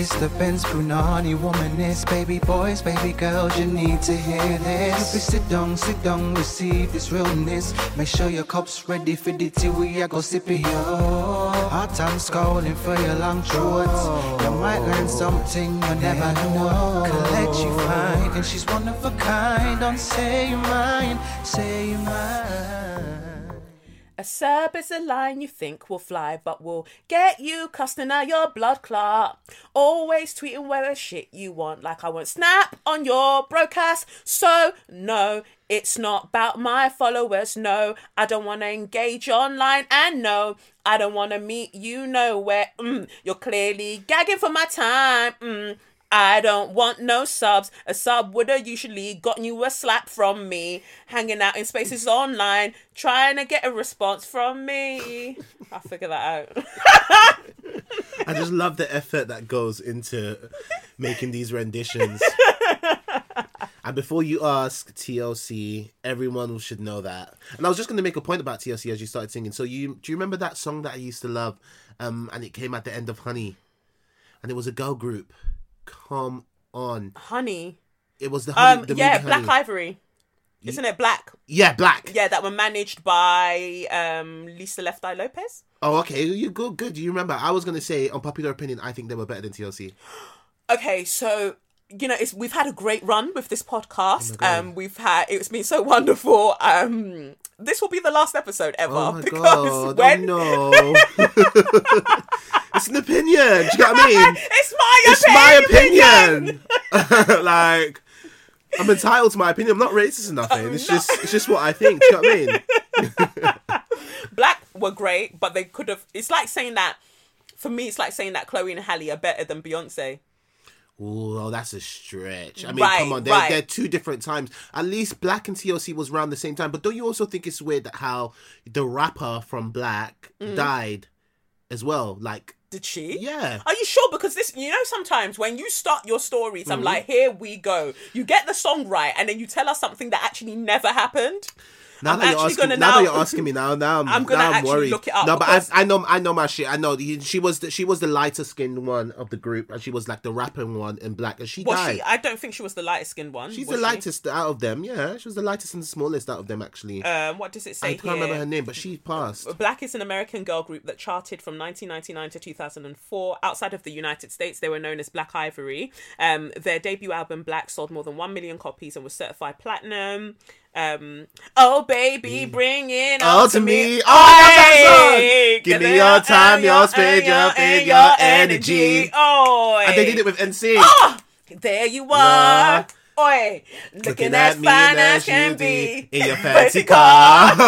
It's the Benz Brunani womanist, baby boys, baby girls, you need to hear this. You sit down, sit down, receive this realness. Make sure your cup's ready for the tea, we are go sip it, yo. Hard time scowling for your long throats. You might learn something you never know. Collect you fine, and she's one of a kind. Don't say you're mine, say you're mine. A sub is a line you think will fly, but will get you costing out your blood clot. Always tweeting whatever shit you want, like I won't snap on your broadcast. So, no, it's not about my followers. No, I don't want to engage online, and no, I don't want to meet you nowhere. Mm, you're clearly gagging for my time. Mm, I don't want no subs. A sub would have usually gotten you a slap from me, hanging out in spaces online, trying to get a response from me. I'll figure that out. I just love the effort that goes into making these renditions. and before you ask TLC, everyone should know that. And I was just going to make a point about TLC as you started singing. So you do you remember that song that I used to love? Um, and it came at the end of Honey, and it was a girl group. Come on, Honey. it was the honey, Um, the yeah, Black Honey. Ivory. Isn't it Blaque? Yeah, Blaque. Yeah, that were managed by um Lisa Left Eye Lopez. Oh, okay. You good? Good. You remember? I was gonna say, on popular opinion. I think they were better than TLC. Okay, so you know, it's we've had a great run with this podcast. Oh um, we've had it's been so wonderful. Um, this will be the last episode ever Oh my because god! when Oh no! it's an opinion. Do you know what I mean? it's my It's my opinion. opinion. like, I'm entitled to my opinion. I'm not racist or nothing. It's just, it's just what I think. Do you know what I mean? Blaque were great, but they could have. It's like saying that. For me, it's like saying that Chloe and Halle are better than Beyonce. Oh, that's a stretch. I mean, Right, come on, they're, right. they're two different times. At least Blaque and TLC was around the same time. But don't you also think it's weird that how the rapper from Blaque Mm. died as well? Like, Did she? yeah. Are you sure? Because this, you know, sometimes when you start your stories, Mm-hmm. I'm like, here we go. You get the song right, and then you tell us something that actually never happened. Now I'm that you're asking, now, now- that you're asking me, now now I'm, I'm gonna now I'm worried. look it up No, but I, I know I know my shit. I know he- she was the, she was the lighter skinned one of the group, and she was like the rapping one in Blaque, and she Was died. she? I don't think she was the lightest skinned one. She's the she? lightest out of them. Yeah, she was the lightest and the smallest out of them. Actually, Um, what does it say I can't here? remember her name, but she passed. Blaque is an American girl group that charted from 1999 to 2004. Outside of the United States, they were known as Blaque Ivory. Um, their debut album, Blaque, sold more than 1 million copies and was certified platinum. Um, oh, baby, bring it Oh, all to me. me. Oh, I love that song. Give me your time, your and your and your your energy. Oh, And they did it with NSYNC. Oh, there you are. Oi, looking, as fine as can be in your fancy car.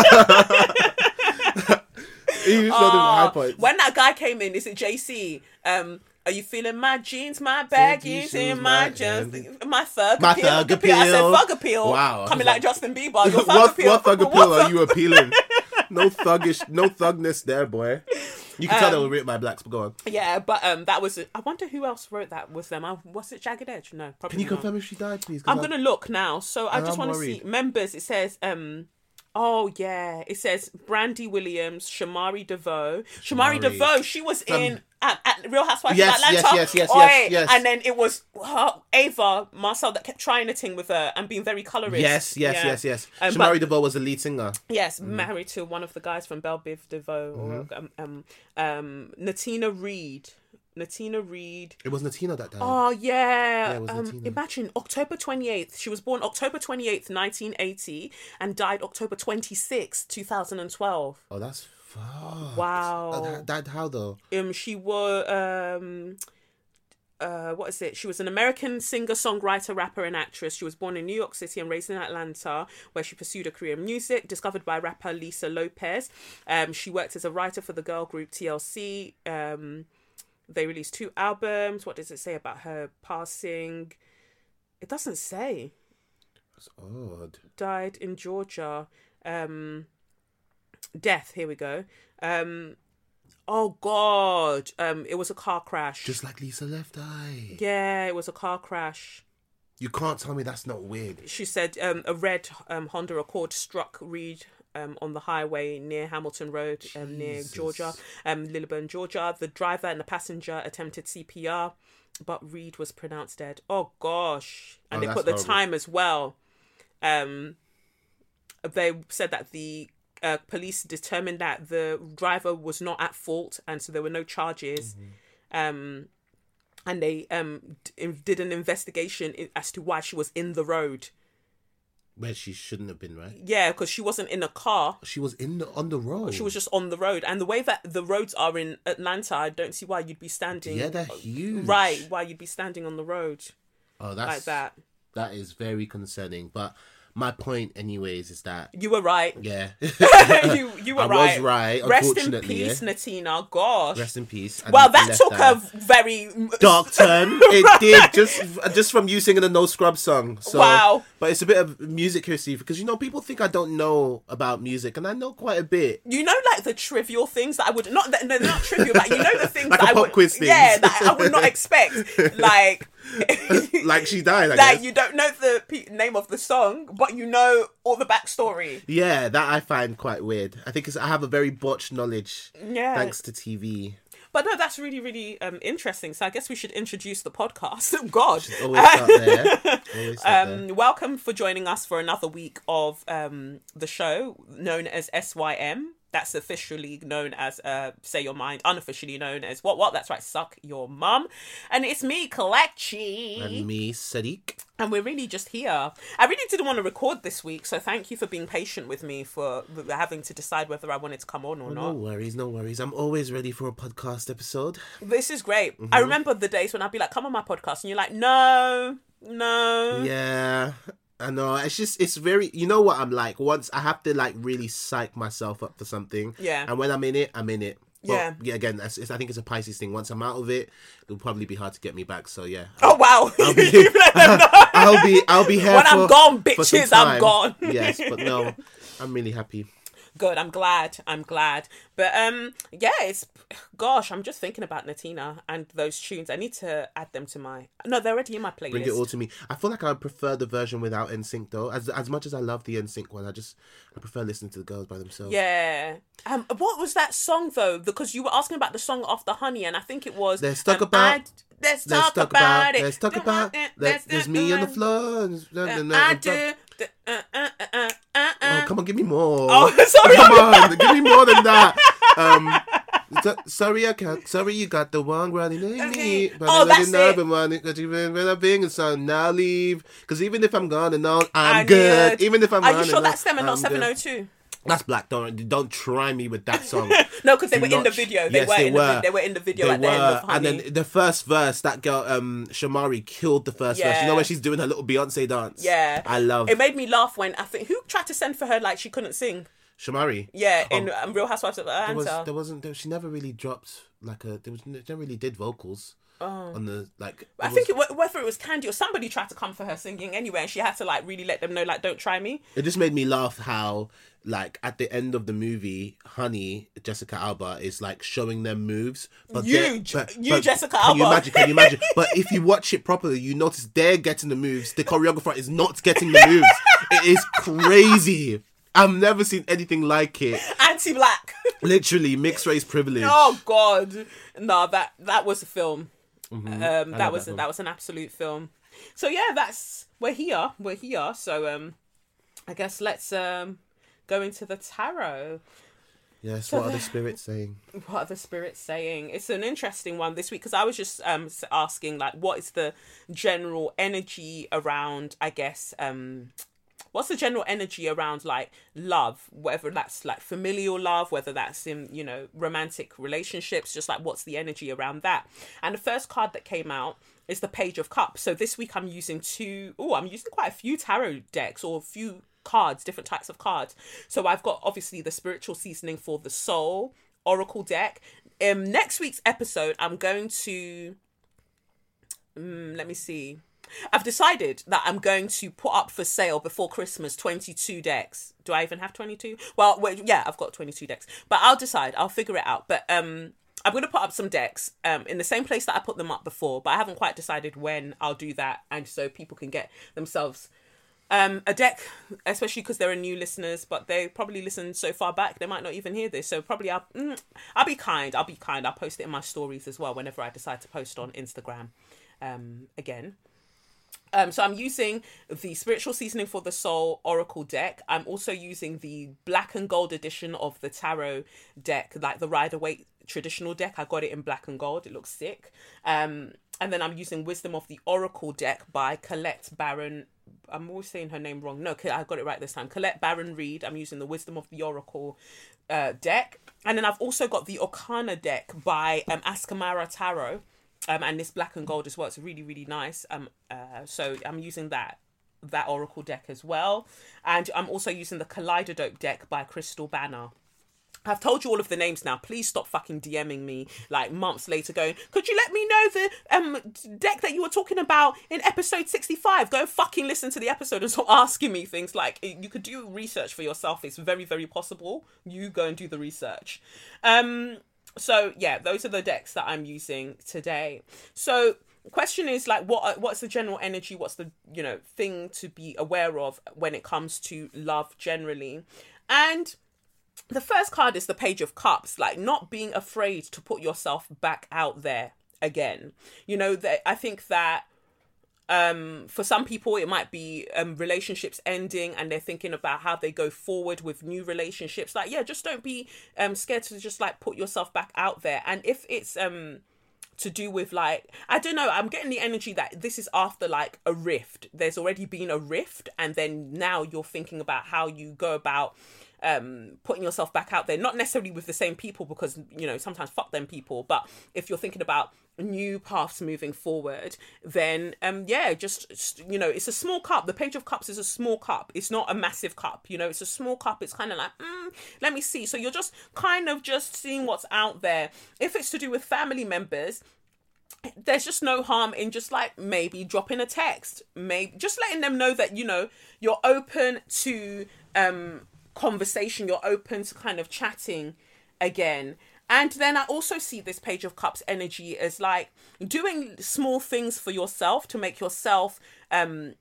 you know the high Oh, when that guy came in, is it JC? Um, are you feeling my jeans, my baggies, in my jeans, my thug My appeal? thug appeal. I said thug appeal. Wow. coming like Justin Bieber. Your thug what, appeal. what thug appeal are you appealing? No thuggish, no thugness there, boy. You can tell they Um, were written by blacks, but go on. Yeah, but um, that was. I wonder who else wrote that with them. I, was it Jagged Edge? No, probably Can you not. confirm if she died, please? I'm I- gonna look now. So I just want to see members. It says um. Oh yeah, it says Brandi Williams, Shamari DeVoe. Shamari Shamari. DeVoe, she was in at, at Real Housewives Yes, of Atlanta. yes, yes, Oi, yes, yes. And then it was her, Ava Marcel that kept trying to ting with her and being very colorist. Yes, yes, Yeah. yes, yes. Um, Shamari DeVoe was the lead singer. Yes, Mm-hmm. married to one of the guys from Bell Biv DeVoe or um, um um Natina Reed. Natina Reed. It was Natina that died. Oh yeah. was um, imagine October twenty eighth. She was born October twenty eighth, nineteen eighty, and died October twenty sixth, two thousand and twelve. Oh, that's fucked. Wow. Uh, Died how though? Um, she was um. Uh, what is it? She was an American singer, songwriter, rapper, and actress. She was born in New York City and raised in Atlanta, where she pursued a career in music. Discovered by rapper Lisa Lopez. Um, she worked as a writer for the girl group TLC. Um, they released two albums. What does it say about her passing? It doesn't say. That's odd. Died in Georgia. Um, death. Here we go. Um, Oh God. Um, it was a car crash. Just like Lisa Left Eye. yeah, it was a car crash. You can't tell me that's not weird. She said um, a red um, Honda Accord struck Reed um, on the highway near Hamilton Road, um, near Georgia, um, Lilburn, Georgia. The driver and the passenger attempted CPR, but Reed was pronounced dead. Oh gosh! And Oh, they put the horrible. time as well. Um, they said that the uh, police determined that the driver was not at fault, and so there were no charges. Mm-hmm. Um, and they um d- did an investigation as to why she was in the road. Where she shouldn't have been, right? Yeah, because she wasn't in a car. She was in the on the road. She was just on the road. And the way that the roads are in Atlanta, I don't see why you'd be standing. Yeah, they're huge. Right, why you'd be standing on the road Oh, that's like that. That is very concerning. But my point, anyways, is that You were right. yeah, you you were I was right. right, Rest in peace, yeah. Natina. Gosh. rest in peace. I well, that took that. a very dark turn. It did just just from you singing a No Scrub song. So, Wow. But it's a bit of music history because you know people think I don't know about music, and I know quite a bit. You know, like the trivial things that I would not. They're not trivial, but you know the things Like that I would. quiz things. Yeah, that I would not expect. Like, Like she died. I like guess. you don't know the pe- name of the song, but you know all the backstory. Yeah, that I find quite weird. I think I have a very botched knowledge Yeah. thanks to TV. But no, that's really, really um, interesting. So I guess we should introduce the podcast. God. Always start there. Always start there. Um, welcome for joining us for another week of um, the show known as SYM. That's officially known as uh, Say Your Mind, unofficially known as What What? That's right, Suck Your Mum. And it's me, Kelechi. And me, Sadiq. And we're really just here. I really didn't want to record this week, so thank you for being patient with me for having to decide whether I wanted to come on or No not. No worries, no worries. I'm always ready for a podcast episode. This is great. Mm-hmm. I remember the days when I'd be like, come on my podcast, and you're like, no, no. Yeah, I know. It's just it's very. You know what I'm like. Once I have to like really psych myself up for something. Yeah. And when I'm in it, I'm in it. But, Yeah. Yeah. Again, I think it's a Pisces thing. Once I'm out of it, it'll probably be hard to get me back. So yeah. Oh, wow. I'll be, You've let them know. I'll be, I'll be here When for, I'm gone, bitches, I'm gone. yes, but no, I'm really happy. Good. I'm glad. I'm glad. But um, yeah, it's gosh. I'm just thinking about Natina and those tunes. I need to add them to my. No, they're already in my playlist. Bring it all to me. I feel like I prefer the version without NSYNC though. As as much as I love the NSYNC one, I just I prefer listening to the girls by themselves. Yeah. Um. What was that song though? Because you were asking about the song after Honey, and I think it was. they're stuck um, about- I- Let's, Let's talk, talk about, about. it. Let's talk about. it. Let, Let's there's me on the floor. I do. Uh, uh, uh, uh, uh, Oh, come on, give me more. Oh, sorry. Come on, give me more than that. Um, so- sorry, I can't. Sorry, you got the one running in Okay. me. But Oh, I that's it. one because even when I'm being a son, now leave. Because even if I'm gone and all, I I'm good. knew it. Even if I'm Are gone you sure and that's them and not 702? That's Blaque. Don't don't try me with that song. No, because they Do were in the video. They Yes, were they in the were. they were in the video They at the end of were. And then the first verse, that girl, um, Shamari, killed the first verse. You know when she's doing her little Beyonce dance. yeah, I love It made me laugh when I think who tried to send for her like she couldn't sing. Shamari. Yeah, in Oh. um, Real Housewives of There, was, Atlanta. there wasn't. There, she never really dropped like a. There was. She never really did vocals Oh. on the like. Oh. I it think it, whether it was Kandi or somebody tried to come for her singing anyway, and she had to like really let them know like don't try me. it just made me laugh how like at the end of the movie, Honey Jessica Alba is like showing them moves. But You, but, you, but Jessica Can you imagine? Can you imagine? but if you watch it properly, you notice they're getting the moves. The choreographer is not getting the moves. it is crazy. I've never seen anything like it. Anti-black. Literally mixed race privilege. oh God, no that that was a film. Um, that Mm-hmm. was that that was an absolute film. So yeah, that's where we're here. We're here. So um, I guess let's um go into the tarot. Yes. What are the spirits saying? what are the spirits saying it's an interesting one this week because i was just um asking like what is the general energy around i guess um what's the general energy around like love? Whether that's like familial love whether that's in you know romantic relationships just like what's the energy around that? And the first card that came out is the page of cups. So this week i'm using two oh i'm using quite a few tarot decks or a few cards different types of cards. So i've got obviously the spiritual seasoning for the soul oracle deck. Um next week's episode i'm going to mm, let me see I've decided that I'm going to put up for sale before Christmas 22 decks. Do I even have 22? Well, wait, yeah, I've got 22 decks. But I'll decide. I'll figure it out. But um I'm going to put up some decks um, in the same place that I put them up before, but I haven't quite decided when I'll do that, and so people can get themselves um, a deck, especially because there are new listeners, but they probably listen so far back they might not even hear this. So probably I'll mm, I'll be kind. I'll be kind. I'll post it in my stories as well whenever I decide to post on Instagram um, again. Um, so I'm using the Spiritual Seasoning for the Soul Oracle deck. I'm also using the black and gold edition of the Tarot deck, like the Rider Waite traditional deck. I got it in black and gold. It looks sick. Um, and then I'm using Wisdom of the Oracle deck by Colette Baron. I'm always saying her name wrong. No, I got it right this time. Colette Baron Reid. I'm using the Wisdom of the Oracle uh, deck. And then I've also got the Okana deck by um, Askamara Tarot um, and this black and gold as well. It's really really nice. Um, uh, so I'm using that that oracle deck as well, and I'm also using the Kaleidadope deck by Krystal Banner. I've told you all of the names now. Please stop fucking DMing me like months later going, could you let me know the um deck that you were talking about in episode 65? Go fucking listen to the episode and stop asking me things like you could do research for yourself. It's very, very possible. You go and do the research. Um so yeah, those are the decks that I'm using today. So question is like what what's the general energy? What's the you know thing to be aware of when it comes to love generally? And the first card is the page of cups like not being afraid to put yourself back out there again. You know that i think that um, for some people, it might be um, relationships ending and they're thinking about how they go forward with new relationships. Like, yeah, just don't be um, scared to just like put yourself back out there. And if it's um, to do with like, I don't know, I'm getting the energy that this is after like a rift. There's already been a rift, and then now you're thinking about how you go about um putting yourself back out there not necessarily with the same people because you know sometimes fuck them people but if you're thinking about new paths moving forward then um yeah just you know it's a small cup. The page of cups is a small cup. It's not a massive cup you know it's a small cup. It's kind of like mm, let me see. So you're just kind of just seeing what's out there. If it's to do with family members there's just no harm in just like maybe dropping a text. Maybe just letting them know that you know you're open to um conversation you're open to kind of chatting again and then I also see this Page of Cups energy as like doing small things for yourself to make yourself um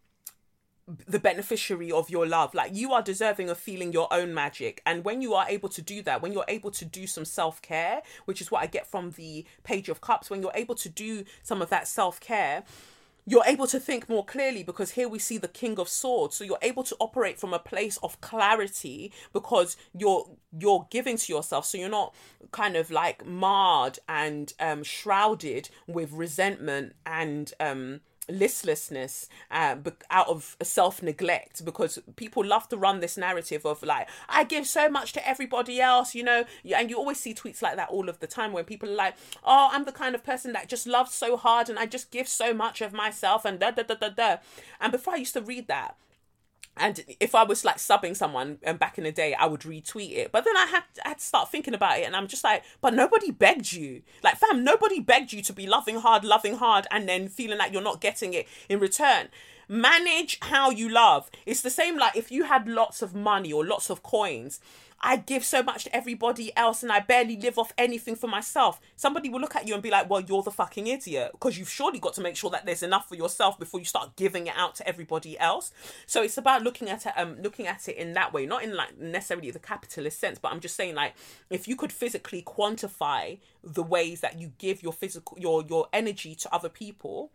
the beneficiary of your love. Like you are deserving of feeling your own magic. And when you are able to do that, when you're able to do some self care, which is what I get from the Page of Cups, when you're able to do some of that self care, you're able to think more clearly because here we see the king of swords. So you're able to operate from a place of clarity because you're you're giving to yourself. So you're not kind of like marred and um shrouded with resentment and um listlessness uh, out of self neglect because people love to run this narrative of like I give so much to everybody else, you know, and you always see tweets like that all of the time when people are like, "Oh, I'm the kind of person that just loves so hard and I just give so much of myself and da da da da da." And before I used to read that, and if I was like subbing someone and um, back in the day, I would retweet it. But then I had, I had to start thinking about it and I'm just like, but nobody begged you. Like, fam, nobody begged you to be loving hard, loving hard, and then feeling like you're not getting it in return. Manage how you love. It's the same like if you had lots of money or lots of coins I give so much to everybody else and I barely live off anything for myself. Somebody will look at you and be like, well, you're the fucking idiot because you've surely got to make sure that there's enough for yourself before you start giving it out to everybody else. So it's about looking at it, um, looking at it in that way, not in like necessarily the capitalist sense, but I'm just saying like if you could physically quantify the ways that you give your physical, your your energy to other people,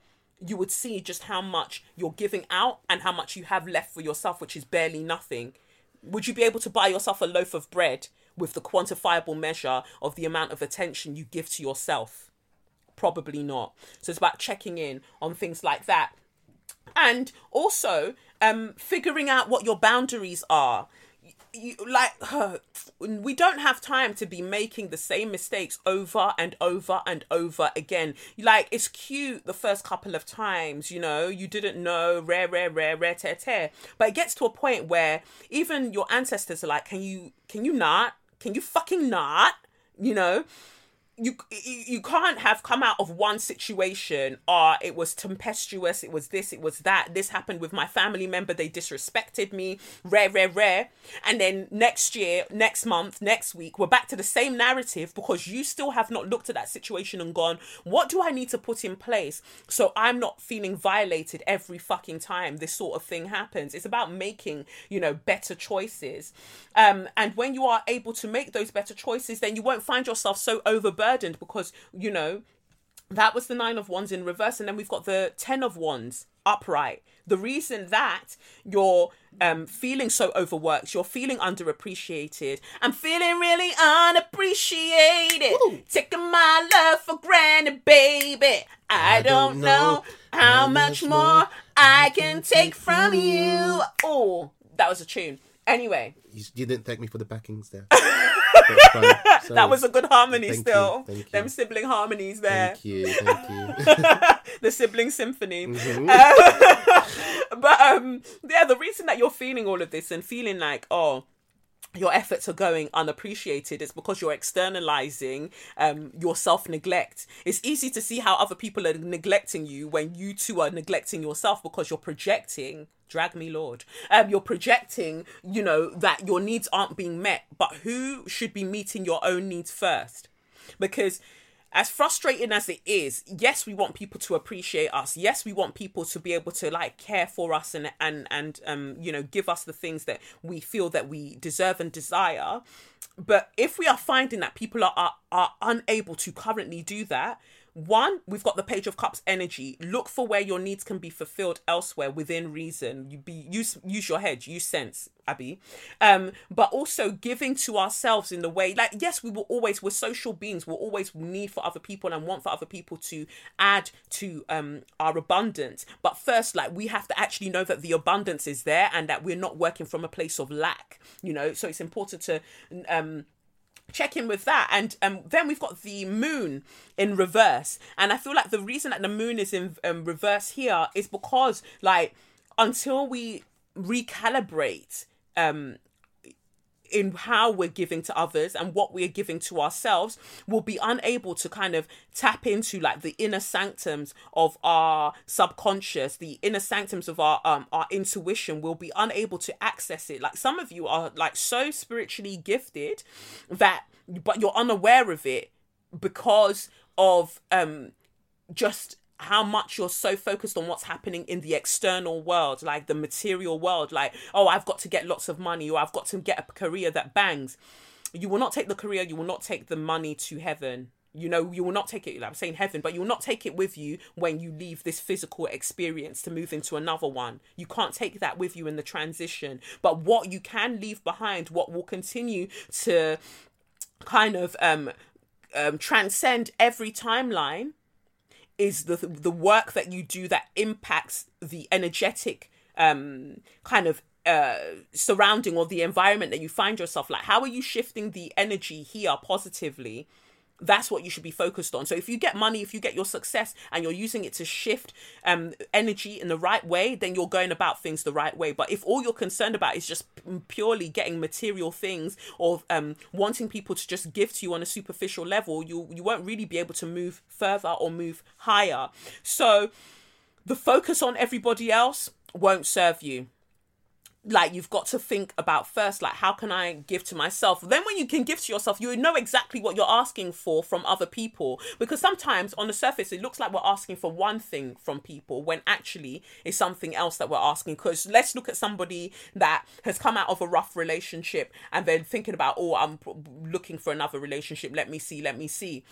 you would see just how much you're giving out and how much you have left for yourself, which is barely nothing would you be able to buy yourself a loaf of bread with the quantifiable measure of the amount of attention you give to yourself? Probably not. So it's about checking in on things like that. And also um, figuring out what your boundaries are you, like we don't have time to be making the same mistakes over and over and over again. Like it's cute the first couple of times you know? You didn't know rare rare rare rare tear tear. But it gets to a point where even your ancestors are like can you can you not? Can you fucking not? You know you you can't have come out of one situation ah it was tempestuous it was this it was that this happened with my family member they disrespected me rare rare rare. And then next year next month next week we're back to the same narrative because you still have not looked at that situation and gone what do i need to put in place so i'm not feeling violated every fucking time this sort of thing happens? It's about making you know better choices. Um and when you are able to make those better choices then you won't find yourself so overburdened because you know that was the nine of wands in reverse and then we've got the ten of wands upright. The reason that you're um feeling so overworked you're feeling underappreciated i'm feeling really unappreciated. Taking my love for granted baby. I, don't, know how much more i can take from you. oh that was a tune. Anyway. You, you didn't thank me for the backings there. Fine. that was a good harmony you, still you. them sibling harmonies there Thank you, thank you. the sibling symphony. Mhm. But um, yeah, the reason that you're feeling all of this and feeling like oh. Your efforts are going unappreciated. It's because you're externalizing um, your self neglect. It's easy to see how other people are neglecting you when you too are neglecting yourself because you're projecting. Drag me, Lord. Um, you're projecting, you know, that your needs aren't being met. But who should be meeting your own needs first? Because as frustrating as it is yes we want people to appreciate us. Yes we want people to be able to like care for us and and and um you know give us the things that we feel that we deserve and desire. But if we are finding that people are are, are unable to currently do that one we've got the page of cups energy. Look for where your needs can be fulfilled elsewhere within reason. You be use use your head use sense abby. Um but also giving to ourselves in the way like yes we will always we're social beings. We'll always need for other people and want for other people to add to um our abundance. But first like we have to actually know that the abundance is there and that we're not working from a place of lack you know? So it's important to um check in with that. And um then we've got the moon in reverse. And i feel like the reason that the moon is in um, reverse here is because like until we recalibrate um in how we're giving to others and what we're giving to ourselves we'll be unable to kind of tap into like the inner sanctums of our subconscious the inner sanctums of our um our intuition. We'll be unable to access it. Like some of you are like so spiritually gifted that but you're unaware of it because of um just how much you're so focused on what's happening in the external world, like the material world, like, oh, I've got to get lots of money or I've got to get a career that bangs. You will not take the career, you will not take the money to heaven. You know, you will not take it, I'm saying heaven, but you will not take it with you when you leave this physical experience to move into another one. You can't take that with you in the transition. But what you can leave behind, what will continue to kind of um, um transcend every timeline is the the work that you do that impacts the energetic um kind of uh surrounding or the environment that you find yourself. Like how are you shifting the energy here positively that's what you should be focused on. So if you get money if you get your success and you're using it to shift um energy in the right way then you're going about things the right way. But if all you're concerned about is just purely getting material things or um wanting people to just give to you on a superficial level you you won't really be able to move further or move higher. So the focus on everybody else won't serve you like you've got to think about first like how can i give to myself? Then when you can give to yourself you know exactly what you're asking for from other people. Because sometimes on the surface it looks like we're asking for one thing from people when actually it's something else that we're asking. Because let's look at somebody that has come out of a rough relationship and then thinking about oh i'm looking for another relationship. Let me see let me see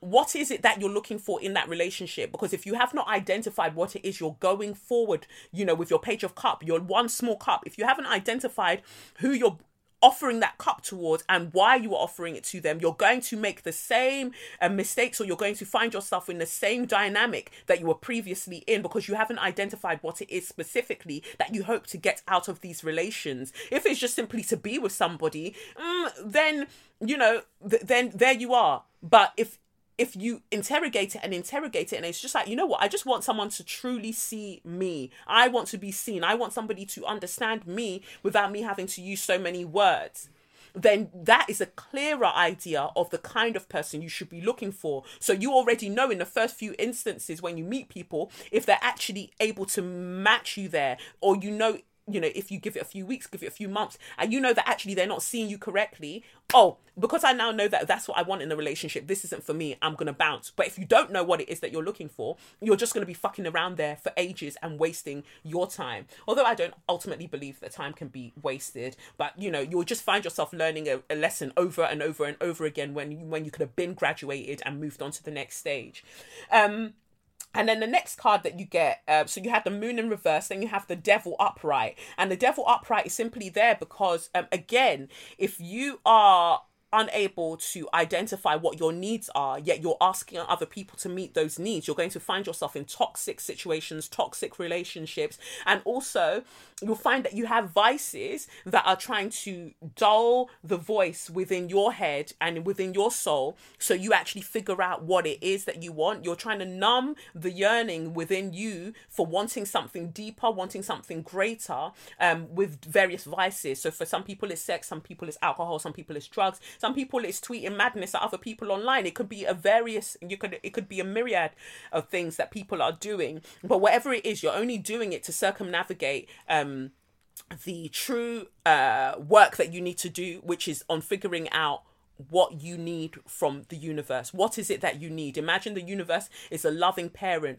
what is it that you're looking for in that relationship? Because if you have not identified what it is you're going forward you know with your page of cup your one small cup if you haven't identified who you're offering that cup towards and why you are offering it to them you're going to make the same uh, mistakes or you're going to find yourself in the same dynamic that you were previously in because you haven't identified what it is specifically that you hope to get out of these relations. If it's just simply to be with somebody mm, then you know th- then there you are. But if if you interrogate it and interrogate it and it's just like you know what? I just want someone to truly see me. I want to be seen. I want somebody to understand me without me having to use so many words. Then that is a clearer idea of the kind of person you should be looking for. So you already know in the first few instances when you meet people if they're actually able to match you there, or you know you know, if you give it a few weeks, give it a few months, and you know that actually they're not seeing you correctly, oh, because I now know that that's what I want in a relationship, this isn't for me, I'm gonna bounce. But if you don't know what it is that you're looking for, you're just gonna be fucking around there for ages and wasting your time. Although I don't ultimately believe that time can be wasted, but you know, you'll just find yourself learning a, a lesson over and over and over again when you, when you could have been graduated and moved on to the next stage. Um, and then the next card that you get, uh, so you have the moon in reverse, then you have the devil upright. And the devil upright is simply there because, um, again, if you are unable to identify what your needs are, yet you're asking other people to meet those needs, you're going to find yourself in toxic situations, toxic relationships, and also you'll find that you have vices that are trying to dull the voice within your head and within your soul so you actually figure out what it is that you want. You're trying to numb the yearning within you for wanting something deeper, wanting something greater um, with various vices. So for some people, it's sex, some people, it's alcohol, some people, it's drugs, some people, it's tweeting madness at other people online. It could be a various, you could, it could be a myriad of things that people are doing. But whatever it is, you're only doing it to circumnavigate. Um, um, the true uh, work that you need to do, which is on figuring out what you need from the universe. What is it that you need? Imagine the universe is a loving parent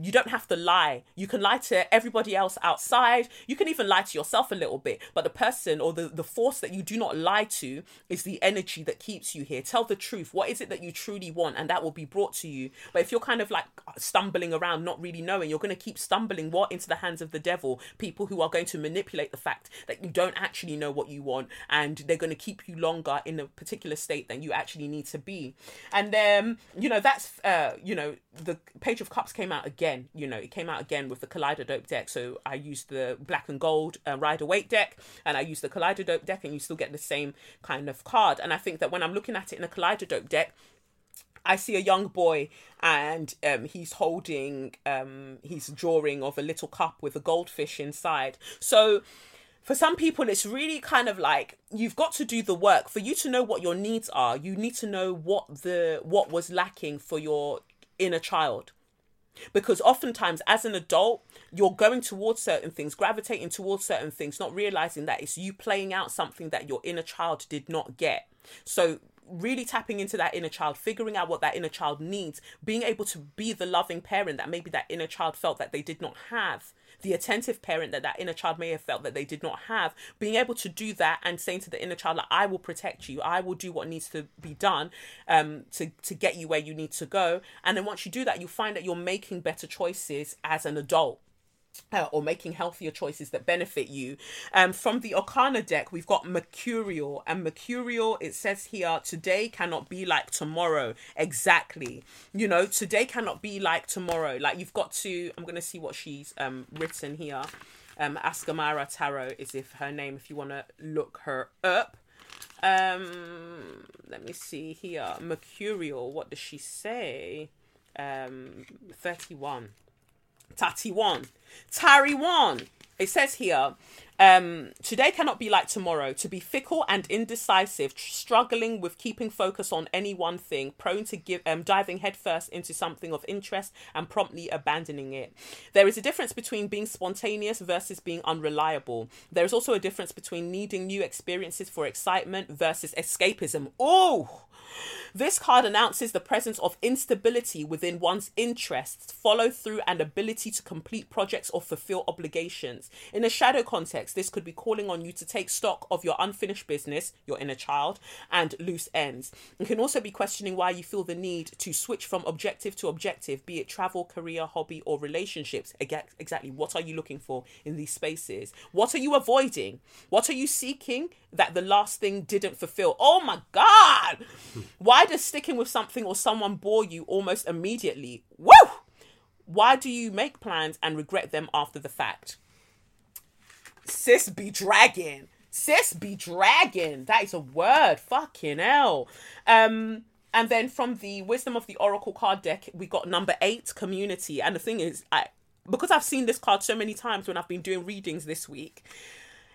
you don't have to lie. You can lie to everybody else outside. You can even lie to yourself a little bit. But the person or the, the force that you do not lie to is the energy that keeps you here. Tell the truth. What is it that you truly want? And that will be brought to you. But if you're kind of like stumbling around, not really knowing, you're going to keep stumbling what into the hands of the devil. People who are going to manipulate the fact that you don't actually know what you want. And they're going to keep you longer in a particular state than you actually need to be. And then, you know, that's, uh, you know, the Page of Cups came out again. Again, you know, it came out again with the Kaleidadope deck. So I used the black and gold uh, Rider Waite deck, and I used the Kaleidadope deck, and you still get the same kind of card. And I think that when I'm looking at it in a Kaleidadope deck, I see a young boy and um, he's holding um, he's drawing of a little cup with a goldfish inside. So for some people it's really kind of like you've got to do the work for you to know what your needs are you need to know what the what was lacking for your inner child. Because oftentimes, as an adult, you're going towards certain things, gravitating towards certain things, not realizing that it's you playing out something that your inner child did not get. So, really tapping into that inner child, figuring out what that inner child needs, being able to be the loving parent that maybe that inner child felt that they did not have, the attentive parent that that inner child may have felt that they did not have, being able to do that and saying to the inner child, like, I will protect you, I will do what needs to be done um, to, to get you where you need to go. And then once you do that, you find that you're making better choices as an adult uh, or making healthier choices that benefit you. Um, from the Okana deck, we've got Mercurial, and Mercurial, it says here, today cannot be like tomorrow. Exactly. You know, today cannot be like tomorrow. Like you've got to, I'm going to see what she's um, written here. Um, Askamara Tarot is if her name, if you want to look her up. Um, let me see here. Mercurial, what does she say? Um, 31. Tati1. Tari1. It says here, um, today cannot be like tomorrow. To be fickle and indecisive, struggling with keeping focus on any one thing, prone to give, um, diving headfirst into something of interest and promptly abandoning it. There is a difference between being spontaneous versus being unreliable. There is also a difference between needing new experiences for excitement versus escapism. Oh, this card announces the presence of instability within one's interests, follow through, and ability to complete projects or fulfill obligations. In a shadow context, this could be calling on you to take stock of your unfinished business, your inner child, and loose ends. It can also be questioning why you feel the need to switch from objective to objective, be it travel, career, hobby, or relationships. Again, Exactly, what are you looking for in these spaces? What are you avoiding? What are you seeking that the last thing didn't fulfill? Oh my God! Why does sticking with something or someone bore you almost immediately? Woo! Why do you make plans and regret them after the fact? Sis be dragging. Sis be dragging. That is a word. Fucking hell. Um, and then from the Wisdom of the Oracle card deck, we got number eight, community. And the thing is, I because I've seen this card so many times when I've been doing readings this week,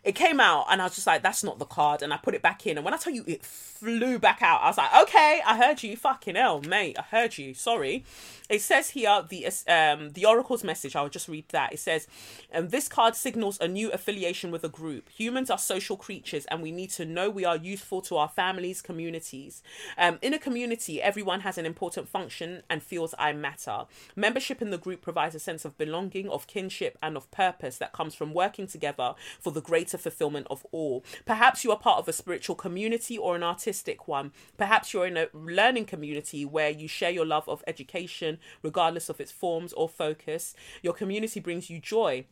it came out and I was just like, that's not the card. And I put it back in. And when I tell you it flew back out, I was like, okay, I heard you. Fucking hell, mate. I heard you. Sorry. It says here the um the oracle's message. I'll just read that. It says, um, this card signals a new affiliation with a group. Humans are social creatures, and we need to know we are useful to our families, communities. Um, in a community, everyone has an important function and feels I matter. Membership in the group provides a sense of belonging, of kinship, and of purpose that comes from working together for the greater fulfillment of all. Perhaps you are part of a spiritual community or an artistic one. Perhaps you're in a learning community where you share your love of education, regardless of its forms or focus. Your community brings you joy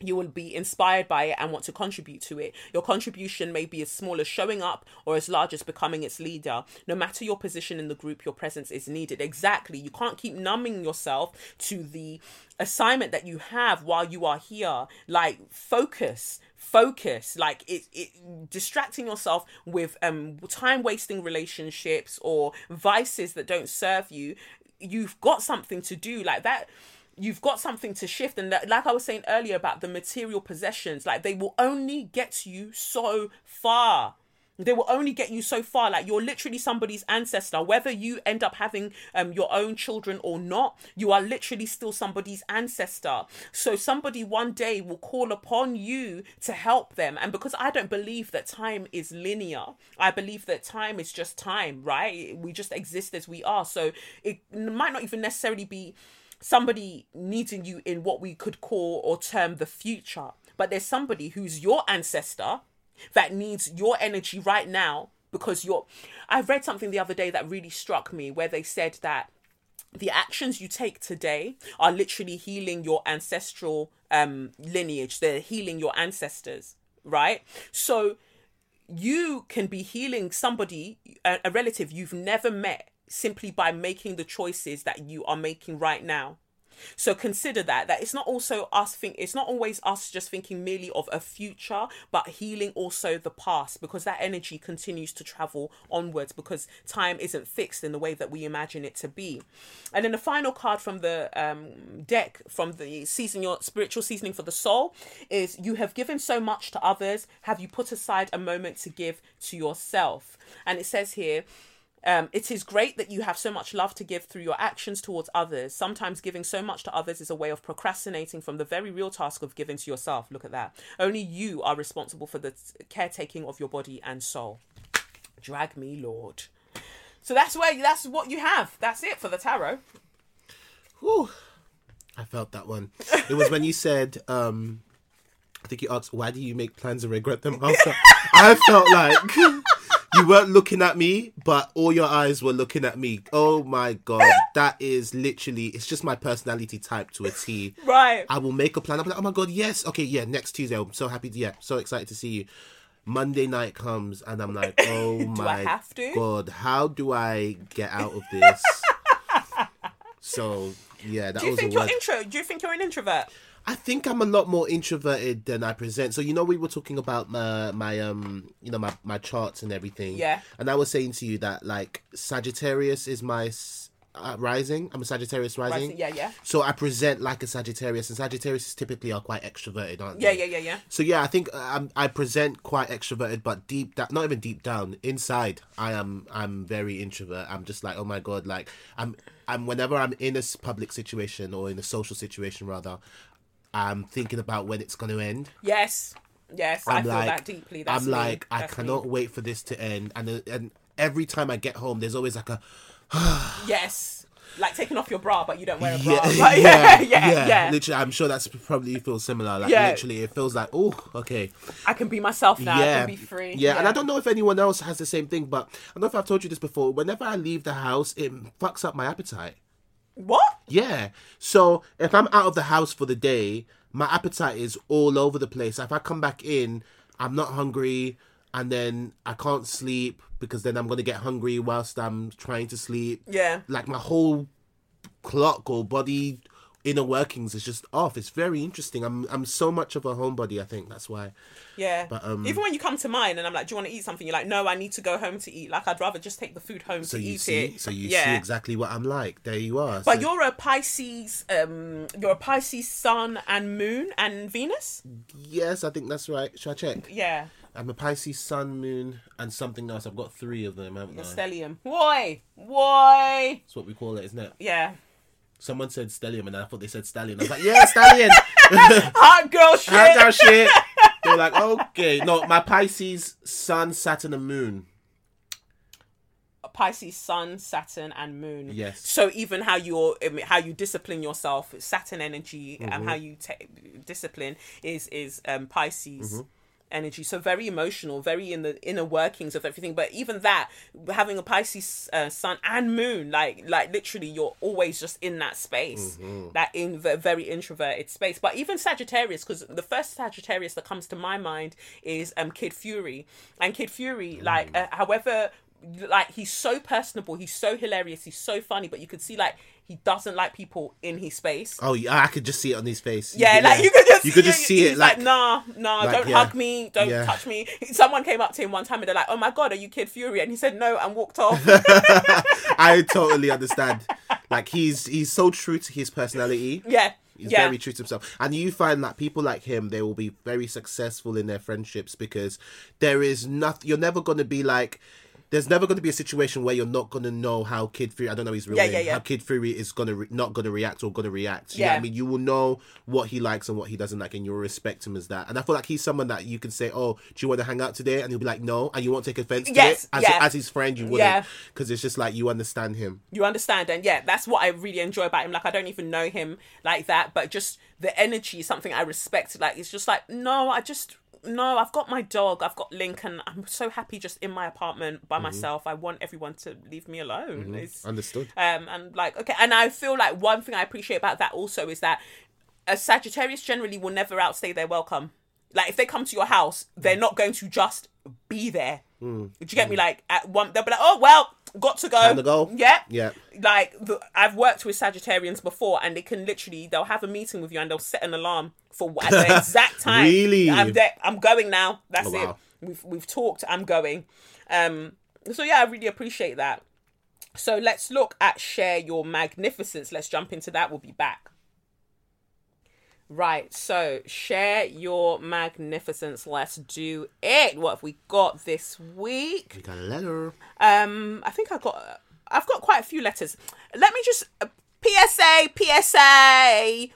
you will be inspired by it and want to contribute to it. Your contribution may be as small as showing up or as large as becoming its leader. No matter your position in the group, your presence is needed. Exactly. You can't keep numbing yourself to the assignment that you have while you are here. Like, focus focus like it, it distracting yourself with um time wasting relationships or vices that don't serve you you've got something to do like that you've got something to shift. And that, like i was saying earlier about the material possessions like they will only get you so far they will only get you so far. Like you're literally somebody's ancestor. Whether you end up having um your own children or not you are literally still somebody's ancestor. So somebody one day will call upon you to help them. And because i don't believe that time is linear i believe that time is just time right? We just exist as we are. So it might not even necessarily be somebody needing you in what we could call or term the future but there's somebody who's your ancestor that needs your energy right now because you're I read something the other day that really struck me where they said that the actions you take today are literally healing your ancestral um lineage. They're healing your ancestors right? So you can be healing somebody a, a relative you've never met simply by making the choices that you are making right now so consider that that it's not also us think it's not always us just thinking merely of a future, but healing also the past because that energy continues to travel onwards because time isn't fixed in the way that we imagine it to be. And then the final card from the um, deck from the season your spiritual seasoning for the soul is you have given so much to others. Have you put aside a moment to give to yourself? And it says here um, it is great that you have so much love to give through your actions towards others. Sometimes giving so much to others is a way of procrastinating from the very real task of giving to yourself. Look at that. Only you are responsible for the caretaking of your body and soul. Drag me, Lord. So that's where that's what you have. That's it for the tarot. Whew. I felt that one. It was when you said, um, I think you asked, why do you make plans and regret them after? I felt like you weren't looking at me, but all your eyes were looking at me. Oh my god, that is literally it's just my personality type to a T. Right. I will make a plan. I'm like, oh my god, yes, okay, yeah, next Tuesday. I'm so happy. To, yeah, so excited to see you. Monday night comes and I'm like, oh my have to? god, how do I get out of this? so yeah, that Do you was a think you're intro? Do you think you're an introvert? I think I'm a lot more introverted than I present. So you know we were talking about my my um you know my my charts and everything. Yeah. And I was saying to you that like Sagittarius is my uh, rising. I'm a Sagittarius rising. Rising, yeah, yeah. So I present like a Sagittarius, and Sagittarius typically are quite extroverted, aren't Yeah, they? yeah, yeah, yeah. Yeah. So yeah, I think um, I present quite extroverted, but deep down, not even deep down, inside, I am I'm very introvert. I'm just like, oh my god, like I'm I'm whenever I'm in a public situation or in a social situation rather, I'm thinking about when it's going to end. Yes. Yes, I I'm feel like, that deeply. That's I'm me. like, I That's me. cannot wait for this to end, and uh, and every time I get home, there's always like a Yes. Like taking off your bra, but you don't wear a bra. yeah, Like, yeah, yeah, yeah. Literally, I'm sure that's probably you feel similar. Like Yeah. literally, it feels like, oh, okay. I can be myself now. I yeah, can be free. Yeah. and I don't know if anyone else has the same thing, but I don't know if I've told you this before. Whenever I leave the house, it fucks up my appetite. What? Yeah. So if I'm out of the house for the day, my appetite is all over the place. If I come back in, I'm not hungry, and then I can't sleep because then I'm gonna get hungry whilst I'm trying to sleep. Yeah. Like my whole clock or body inner workings is just off. It's very interesting. I'm I'm so much of a homebody. I think that's why. Yeah. But, um, Even when you come to mine and I'm like, do you want to eat something? You're like, no, I need to go home to eat. Like, I'd rather just take the food home So to eat see, it. so you yeah. see exactly what I'm like. There you are. But So- you're a Pisces, um, you're a Pisces sun and moon and Venus. yes, I think that's right. Should I check? Yeah, I'm a Pisces, Sun, Moon, and something else. I've got three of them, haven't I? stellium. Why? Why? That's what we call it, isn't it? Yeah, Someone said stellium, and I thought they said stallion. I was like, yeah, stallion. hot girl shit. Hot down shit. They're like, okay, no, my Pisces, Sun, Saturn, and Moon. Pisces, Sun, Saturn, and Moon. Yes. So even how you're, how you discipline yourself, Saturn energy, Mm-hmm. and how you take discipline is is um, Pisces. Mm-hmm. Energy, so very emotional, very in the inner workings of everything. But even that, having a Pisces uh, sun and moon, like like literally, you're always just in that space, Mm-hmm. that in the very introverted space. But even Sagittarius, because the first Sagittarius that comes to my mind is um Kid Fury, and Kid Fury, like Mm. uh, however like he's so personable, he's so hilarious, he's so funny, but you could see like he doesn't like people in his space. Oh, yeah, I could just see it on his face. Yeah, like you could just you could just see it like, nah, nah, like, don't yeah. hug me, don't Yeah. touch me. Someone came up to him one time and they're like, "Oh my god, are you Kid Fury?" And he said no and walked off. I totally understand. Like he's he's so true to his personality. yeah, He's yeah, very true to himself. And you find that people like him, they will be very successful in their friendships because there is nothing, you're never going to be like, there's never going to be a situation where you're not going to know how Kid Fury, I don't know his real Yeah, name, yeah, yeah. how Kid Fury is going to, re- not going to react or going to react. You know Yeah. I mean? You will know what he likes and what he doesn't like and you'll respect him as that. And I feel like he's someone that you can say, oh, do you want to hang out today? And he'll be like, no. And you won't take offense to it. As, yeah. as his friend, you wouldn't. Because it's just like you understand him. you understand and yeah that's what i really enjoy about him like i don't even know him like that but just the energy is something i respect like it's just like no i just no i've got my dog. I've got link and i'm so happy just in my apartment by myself. I want everyone to leave me alone. It's, Understood. um and like okay and i feel like one thing i appreciate about that also is that a sagittarius generally will never outstay their welcome like if they come to your house they're not going to just be there Hmm. do you get me like at one they'll be like oh well got to go Time to go? yeah Yeah. like the, I've worked with Sagittarians before, and they can literally they'll have a meeting with you and they'll set an alarm for at the exact time. Really? I'm there. I'm going now. That's Oh, wow. it. We've we've talked. I'm going. Um. So yeah, I really appreciate that. So let's look at share your magnificence. Let's jump into that. We'll be back. Right, so share your magnificence. Let's do it. What have we got this week? We got a letter. Um, I think I got. I've got quite a few letters. Let me just uh, PSA PSA.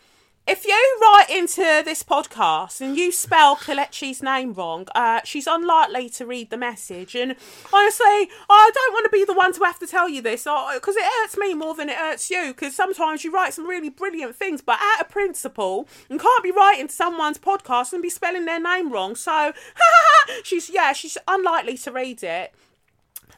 If you write into this podcast and you spell Kelechi's name wrong, uh, she's unlikely to read the message. And honestly, I don't want to be the one to have to tell you this because it hurts me more than it hurts you. Because sometimes you write some really brilliant things, but out of principle, you can't be writing someone's podcast and be spelling their name wrong. So she's yeah, she's unlikely to read it.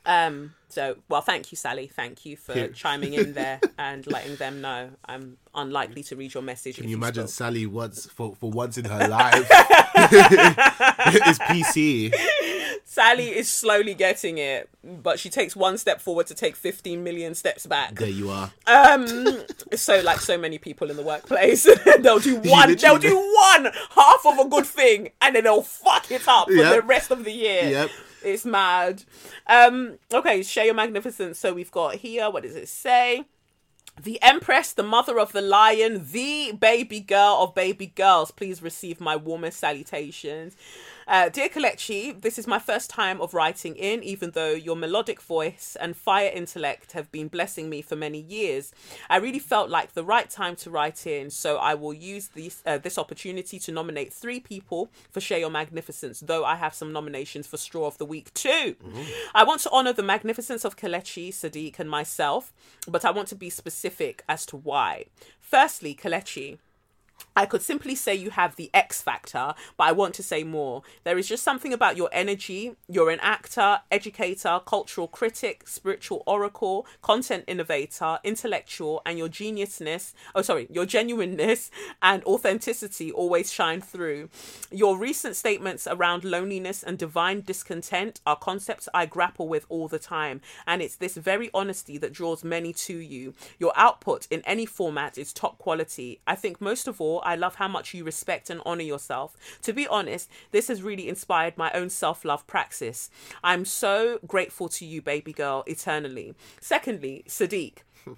Um. So, well, thank you, Sally. Thank you for chiming in there and letting them know I'm unlikely to read your message. Can you imagine Sally once for, for once in her life is PC? Sally is slowly getting it, but she takes one step forward to take 15 million steps back. There you are. Um, so like so many people in the workplace, they'll do one, they'll do one half of a good thing, and then they'll fuck it up for Yep. the rest of the year. Yep. It's mad. Um, okay, share your magnificence. So we've got here. What does it say? The Empress, the mother of the lion, the baby girl of baby girls. Please receive my warmest salutations. Uh, Dear Kelechi, this is my first time of writing in, even though your melodic voice and fire intellect have been blessing me for many years. I really felt like the right time to write in, so I will use this, uh, this opportunity to nominate three people for Share Your Magnificence, though I have some nominations for Straw of the Week too. I want to honour the magnificence of Kelechi, Sadiq, and myself, but I want to be specific as to why. Firstly, Kelechi, I could simply say you have the X factor, but I want to say more. There is just something about your energy. You're an actor, educator, cultural critic, spiritual oracle, content innovator, intellectual, and your geniusness, oh, sorry, your genuineness and authenticity always shine through. Your recent statements around loneliness and divine discontent are concepts I grapple with all the time, and it's this very honesty that draws many to you. Your output in any format is top quality. I think most of all, I love how much you respect and honor yourself. To be honest, this has really inspired my own self love praxis. I'm so grateful to you, baby girl, eternally. Secondly, Sadiq.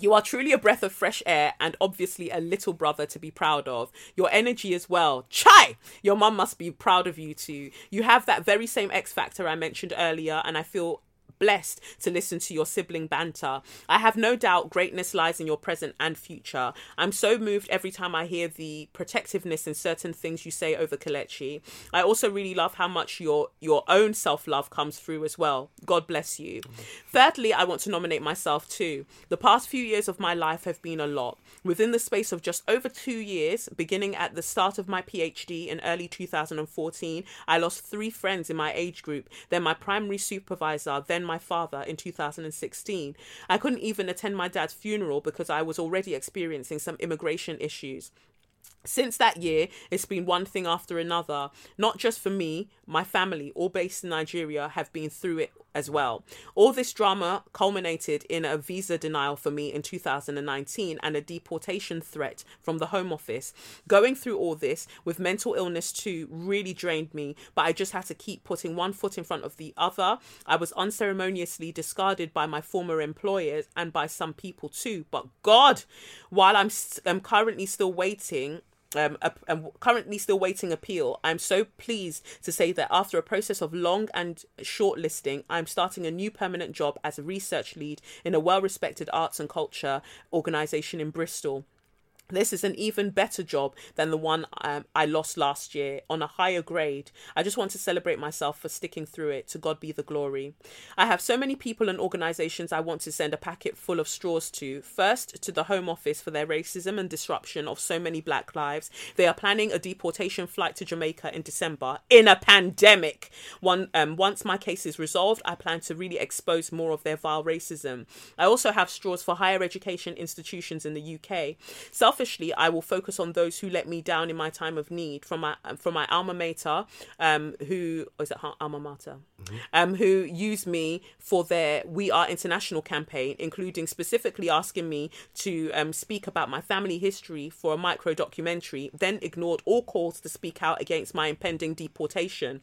You are truly a breath of fresh air and obviously a little brother to be proud of. Your energy as well. Chai! Your mum must be proud of you too. You have that very same X factor I mentioned earlier, and I feel blessed to listen to your sibling banter. I have no doubt greatness lies in your present and future. I'm so moved every time I hear the protectiveness in certain things you say over Kelechi. I also really love how much your your own self-love comes through as well. God bless you. Thirdly, I want to nominate myself too. The past few years of my life have been a lot. Within the space of just over 2 years, beginning at the start of my PhD in early 2014, I lost 3 friends in my age group, then my primary supervisor, then my father in 2016. I couldn't even attend my dad's funeral because I was already experiencing some immigration issues. Since that year, it's been one thing after another. Not just for me, my family, all based in Nigeria, have been through it as well. All this drama culminated in a visa denial for me in 2019 and a deportation threat from the Home Office. Going through all this with mental illness too really drained me, but I just had to keep putting one foot in front of the other. I was unceremoniously discarded by my former employers and by some people too. But God, while I'm, I'm currently still waiting um, I'm currently still waiting appeal. I'm so pleased to say that after a process of long and shortlisting, I'm starting a new permanent job as a research lead in a well respected arts and culture organisation in Bristol. This is an even better job than the one um, I lost last year on a higher grade. I just want to celebrate myself for sticking through it. To God be the glory. I have so many people and organizations I want to send a packet full of straws to. First, to the Home Office for their racism and disruption of so many black lives. They are planning a deportation flight to Jamaica in December in a pandemic. One, um, once my case is resolved, I plan to really expose more of their vile racism. I also have straws for higher education institutions in the UK. Selfishly, I will focus on those who let me down in my time of need. From my from my alma mater, um, who or is it alma mater, um, who used me for their We Are International campaign, including specifically asking me to um, speak about my family history for a micro documentary. Then ignored all calls to speak out against my impending deportation.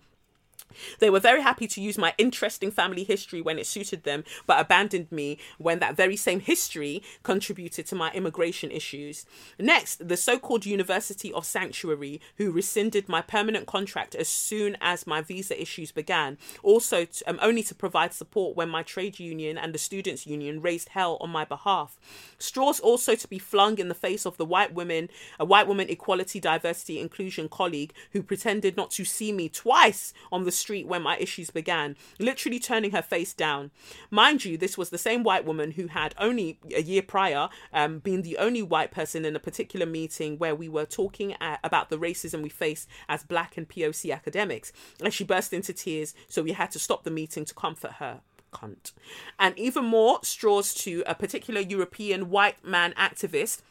They were very happy to use my interesting family history when it suited them, but abandoned me when that very same history contributed to my immigration issues. Next, the so called University of Sanctuary, who rescinded my permanent contract as soon as my visa issues began, also um, only to provide support when my trade union and the students' union raised hell on my behalf. Straws also to be flung in the face of the white women, a white woman equality, diversity, inclusion colleague who pretended not to see me twice on the street when my issues began, literally turning her face down. Mind you, this was the same white woman who had only a year prior um, been the only white person in a particular meeting where we were talking a about the racism we face as black and POC academics. And she burst into tears, so we had to stop the meeting to comfort her cunt. And even more straws to a particular European white man activist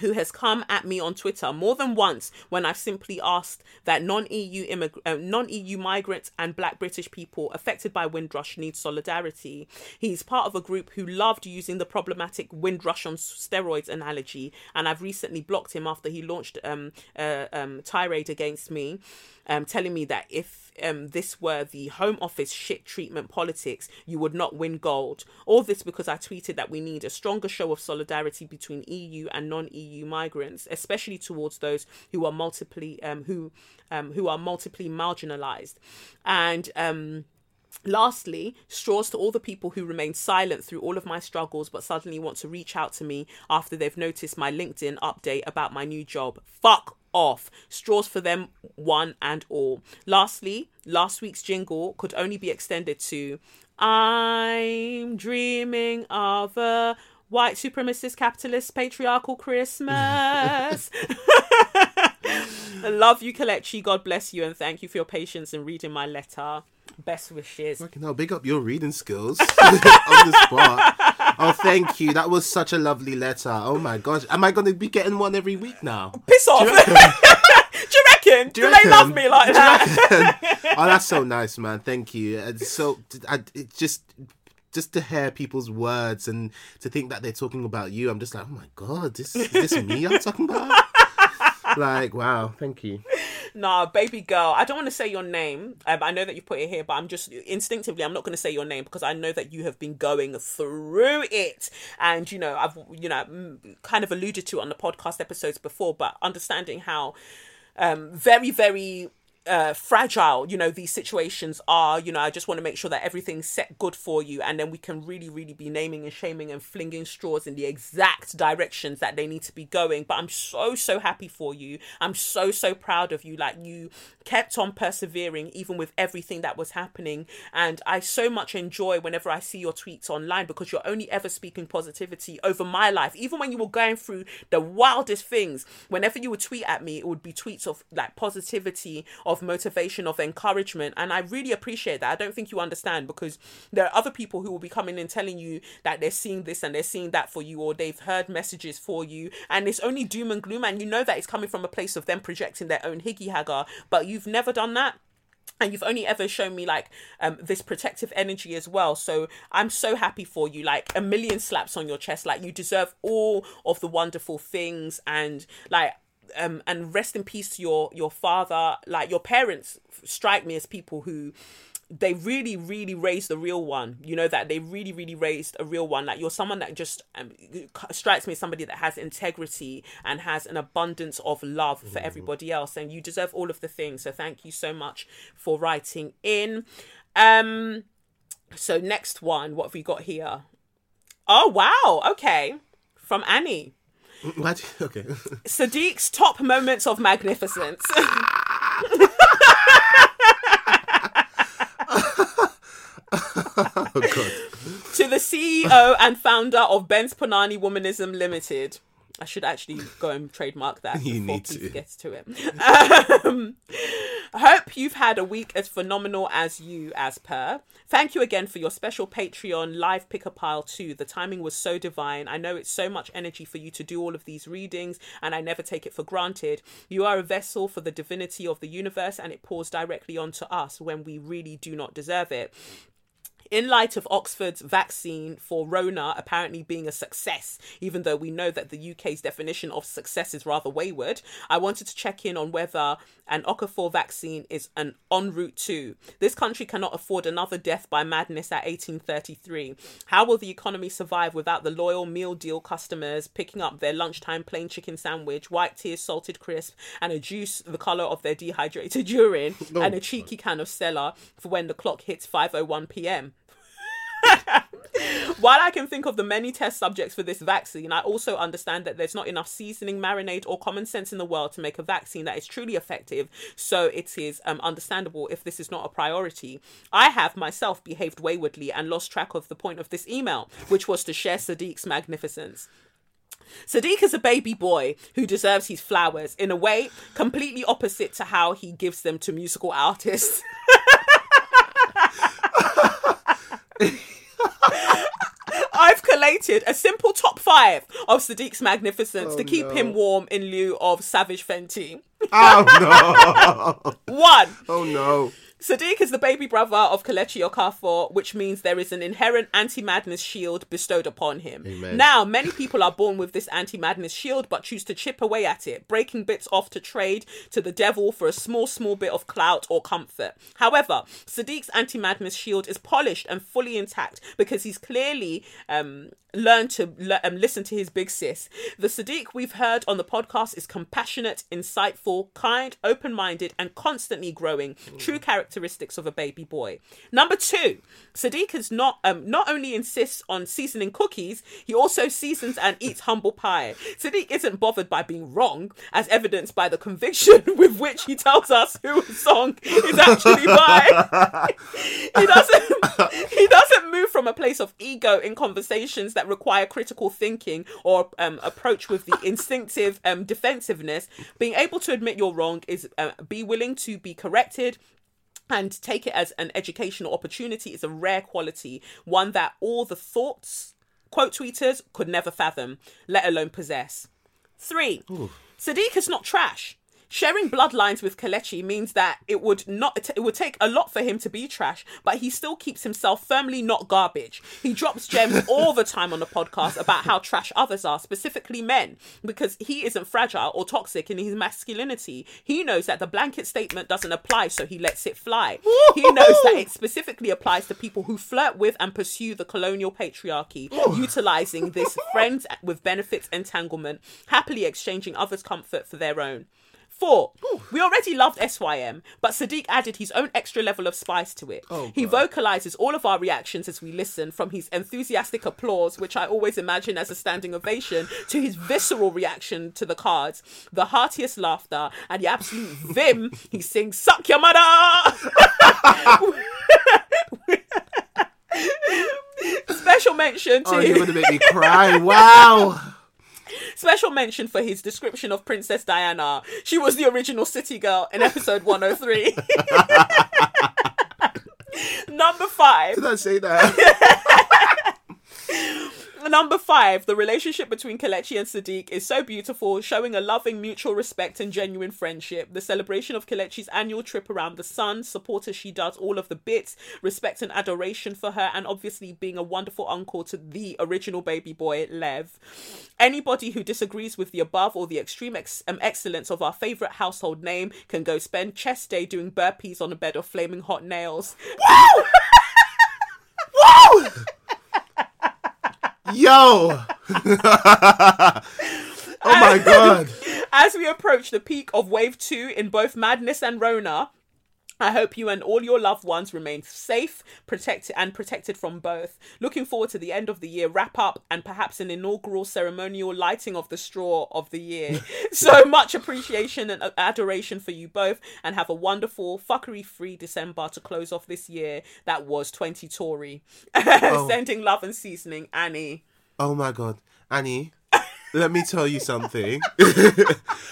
who has come at me on Twitter more than once when I've simply asked that non-EU immig- uh, non-EU migrants and Black British people affected by Windrush need solidarity. He's part of a group who loved using the problematic Windrush on steroids analogy, and I've recently blocked him after he launched um, a um, tirade against me, um, telling me that if um, this were the Home Office shit treatment politics, you would not win gold. All this because I tweeted that we need a stronger show of solidarity between EU and non-EU migrants, especially towards those who are multiply um, who um, who are multiply marginalized, and. Um, Lastly, straws to all the people who remain silent through all of my struggles but suddenly want to reach out to me after they've noticed my LinkedIn update about my new job. Fuck off. Straws for them, one and all. Lastly, last week's jingle could only be extended to I'm dreaming of a white supremacist, capitalist, patriarchal Christmas. Love you, Kelechi. God bless you, and thank you for your patience in reading my letter. Best wishes. Hell, big up your reading skills on the spot. Oh, thank you. That was such a lovely letter. Oh my gosh. Am I going to be getting one every week now? Piss off. Do you reckon? Do, you they love me like that? oh, that's so nice, man. Thank you. And so, I, it just just to hear people's words and to think that they're talking about you, I'm just like, oh my god, this is this me I'm talking about. Like, wow, thank you. Nah, baby girl. I don't want to say your name. Um, I know that you put it here, but I'm just instinctively, I'm not going to say your name because I know that you have been going through it. And, you know, I've, you know, kind of alluded to on the podcast episodes before, but understanding how um, very, very uh, fragile, you know, these situations are, you know, I just want to make sure that everything's set good for you. And then we can really, really be naming and shaming and flinging straws in the exact directions that they need to be going. But I'm so, so happy for you. I'm so, so proud of you. Like, you kept on persevering even with everything that was happening. And I so much enjoy whenever I see your tweets online because you're only ever speaking positivity over my life. Even when you were going through the wildest things, whenever you would tweet at me, it would be tweets of like positivity, of motivation, of encouragement. And I really appreciate that. I don't think you understand because there are other people who will be coming and telling you that they're seeing this and they're seeing that for you, or they've heard messages for you, and it's only doom and gloom. And you know that it's coming from a place of them projecting their own higgy hagger, but you've never done that and you've only ever shown me like um this protective energy as well so i'm so happy for you like a million slaps on your chest like you deserve all of the wonderful things and like um and rest in peace to your your father. Like your parents strike me as people who they really really raised the real one. You know that they really really raised a real one. Like you're someone that just um, strikes me as somebody that has integrity and has an abundance of love for everybody else. And you deserve all of the things. So thank you so much for writing in. Um so next one what have we got here? Oh wow. Okay. From annie What? Okay. sadiq's top moments of magnificence Oh god. to the CEO and founder of Ben's Panani Womanism Limited. I should actually go and trademark that You before need to. gets to it. Um, I hope you've had a week as phenomenal as you, as per. Thank you again for your special Patreon live pick a pile too. The timing was so divine. I know it's so much energy for you to do all of these readings, and I never take it for granted. You are a vessel for the divinity of the universe, and it pours directly onto us when we really do not deserve it. In light of Oxford's vaccine for Rona apparently being a success, even though we know that the UK's definition of success is rather wayward, I wanted to check in on whether an Okafor vaccine is an en route to. This country cannot afford another death by madness at 1833. How will the economy survive without the loyal meal deal customers picking up their lunchtime plain chicken sandwich, white tears salted crisp, and a juice the colour of their dehydrated urine, and a cheeky can of Stella for when the clock hits 5:01 p.m. While I can think of the many test subjects for this vaccine, I also understand that there's not enough seasoning, marinade, or common sense in the world to make a vaccine that is truly effective. So it is um, understandable if this is not a priority. I have myself behaved waywardly and lost track of the point of this email, which was to share Sadiq's magnificence. Sadiq is a baby boy who deserves his flowers in a way completely opposite to how he gives them to musical artists. I've collated a simple top five of Sadiq's magnificence oh, to keep him warm in lieu of Savage Fenty. Oh no. One, Oh no. Sadiq is the baby brother of Kelechi Okafor, which means there is an inherent anti-madness shield bestowed upon him. Amen. Now, many people are born with this anti-madness shield, but choose to chip away at it, breaking bits off to trade to the devil for a small, small bit of clout or comfort. However, Sadiq's anti-madness shield is polished and fully intact because he's clearly um, learned to le- um, listen to his big sis. The Sadiq we've heard on the podcast is compassionate, insightful, kind, open-minded, and constantly growing. True character characteristics of a baby boy. Number two, Sadiq is not um, not only insists on seasoning cookies, he also seasons and eats humble pie. Sadiq isn't bothered by being wrong, as evidenced by the conviction with which he tells us who a song is actually by. he doesn't he doesn't move from a place of ego in conversations that require critical thinking or um, approach with the instinctive um, defensiveness. Being able to admit you're wrong is uh, be willing to be corrected and take it as an educational opportunity is a rare quality, one that all the thoughts quote tweeters could never fathom, let alone possess. Three, Sadiq is not trash. Sharing bloodlines with Kelechi means that it would not it would take a lot for him to be trash, but he still keeps himself firmly not garbage. He drops gems all the time on the podcast about how trash others are, specifically men, because he isn't fragile or toxic in his masculinity. He knows that the blanket statement doesn't apply, so he lets it fly. He knows that it specifically applies to people who flirt with and pursue the colonial patriarchy, utilizing this friends with benefits entanglement, happily exchanging others' comfort for their own. Four, we already loved SYM, but Sadiq added his own extra level of spice to it. Oh, he vocalizes all of our reactions as we listen, from his enthusiastic applause, which I always imagine as a standing ovation, to his visceral reaction to the cards, the heartiest laughter, and the absolute vim he sings, Suck your mother! Special mention to Oh, you're gonna make me cry. Wow. Special mention for his description of Princess Diana. She was the original city girl in episode 103. Number five. Did I say that? Number five, the relationship between Kelechi and Sadiq is so beautiful, showing a loving mutual respect and genuine friendship. The celebration of Kelechi's annual trip around the sun, support as she does all of the bits, respect and adoration for her, and obviously being a wonderful uncle to the original baby boy, Lev. Anybody who disagrees with the above or the extreme ex- um, excellence of our favourite household name can go spend chest day doing burpees on a bed of flaming hot nails. Woo! Woo! Yo! oh my god. As we approach the peak of wave two in both madness and Rona, I hope you and all your loved ones remain safe, protected, and protected from both. Looking forward to the end of the year wrap up and perhaps an inaugural ceremonial lighting of the straw of the year. so much appreciation and uh, adoration for you both, and have a wonderful fuckery free December to close off this year that was 20 Tory. Oh. Sending love and seasoning, Annie. Oh my god. Annie, let me tell you something.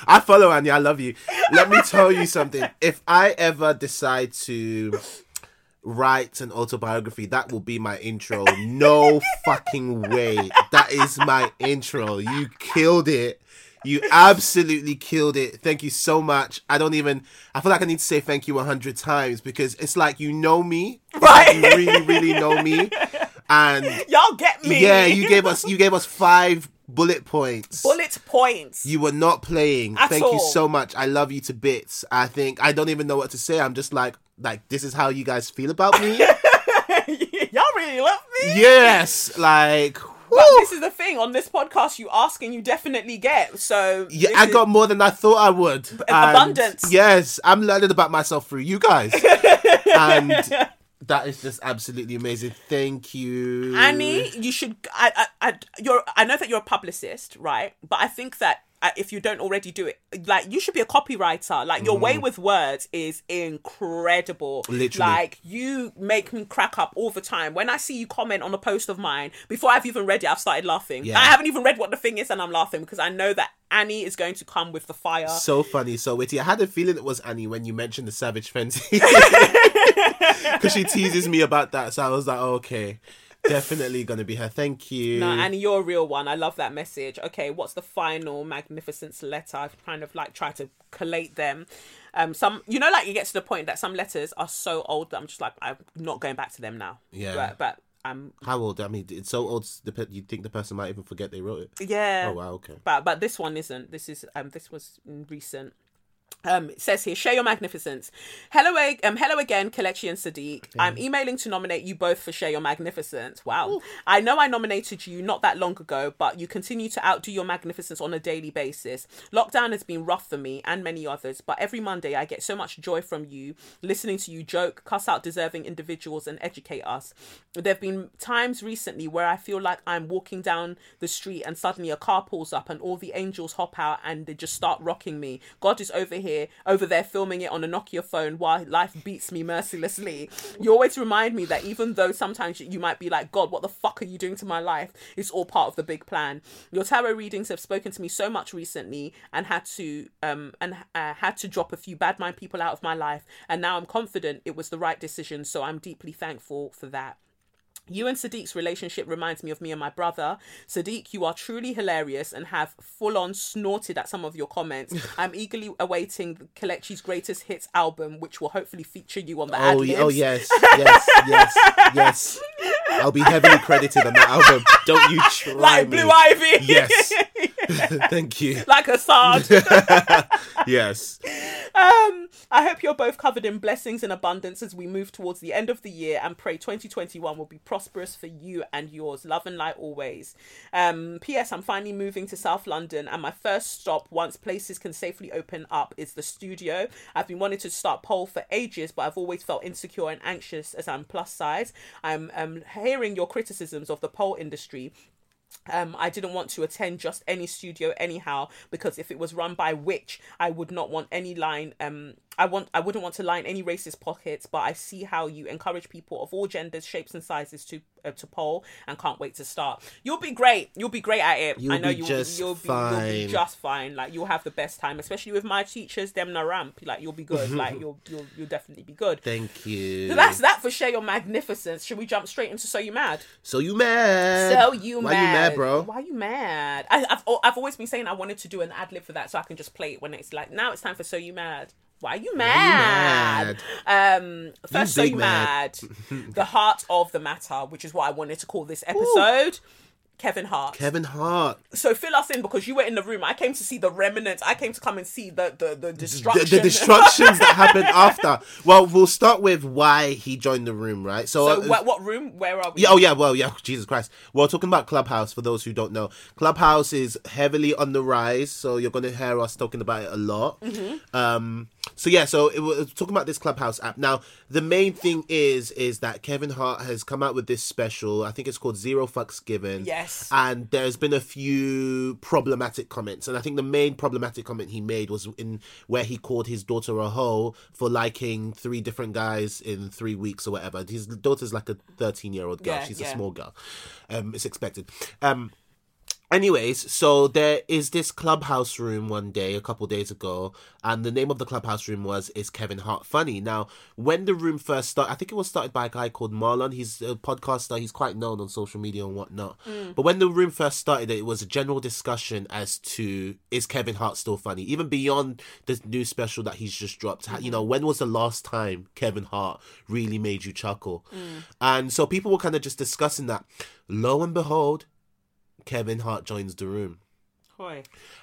I follow Annie, I love you. Let me tell you something. If I ever decide to write an autobiography, that will be my intro. No fucking way. That is my intro. You killed it. You absolutely killed it. Thank you so much. I don't even. I feel like I need to say thank you a hundred times because it's like you know me, like you really, really know me, and Y'all get me. yeah, you gave us you gave us five bullet points. bullet points. You were not playing. At Thank you so much. I love you to bits. I think I don't even know what to say. I'm just like like this is how you guys feel about me. Y'all really love me. yes, like But this is the thing on this podcast. You ask and you definitely get. So Yeah, I is- got more than I thought I would. And abundance. Yes, I'm learning about myself through you guys. and that is just absolutely amazing. Thank you. Annie. You should. I, I, I, you're. I know that you're a publicist, right? But I think that. Uh, If you don't already do it, like you should be a copywriter. Like your way with words is incredible. Mm. Literally. like you make me crack up all the time. When I see you comment on a post of mine, before I've even read it, I've started laughing. Yeah. I haven't even read what the thing is, and I'm laughing because I know that Annie is going to come with the fire. So funny, so witty. I had a feeling it was Annie when you mentioned the Savage Fenty. Because she teases me about that. So I was like, okay, definitely going to be her. Thank you. No, Annie, you're a real one. I love that message. Okay, what's the final magnificence letter? I've kind of like tried to collate them. Um, some you know, like you get to the point that some letters are so old that I'm just like I'm not going back to them now. Yeah. but, but um, How old? I mean, it's so old. You think the person might even forget they wrote it? yeah. Oh wow, okay. But but this one isn't. This is um this was recent. Um, it says here, share your magnificence. Hello, um, hello again, Kelechi and Sadiq. I'm emailing to nominate you both for share your magnificence. Wow. I know I nominated you not that long ago, but you continue to outdo your magnificence on a daily basis. Lockdown has been rough for me and many others, but every Monday I get so much joy from you, listening to you joke, cuss out deserving individuals, and educate us. There have been times recently where I feel like I'm walking down the street and suddenly a car pulls up and all the angels hop out and they just start rocking me. God is over here, over there filming it on a Nokia phone while life beats me mercilessly. You always remind me that even though sometimes you might be like, God, what the fuck are you doing to my life? It's all part of the big plan. Your tarot readings have spoken to me so much recently and had to um and uh, had to drop a few bad mind people out of my life and now I'm confident it was the right decision so I'm deeply thankful for that. You and Sadiq's relationship reminds me of me and my brother. Sadiq, you are truly hilarious and have full on snorted at some of your comments. I'm eagerly awaiting Kelechi's greatest hits album, which will hopefully feature you on the Oh, ad y- oh yes, yes, yes, yes. I'll be heavily credited on that album. Don't you try like me. Blue Ivy. Yes. Thank you. like Assad. Yes. Um, I hope you're both covered in blessings and abundance as we move towards the end of the year and pray 2021 will be prosperous for you and yours. Love and light always. Um, P.S. I'm finally moving to South London and my first stop once places can safely open up is the studio. I've been wanting to start pole for ages, but I've always felt insecure and anxious as I'm plus size. I'm um, hearing your criticisms of the pole industry um, I didn't want to attend just any studio anyhow because if it was run by which I would not want any line um I want I wouldn't want to line any racist pockets but I see how you encourage people of all genders shapes and sizes to uh, to poll and can't wait to start. You'll be great. You'll be great at it. You'll I know you'll, just you'll, be, you'll be just fine. Like you'll have the best time especially with my teachers them na ramp. Like you'll be good. Like you'll, you'll you'll definitely be good. Thank you. so that's that for share your magnificence. Should we jump straight into so you mad? So you mad? so you mad? you mad, bro? Why are you mad? I, I've I've always been saying I wanted to do an ad lib for that, so I can just play it when it's like now it's time for so you mad. Why are you mad? Um, first, so you mad. mad. the heart of the matter, which is what I wanted to call this episode. Kevin Hart. Kevin Hart. so fill us in because you were in the room. I came to see the remnants. I came to come and see the the, the The, destruction. the destructions that happened after. Well, we'll start with why he joined the room, right? So, so uh, what, what room? Where are we? Yeah, oh yeah, well, yeah, Jesus Christ. Well, talking about Clubhouse, for those who don't know, Clubhouse is heavily on the rise, so you're going to hear us talking about it a lot. Mm-hmm. Um, so yeah, so it was talking about this Clubhouse app. Now, the main thing is, is that Kevin Hart has come out with this special. I think it's called Zero Fucks Given. Yes. And there's been a few problematic comments, and I think the main problematic comment he made was in where he called his daughter a hoe for liking three different guys in three weeks or whatever. His daughter's like a 13 year old girl. Yeah, She's yeah. a small girl. Um, it's expected. Um, anyways, so there is this clubhouse room one day, a couple days ago, and the name of the clubhouse room was "Is Kevin Hart Funny?" Now, when the room first started, I think it was started by a guy called Marlon. He's a podcaster. He's quite known on social media and whatnot. Mm. But when the room first started, it was a general discussion as to is Kevin Hart still funny, even beyond the new special that he's just dropped. Ha- You know, mm-hmm. when was the last time Kevin Hart really made you chuckle? Mm. And so people were kind of just discussing that. Lo and behold, Kevin Hart joins the room.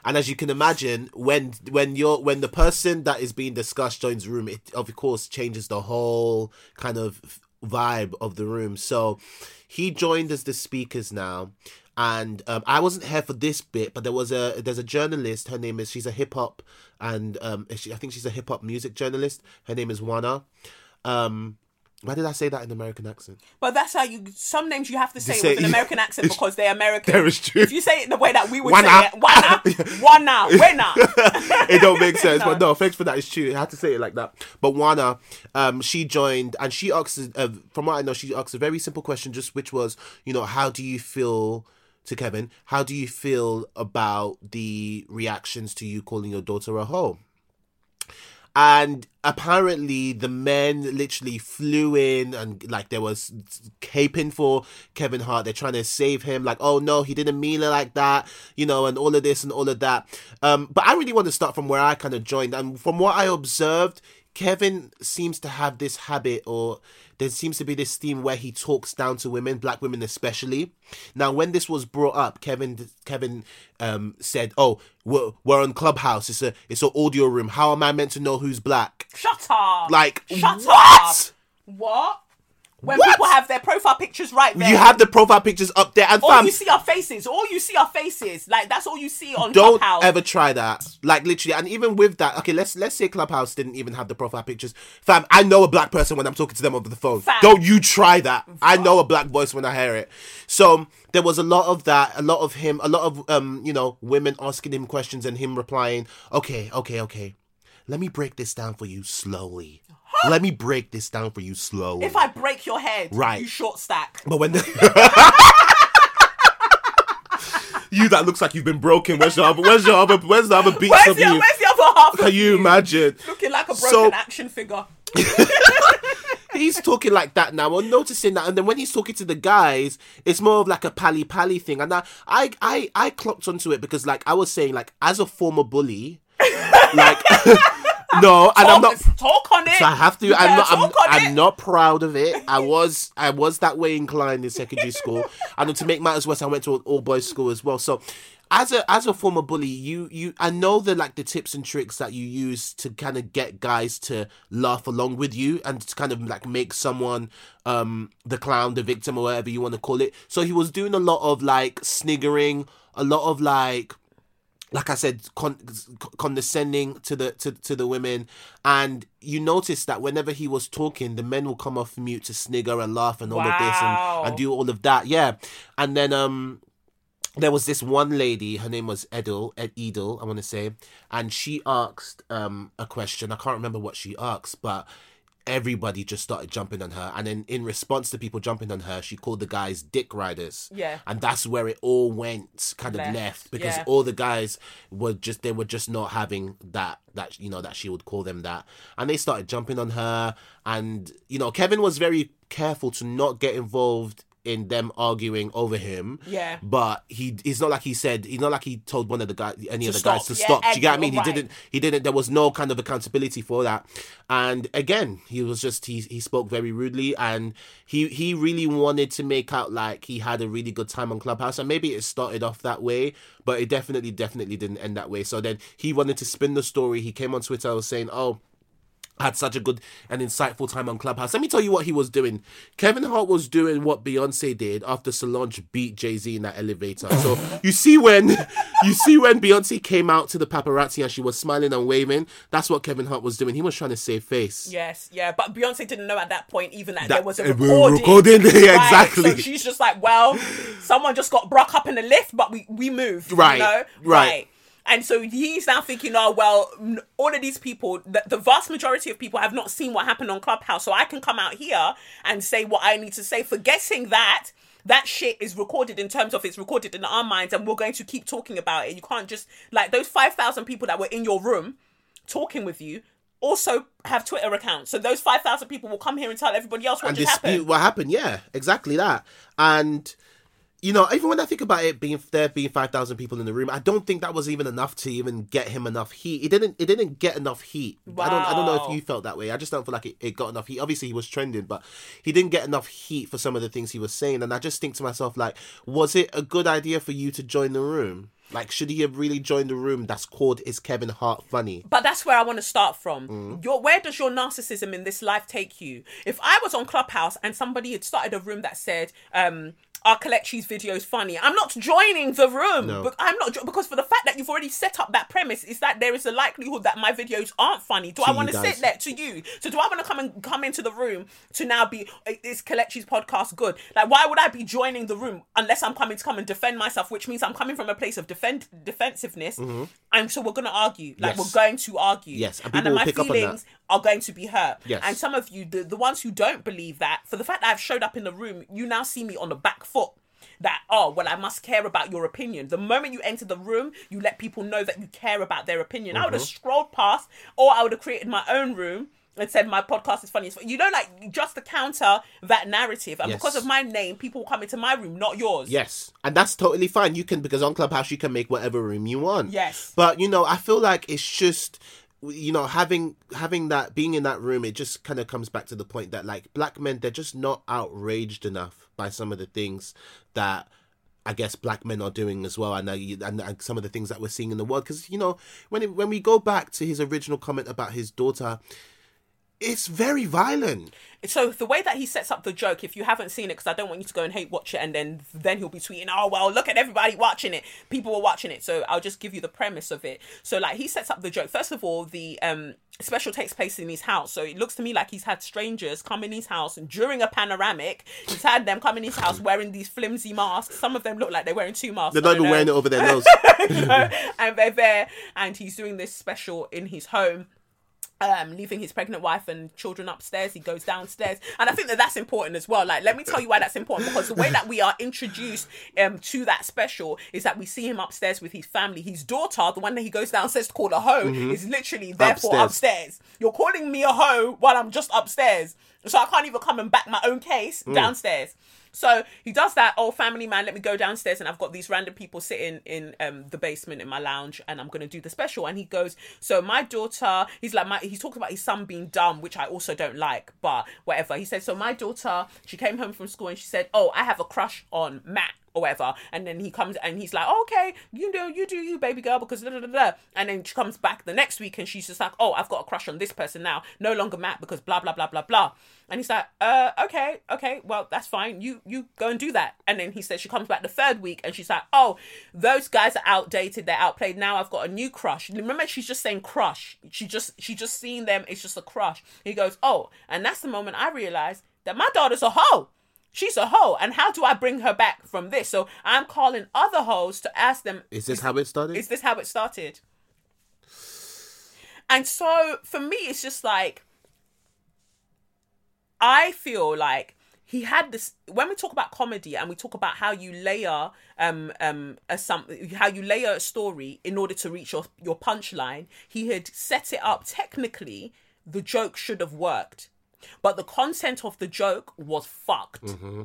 And as you can imagine, when when you're when the person that is being discussed joins the room, it of course changes the whole kind of vibe of the room. So he joined as the speakers now. And um, I wasn't here for this bit, but there was a there's a journalist. Her name is she's a hip hop and um she, I think she's a hip hop music journalist. Her name is Wana. Um, why did I say that in American accent? But that's how you. Some names you have to say say- with an American accent because they're American. That is true. If you say it the way that we would say it, wanna, wanna, winner. it don't make sense. But no, thanks for that. It's true. I had to say it like that. But Wana, um, she joined and she asked, uh, from what I know, she asked a very simple question, just which was, you know, how do you feel to Kevin? How do you feel about the reactions to you calling your daughter a hoe? And apparently, the men literally flew in and like there was caping for Kevin Hart. They're trying to save him, like, oh no, he didn't mean it like that, you know, and all of this and all of that. Um, but I really want to start from where I kind of joined, and from what I observed, Kevin seems to have this habit, or there seems to be this theme where he talks down to women, black women especially. Now, when this was brought up, Kevin Kevin um, said, "Oh, we're, we're on Clubhouse. It's a it's an audio room. How am I meant to know who's black? Shut up. Like Shut what? up. What? When What? people have their profile pictures right there. You have the profile pictures up there, and all fam, you see are faces. All you see are faces. Like that's all you see on Clubhouse. don't Clubhouse. ever try that. Like literally, and even with that, okay, let's let's say Clubhouse didn't even have the profile pictures. Fam, I know a black person when I'm talking to them over the phone. Fam. Don't you try that. I know a black voice when I hear it. So there was a lot of that, a lot of him, a lot of um, you know, women asking him questions and him replying, Okay, okay, okay. Let me break this down for you slowly. Let me break this down for you slowly. If I break your head, Right. you short stack. But when the you that looks like you've been broken. Where's your other? Where's your other? Where's the other beats Where's of the, you? where's the other half? Can of you imagine? Looking like a broken So- action figure. He's talking like that now. I'm noticing that, and then when he's talking to the guys, it's more of like a pally pally thing. And I, I, I, I clocked onto it because, like, I was saying, like, as a former bully, like, no, and I'm not. talk, talk on it. So I have to. You I'm not. I'm, I'm not proud of it. I was. I was that way inclined in secondary school, and to make matters worse, I went to an all boys school as well. So, as a as a former bully, you you I know the like the tips and tricks that you use to kind of get guys to laugh along with you and to kind of like make someone um the clown, the victim, or whatever you want to call it. So he was doing a lot of like sniggering, a lot of like like I said, con- condescending to the to, to the women, and you notice that whenever he was talking, the men will come off mute to snigger and laugh and all of this and, and do all of that, yeah. And then um, there was this one lady, her name was Edel, Ed Edel, I want to say, and she asked um a question. I can't remember what she asked, but everybody just started jumping on her, and then in response to people jumping on her, she called the guys dick riders. Yeah. and that's where it all went kind of Left, left because yeah. all the guys were just they were just not having that that you know that she would call them that and they started jumping on her and you know kevin was very careful to not get involved in them arguing over him. Yeah. but he it's not like he said he's not like he told one of the guys any To of the guys stop. to Yeah, stop. Do you get what i mean? He right. didn't he didn't there was no kind of accountability for that. And again he was just he he spoke very rudely and he he really wanted to make out like he had a really good time on clubhouse. And maybe it started off that way but it definitely definitely didn't end that way. So then he wanted to spin the story. He came on twitter was saying oh had such a good and insightful time on Clubhouse. Let me tell you what he was doing. Kevin Hart was doing what Beyonce did after Solange beat Jay Z in that elevator. So you see when you see when Beyonce came out to the paparazzi and she was smiling and waving. That's what Kevin Hart was doing. He was trying to save face. Yes, yeah, but Beyonce didn't know at that point even that, That- there was a eh, we're recording. recording, yeah, Right, exactly. So she's just like, well, someone just got broke up in the lift, but we we moved. you Right, right. And so he's now thinking, oh well, all of these people, the, the vast majority of people have not seen what happened on Clubhouse, so I can come out here and say what I need to say, forgetting that that shit is recorded in terms of it's recorded in our minds, and we're going to keep talking about it. You can't just like those five thousand people that were in your room talking with you. Also have Twitter accounts, so those five thousand people will come here and tell everybody else what and just dispute happened. what happened. Yeah, exactly that. And you know, even when I think about it being there being five thousand people in the room, I don't think that was even enough to even get him enough heat. It didn't. It didn't get enough heat. I don't. I don't know if you felt that way. I just don't feel like it, it got enough heat. Obviously, he was trending, but he didn't get enough heat for some of the things he was saying. And I just think to myself, like, was it a good idea for you to join the room? Like, should he have really joined the room that's called "Is Kevin Hart Funny"? But that's where I want to start from. Mm. Your where does your narcissism in this life take you? If I was on Clubhouse and somebody had started a room that said, um, our Kelechi's video is funny. I'm not joining the room. No. But I'm not jo- because for the fact that you've already set up that premise is that there is a likelihood that my videos aren't funny. Do I want to sit there to you? So do I want to come and come into the room to now be is Kelechi's podcast good? Like why would I be joining the room unless I'm coming to come and defend myself, which means I'm coming from a place of defend defensiveness. And so we're gonna argue. Like Mm-hmm. Yes. we're going to argue. Yes, and and then my pick up on that. feelings are going to be hurt. Yes. And some of you, the, the ones who don't believe that, for the fact that I've showed up in the room, you now see me on the back foot. That oh well, I must care about your opinion. The moment you enter the room, you let people know that you care about their opinion. I would have Mm-hmm. scrolled past, or I would have created my own room and said my podcast is funny. You know, like just to counter that narrative, and Yes. because of my name, people will come into my room, not yours. Yes, and that's totally fine. You can because on Clubhouse you can make whatever room you want. Yes. But you know, I feel like it's just you know having having that being in that room it just kind of comes back to the point that like black men they're just not outraged enough by some of the things that I guess black men are doing as well, and, uh, and some of the things that we're seeing in the world. Because you know, when it, when we go back to his original comment about his daughter, it's very violent. So the way that he sets up the joke, if you haven't seen it, because I don't want you to go and hate watch it, and then then he'll be tweeting, "Oh well, look at everybody watching it. People were watching it." So I'll just give you the premise of it. So like he sets up the joke. First of all, the um special takes place in his house. So it looks to me like he's had strangers come in his house and during a panoramic, he's had them come in his house wearing these flimsy masks. Some of them look like they're wearing two masks. They're not even wearing it over their nose. you know, and they're there, and he's doing this special in his home um, leaving his pregnant wife and children upstairs. He goes downstairs, and I think that that's important as well. Like, let me tell you why that's important because the way that we are introduced um to that special is that we see him upstairs with his family. His daughter, the one that he goes downstairs to call a hoe, is literally therefore Upstairs. upstairs. You're calling me a hoe while I'm just upstairs, so I can't even come and back my own case downstairs. So he does that. Oh, family man, let me go downstairs, and I've got these random people sitting in um the basement in my lounge, and I'm gonna do the special. And he goes, so my daughter, he's like my, he's talking about his son being dumb, which I also don't like, but whatever. He said, so my daughter, she came home from school and she said, oh, I have a crush on Matt or whatever. And then he comes and he's like, okay, you know, you do you, baby girl, because da da da. And then she comes back the next week and she's just like, oh, I've got a crush on this person now, no longer Matt because blah blah blah blah blah. And he's like, uh, okay, okay, well that's fine. You you go and do that. And then he says she comes back the third week and she's like, oh, those guys are outdated, they're outplayed. Now I've got a new crush. Remember, she's just saying crush. She just she just seeing them. It's just a crush. He goes, oh, and that's the moment I realized that my daughter's a hoe. She's a hoe, and how do I bring her back from this? So I'm calling other hoes to ask them, Is this how it started? is this how it started? And so for me, it's just like I feel like he had this when we talk about comedy and we talk about how you layer um um a some how you layer a story in order to reach your your punchline he had set it up technically the joke should have worked but the content of the joke was fucked mm-hmm.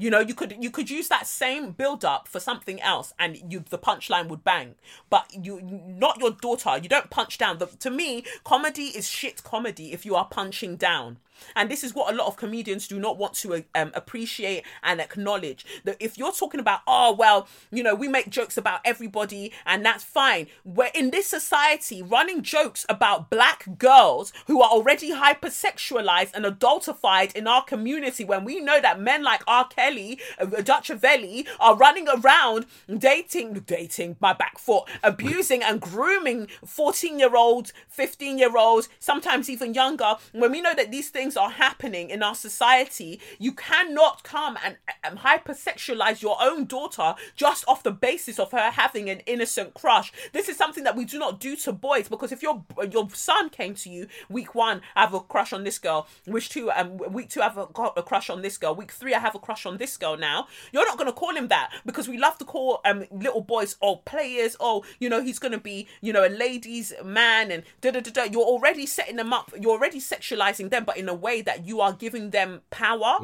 you know, you could you could use that same build up for something else, and you the punchline would bang. But you not your daughter. You don't punch down. The, to me, comedy is shit comedy if you are punching down. And this is what a lot of comedians do not want to um, appreciate and acknowledge. That if you're talking about, oh, well, you know, we make jokes about everybody and that's fine. We're in this society running jokes about black girls who are already hypersexualized and adultified in our community when we know that men like R. Kelly, uh, Dutchavelli are running around dating, dating, my back foot, abusing and grooming 14 year olds, 15 year olds, sometimes even younger. When we know that these things are happening in our society, you cannot come and um, hypersexualize your own daughter just off the basis of her having an innocent crush. This is something that we do not do to boys because if your your son came to you week one, I have a crush on this girl. Week two, um, week two, I have a, a crush on this girl. Week three, I have a crush on this girl. Now you're not gonna call him that because we love to call um little boys oh players. Oh, you know he's gonna be you know a ladies man and da da da da. You're already setting them up. You're already sexualizing them, but in a way that you are giving them power.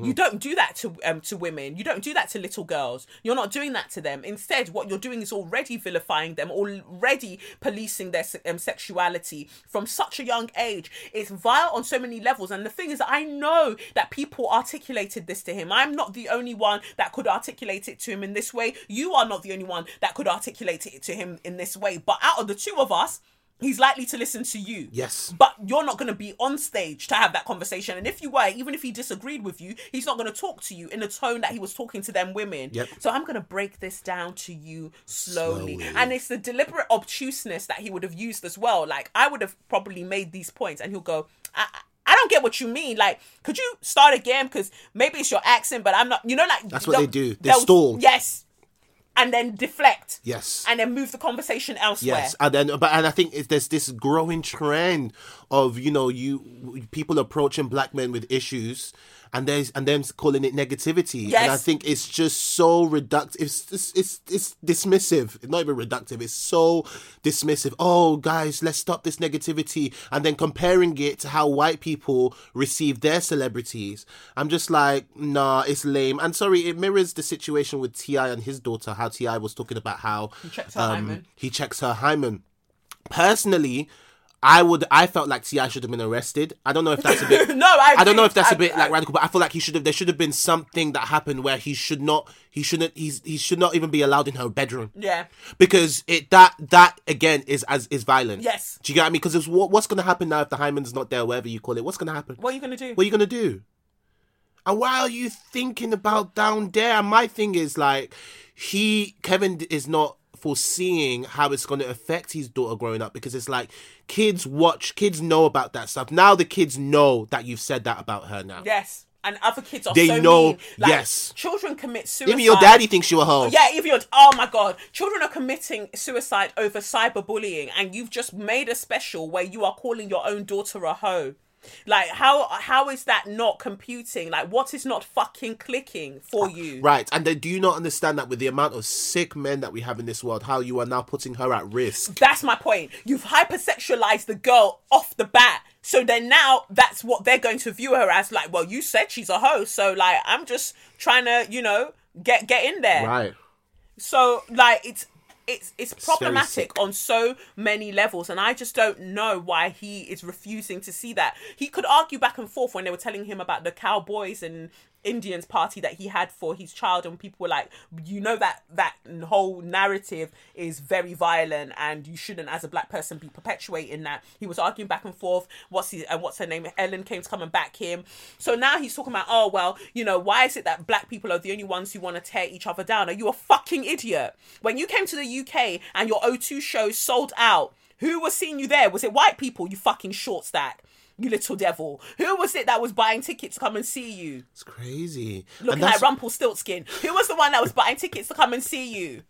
You don't do that to um to women. You don't do that to little girls. You're not doing that to them. Instead, what you're doing is already vilifying them, already policing their um, sexuality from such a young age. It's vile on so many levels. And the thing is, I know that people articulated this to him. I'm not the only one that could articulate it to him in this way. You are not the only one that could articulate it to him in this way. But out of the two of us. He's likely to listen to you. Yes. But you're not going to be on stage to have that conversation. And if you were, even if he disagreed with you, he's not going to talk to you in the tone that he was talking to them women. Yep. So I'm going to break this down to you slowly. Slowly. And it's the deliberate obtuseness that he would have used as well. Like, I would have probably made these points, and he'll go, I, I- don't get what you mean. Like, could you start again? Because maybe it's your accent, but I'm not. You know, like That's what they'll- do. They stall. Yes, and then deflect. Yes. and then move the conversation elsewhere. Yes, and then but and I think there's this growing trend of you know you people approaching black men with issues, and there's and them calling it negativity, and I think it's just so reductive. It's it's it's, it's dismissive. It's not even reductive. It's so dismissive. Oh, guys, let's stop this negativity, and then comparing it to how white people receive their celebrities. I'm just like, nah, it's lame. And sorry, it mirrors the situation with T.I. and his daughter. How T.I. was talking about how He checks her um, hymen. he checks her hymen Personally, I would. I felt like T.I. should have been arrested. I don't know if that's a bit. No, I I don't know if that's a I- bit like I- radical, but I feel like he should have. There should have been something that happened where he should not. He shouldn't. He's. He should not even be allowed in her bedroom. Yeah. Because it that that again is as is violent. Yes. Do you get what I mean? Because what, what's gonna happen now if the hymen's not there, whatever you call it. What's gonna happen? What are you gonna do? What are you gonna do? And why are you thinking about down there? And my thing is like, he Kevin is not foreseeing how it's gonna affect his daughter growing up because it's like kids watch, kids know about that stuff. Now the kids know that you've said that about her now. Yes. And other kids are They so know- mean. Like, yes. Children commit suicide. Even your daddy thinks you're a hoe. Yeah, even you're, oh my god, children are committing suicide over cyberbullying, and you've just made a special where you are calling your own daughter a hoe. Like, how how is that not computing? Like, what is not fucking clicking for uh, you? Right, and then do you not understand that with the amount of sick men that we have in this world, how you are now putting her at risk? That's my point. You've hypersexualized the girl off the bat. So then now that's what they're going to view her as like, well, you said she's a hoe, so like I'm just trying to, you know, get get in there. Right. So like it's it's it's problematic on so many levels and I just don't know why he is refusing to see that. He could argue back and forth when they were telling him about the cowboys and Indians party that he had for his child and people were like you know that that whole narrative is very violent and you shouldn't as a black person be perpetuating that. He was arguing back and forth what's his and what's her name? Ellen came to come and back him. So now he's talking about oh well you know why is it that black people are the only ones who want to tear each other down? Are you a fucking idiot? When you came to the UK and your O2 show sold out who was seeing you there? Was it white people you fucking short stack you little devil who was it that was buying tickets to come and see you It's crazy. looking like Rumpelstiltskin. Who was the one that was buying tickets to come and see you?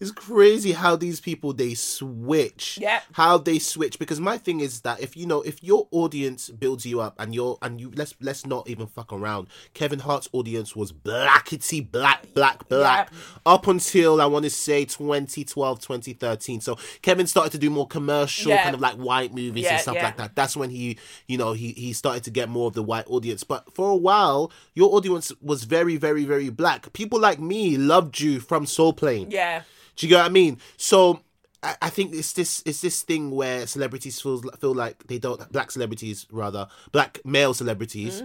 It's crazy how these people they switch. Yeah. How they switch because my thing is that if you know if your audience builds you up and you're and you let's let's not even fuck around. Kevin Hart's audience was blackety black black black Yep. up until I want to say 2012 2013. So Kevin started to do more commercial kind of like white movies and stuff like that. That's when he you know he he started to get more of the white audience. But for a while your audience was very very very black. People like me loved you from Soul Plane. Yeah. Do you get what I mean? So I, I think it's this it's this thing where celebrities feel feel like they don't black celebrities rather black male celebrities.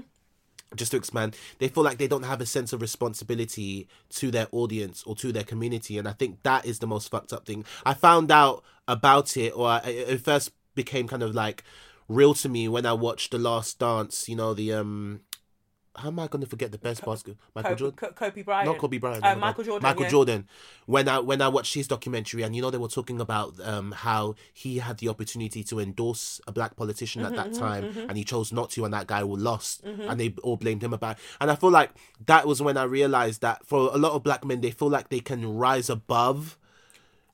Just to expand, they feel like they don't have a sense of responsibility to their audience or to their community, and I think that is the most fucked up thing. I found out about it, or I, it first became kind of like real to me when I watched The Last Dance. You know the um, how am I going to forget the best basketball? Michael Jordan. Co- Kobe Bryant. Not Kobe Bryant. Uh, Michael Jordan. Michael yeah. Jordan. When I when I watched his documentary, and you know they were talking about um how he had the opportunity to endorse a black politician Mm-hmm, at that time, and he chose not to, and that guy was lost, Mm-hmm. and they all blamed him about. It. And I feel like that was when I realized that for a lot of black men, they feel like they can rise above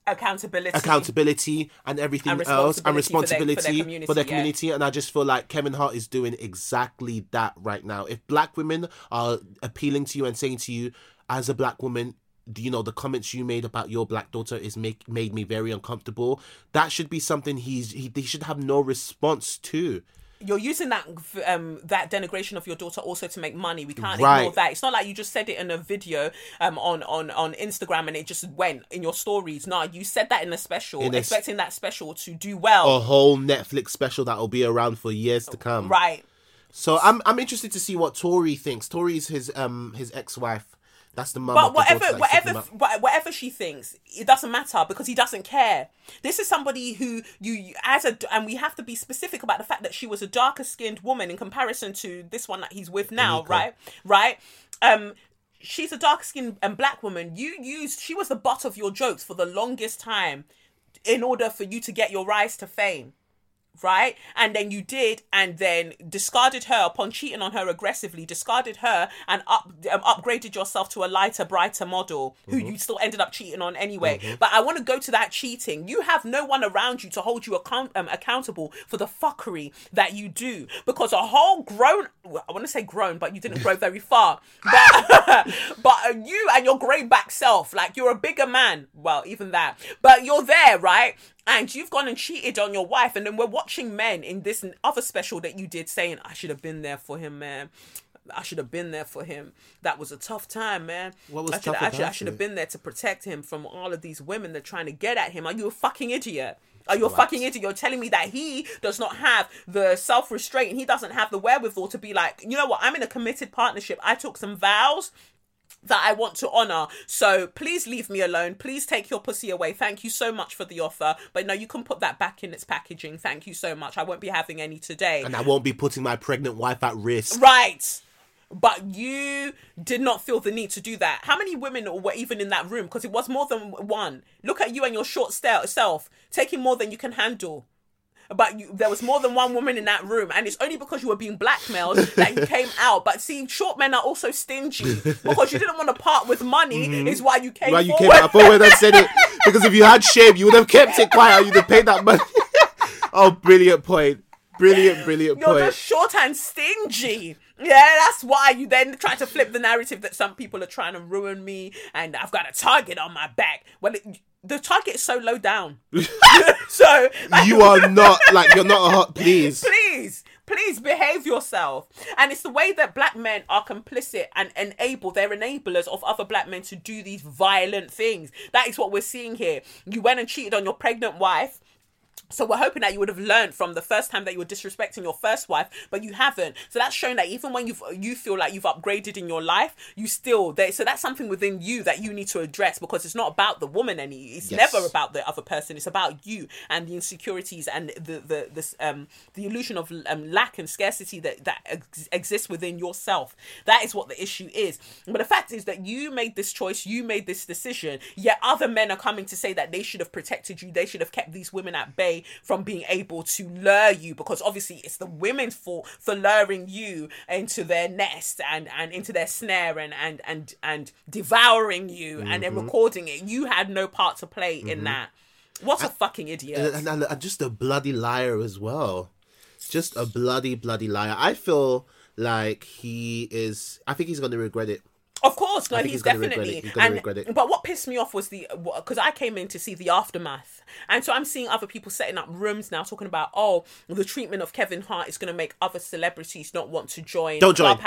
Accountability. accountability and everything And else and responsibility for their- for their responsibility for their community, community, and I just feel like Kevin Hart is doing exactly that right now. If black women are appealing to you and saying to you as a black woman you know the comments you made about your black daughter is make made me very uncomfortable that should be something he's he, he should have no response to You're using that um that denigration of your daughter also to make money. We can't Right. ignore that. It's not like you just said it in a video um on on on Instagram and it just went in your stories. No, you said that in a special, In a expecting that special to do well. a whole netflix special that will be around for years to come Right. so i'm i'm interested to see what Torrei thinks Torrei's his um his ex-wife that's the mum But whatever, whatever, whatever she thinks, it doesn't matter because he doesn't care. This is somebody who you, as a, and we have to be specific about the fact that she was a darker skinned woman in comparison to this one that he's with now, right? Right. Um, she's a dark skinned and black woman. You used, she was the butt of your jokes for the longest time, in order for you to get your rise to fame right? And then you did, and then discarded her upon cheating on her aggressively, discarded her and up um, upgraded yourself to a lighter, brighter model who you still ended up cheating on anyway. But I want to go to that cheating. You have no one around you to hold you account- um, accountable for the fuckery that you do because a whole grown I want to say grown, but you didn't grow very far. But but you and your grey back self, like you're a bigger man. Well, even that, but you're there, right? And you've gone and cheated on your wife and then we're watching men in this other special that you did saying i should have been there for him man I should have been there for him. That was a tough time, man. What was I should, tough I should, I should have been there to protect him from all of these women that are trying to get at him. Are you a fucking idiot? Are you a fucking idiot? You're telling me that he does not have the self restraint he doesn't have the wherewithal to be like, you know what? I'm in a committed partnership. I took some vows that I want to honor. So please leave me alone. Please take your pussy away. Thank you so much for the offer. But no, you can put that back in its packaging. Thank you so much. I won't be having any today. And I won't be putting my pregnant wife at risk. Right. But you did not feel the need to do that. How many women were even in that room? Because it was more than one. Look at you and your short self taking more than you can handle. But you, there was more than one woman in that room, and it's only because you were being blackmailed that you came out. But see, short men are also stingy because you didn't want to part with money. Mm-hmm. Is why you came. Why you forward. came out forward and said it? Because if you had shame, you would have kept it quiet. You'd have paid that money. oh, brilliant point. Brilliant, brilliant point. You're just short and stingy. Yeah, that's why you then try to flip the narrative that some people are trying to ruin me and I've got a target on my back. Well, it, the target is so low down. so, like, You are not like you're not a hot. Please. please, please behave yourself. And it's the way that black men are complicit and enable, they're enablers of other black men to do these violent things. That is what we're seeing here. You went and cheated on your pregnant wife. So we're hoping that you would have learned from the first time that you were disrespecting your first wife, but you haven't. So that's showing that even when you you feel like you've upgraded in your life, you still there. So that's something within you that you need to address because it's not about the woman any. It's Yes. never about the other person. It's about you and the insecurities and the the this um the illusion of um, lack and scarcity that that ex- exists within yourself. That is what the issue is. But the fact is that you made this choice, you made this decision. Yet other men are coming to say that they should have protected you. They should have kept these women at bay from being able to lure you because obviously it's the women's fault for luring you into their nest and and into their snare and and and and devouring you and Mm-hmm. then recording it. You had no part to play in that. What a fucking idiot. and, and, and just a bloody liar as well. Just a bloody, bloody liar. I feel like he is. I think he's going to regret it. Of course, no, he's, he's definitely. and, regret it. But what pissed me off was the because I came in to see the aftermath, and so I'm seeing other people setting up rooms now, talking about oh, the treatment of Kevin Hart is going to make other celebrities not want to join Don't join.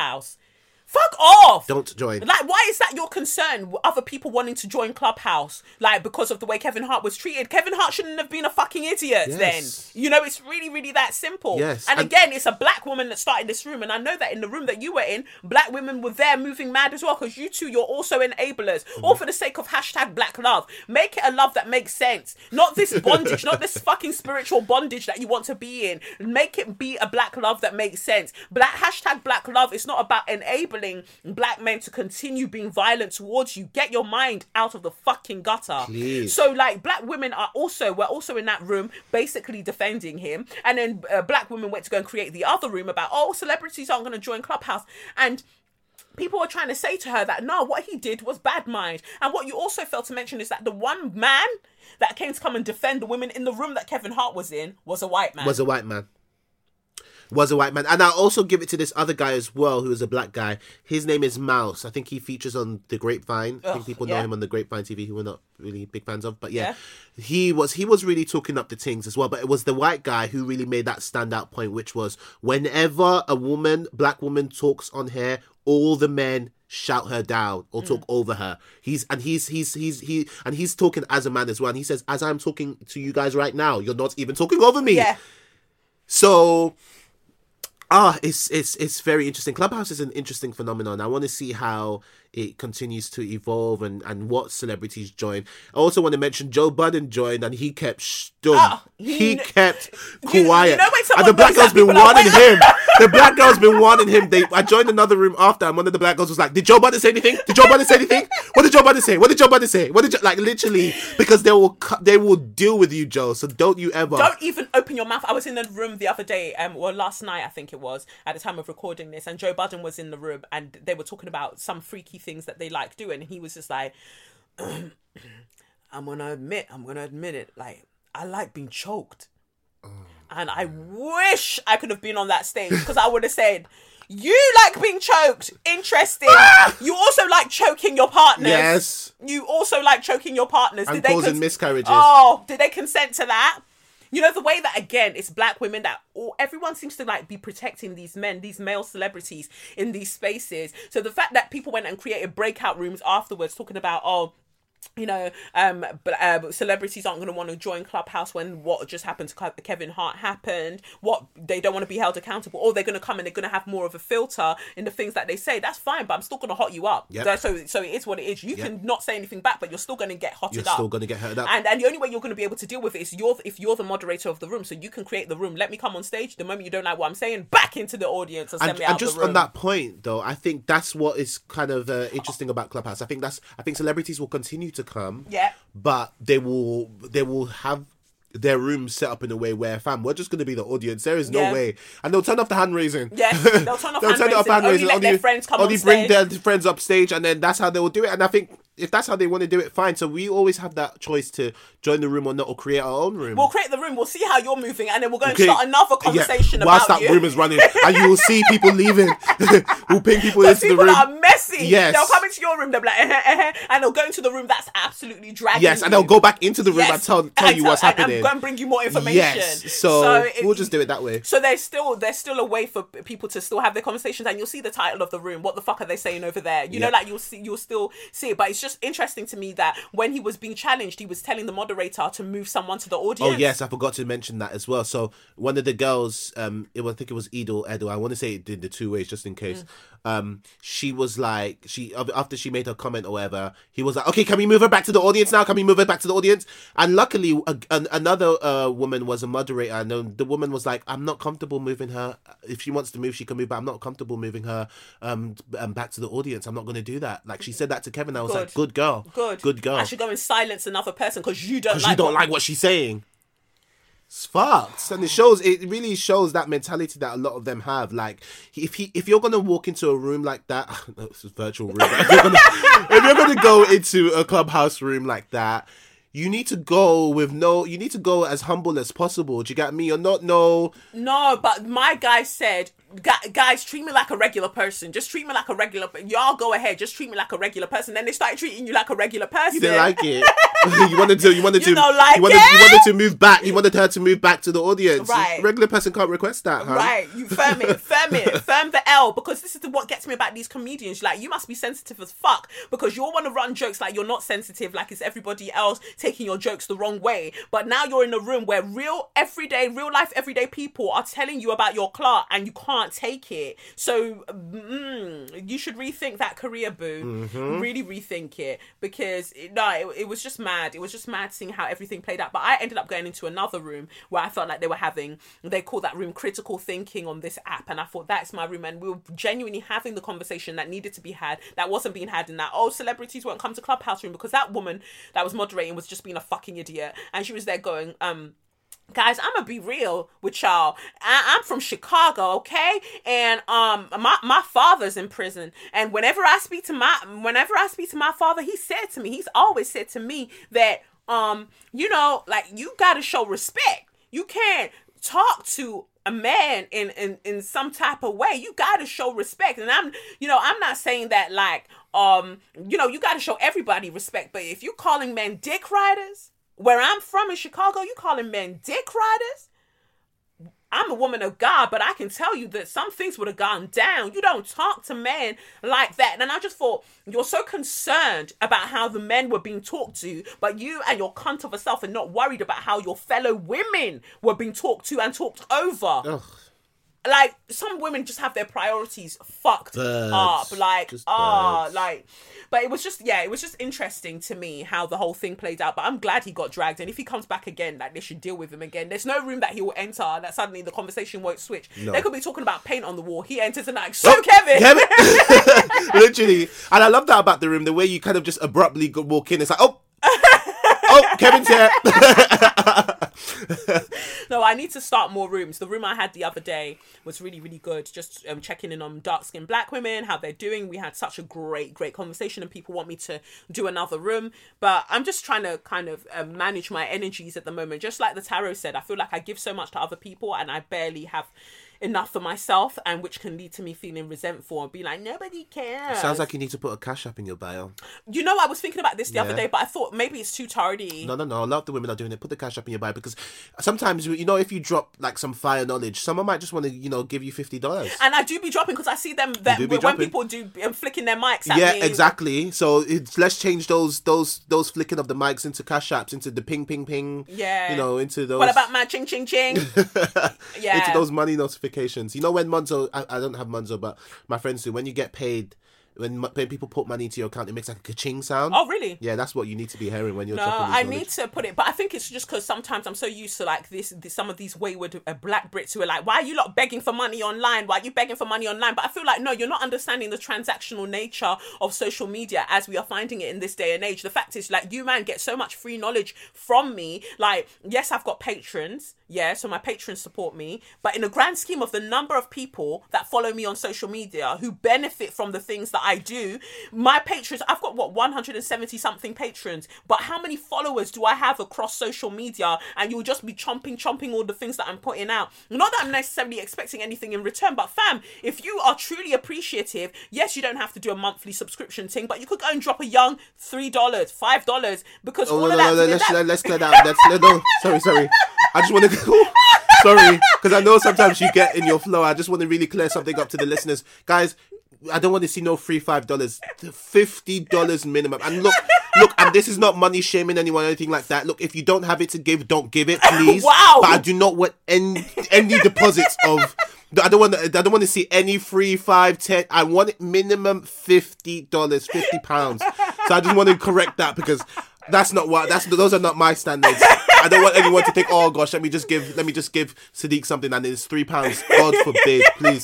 Fuck off! Don't join. Like, why is that your concern? Other people wanting to join Clubhouse, like because of the way Kevin Hart was treated. Kevin Hart shouldn't have been a fucking idiot. Yes. Then you know it's really, really that simple. Yes, And, and- again, it's a black woman that started this room, and I know that in the room that you were in, black women were there moving mad as well. Because you two, you're also enablers, mm-hmm. all for the sake of hashtag Black Love. Make it a love that makes sense, not this bondage, not this fucking spiritual bondage that you want to be in. Make it be a black love that makes sense. Black hashtag Black Love It's not about enabling black men to continue being violent towards you. Get your mind out of the fucking gutter. Please. So like black women are also were also in that room basically defending him, and then uh, black women went to go and create the other room about oh celebrities aren't going to join Clubhouse and. People were trying to say to her that no, what he did was bad mind. And what you also failed to mention is that the one man that came to come and defend the women in the room that Kevin Hart was in was a white man. was a white man. Was a white man, and I'll also give it to this other guy as well, who is a black guy. His name is Mouse. I think he features on the Grapevine. I think people know yeah. him on the Grapevine TV, who we're not really big fans of. But yeah, he was he was really talking up the things as well. But it was the white guy who really made that standout point, which was whenever a woman, black woman, talks on here, all the men shout her down or talk Mm. over her. He's and he's he's he's he and he's talking as a man as well. And he says, as I'm talking to you guys right now, you're not even talking over me. yeah. So ah, it's it's it's very interesting. Clubhouse is an interesting phenomenon. I want to see how it continues to evolve and and what celebrities join. I also want to mention Joe Budden joined and he kept stum. Ah, he, he- kept You- you quiet. know and the black girl's been wanting like- him. The black girl's been wanting him. They I joined another room after and one of the black girls was like, Did Joe Budden say anything? Did Joe Budden say anything? What did Joe Budden say? What did Joe Budden say? What did Joe, like literally because they will cu- they will deal with you, Joe. So don't you ever Don't even open your mouth. I was in the room the other day, um, well, last night I think it was, at the time of recording this, and Joe Budden was in the room, and they were talking about some freaky things that they like doing, and he was just like, "I'm gonna admit, I'm gonna admit it. Like, I like being choked, oh, and I wish I could have been on that stage because I would have said." You like being choked. Interesting. Ah! you also like choking your partners. Yes. You also like choking your partners. And did they causing cons- miscarriages. Oh, did they consent to that? You know the way that again it's black women that all everyone seems to like be protecting these men, these male celebrities in these spaces. So the fact that people went and created breakout rooms afterwards talking about oh you know, um, but uh, celebrities aren't going to want to join Clubhouse when what just happened to Kevin Hart happened. What they don't want to be held accountable, or they're going to come and they're going to have more of a filter in the things that they say. That's fine, but I'm still going to hot you up. Yep. So, so it is what it is. You Yep. can not say anything back, but you're still going to get hotted You're up. still gonna get hurt up. And and the only way you're going to be able to deal with it is you're if you're the moderator of the room, so you can create the room. Let me come on stage. The moment you don't like what I'm saying, back into the audience and send and, me out and just the room. on that point though i think that's what is kind of uh, interesting about clubhouse i think that's i think celebrities will continue to come Yeah. but they will they will have their room set up in a way where fam we're just going to be the audience there is no Yeah. way and they'll turn off the hand raising Yes, they'll turn off hand raising, only let their friends come only on bring stage. their friends up stage and then that's how they will do it and i think if that's how they want to do it fine so we always have that choice to join the room or not or create our own room We'll create the room. We'll see how you're moving, and then we'll go and Okay. start another conversation Yeah, whilst about that you. room is running, and you will see people leaving. we'll ping people into the room. are messy. Yes. They'll come into your room, they'll be like, eh, eh, eh, and they'll go into the room that's absolutely dragging Yes, and you. they'll go back into the room Yes, and tell tell you what's and- and happening. go and bring you more information. Yes, so, it- we'll just do it that way. So there's still there's still a way for people to still have their conversations, and you'll see the title of the room. What the fuck are they saying over there? You know, like you'll see you'll still see it. But it's just interesting to me that when he was being challenged, he was telling the moderator to move someone to the audience. Oh yes, I forgot to mention that as well. So one of the girls, um, it was, I think it was Edel Edo. I want to say it did the two ways just in case. Um, she was like, she after she made her comment or whatever, he was like, okay, can we move her back to the audience now? Can we move her back to the audience? And luckily, a, an, another uh, woman was a moderator, and the, woman was like, I'm not comfortable moving her. If she wants to move, she can move, but I'm not comfortable moving her um, um back to the audience. I'm not going to do that. Like she said that to Kevin. I was like, Good. good girl, Good. good girl. I should go and silence another person because you don't because like you don't what- like what she's saying. It's fucked, and it shows. It really shows that mentality that a lot of them have. Like, if he, if you're gonna walk into a room like that, no, it's a virtual room. if, you're gonna, if you're gonna go into a clubhouse room like that, you need to go with no. You need to go as humble as possible. Do you get me? You're not no. No, but my guy said, "Gu- guys, treat me like a regular person. Just treat me like a regular. Y'all go ahead. Just treat me like a regular person. Then they started treating you like a regular person. You didn't like it. you wanted to. You wanted You to. like you wanted, it? You wanted to move back. You wanted her to move back to the audience. Right. Regular person can't request that, huh? Right, you firm it, firm it, firm the L because this is the, what gets me about these comedians. Like, you must be sensitive as fuck because you all want to run jokes like you're not sensitive, like it's everybody else taking your jokes the wrong way. But now you're in a room where real, everyday, real life, everyday people are telling you about your clout and you can't take it. So, mm, you should rethink that career, boo. Mm-hmm. Really rethink it because it, no, it, it was just mad. It was just mad seeing how everything played out. But I ended up going into another room where I felt like they were having, they call that room critical thinking on this app. And I thought that's my room. And we were genuinely having the conversation that needed to be had that wasn't being had in that, oh, celebrities won't come to Clubhouse room because that woman that was moderating was just being a fucking idiot. And she was there going, um, guys i'm gonna be real with y'all. I- i'm from chicago okay? And um my, my father's in prison. And whenever i speak to my whenever i speak to my father he said to me he's always said to me that um you know like you gotta show respect. You can't talk to a man in, in in some type of way. You gotta show respect. And i'm you know i'm not saying that like um you know you gotta show everybody respect. But if you're calling men dick riders where I'm from in Chicago, you calling men dick riders? I'm a woman of God, but I can tell you that some things would have gone down. You don't talk to men like that. And I just thought, you're so concerned about how the men were being talked to, but you and your cunt of a self are not worried about how your fellow women were being talked to and talked over Ugh. Like some women just have their priorities fucked Birds. up like ah like but it was just yeah it was just interesting to me how the whole thing played out but i'm glad he got dragged and if he comes back again like they should deal with him again there's no room that he will enter that suddenly the conversation won't switch No. they could be talking about paint on the wall he enters and like so kevin Kevin, literally, and I love that about the room. The way you kind of just abruptly walk in, it's like, oh, oh, Kevin's here. No, I need to start more rooms. The room I had the other day was really, really good. Just um, checking in on dark skinned black women, how they're doing. We had such a great, great conversation, and people want me to do another room. But I'm just trying to kind of um, manage my energies at the moment. Just like the tarot said, I feel like I give so much to other people, and I barely have enough for myself, and which can lead to me feeling resentful and be like, nobody cares. Sounds like you need to put a cash app in your bio. you know, I was thinking about this the other day, but I thought maybe it's too tardy. No, no, no. A lot of the women are doing it. Put the cash up in your bio because sometimes you know if you drop like some fire knowledge, someone might just want to you know give you fifty dollars. And I do be dropping because I see them that when dropping. people do um, flicking their mics at Yeah, me. exactly. So it's let's change those those those flicking of the mics into cash apps, into the ping ping ping. Yeah. You know, into those. What about my ching ching ching? yeah. into those money notifications. You know when Monzo, I, I don't have Monzo, but my friends do. When you get paid, when, when people put money into your account, it makes like a ka-ching sound. Oh, really? Yeah, that's what you need to be hearing when you're No, I knowledge. need to put it, but I think it's just because sometimes I'm so used to like this, this some of these wayward uh, black Brits who are like, "Why are you lot begging for money online? Why are you begging for money online?" But I feel like no, you're not understanding the transactional nature of social media as we are finding it in this day and age. The fact is, like, you man get so much free knowledge from me. Like, yes, I've got patrons, yeah, so my patrons support me, but in the grand scheme of the number of people that follow me on social media who benefit from the things that I do, my patrons, I've got what 170 something patrons, but how many followers do I have across social media? And you'll just be chomping, chomping all the things that I'm putting out. Not that I'm necessarily expecting anything in return, but fam, if you are truly appreciative, yes, you don't have to do a monthly subscription thing, but you could go and drop a young three dollars, five dollars, because Oh all no, of no, that, no, let's, that- let, let's clear that. Let's let, no. Sorry, sorry. I just want to. sorry, because I know sometimes you get in your flow. I just want to really clear something up to the listeners, guys. I don't want to see no free five dollars, fifty dollars minimum. And look, look, and this is not money shaming anyone or anything like that. Look, if you don't have it to give, don't give it, please. Wow. But I do not want any any deposits of. I don't want. To, I don't want to see any free five, ten. I want it minimum fifty dollars, fifty pounds. So I just want to correct that because that's not what. That's those are not my standards. I don't want anyone to think, oh gosh, let me just give, let me just give Sadiq something and it's three pounds. God forbid, please.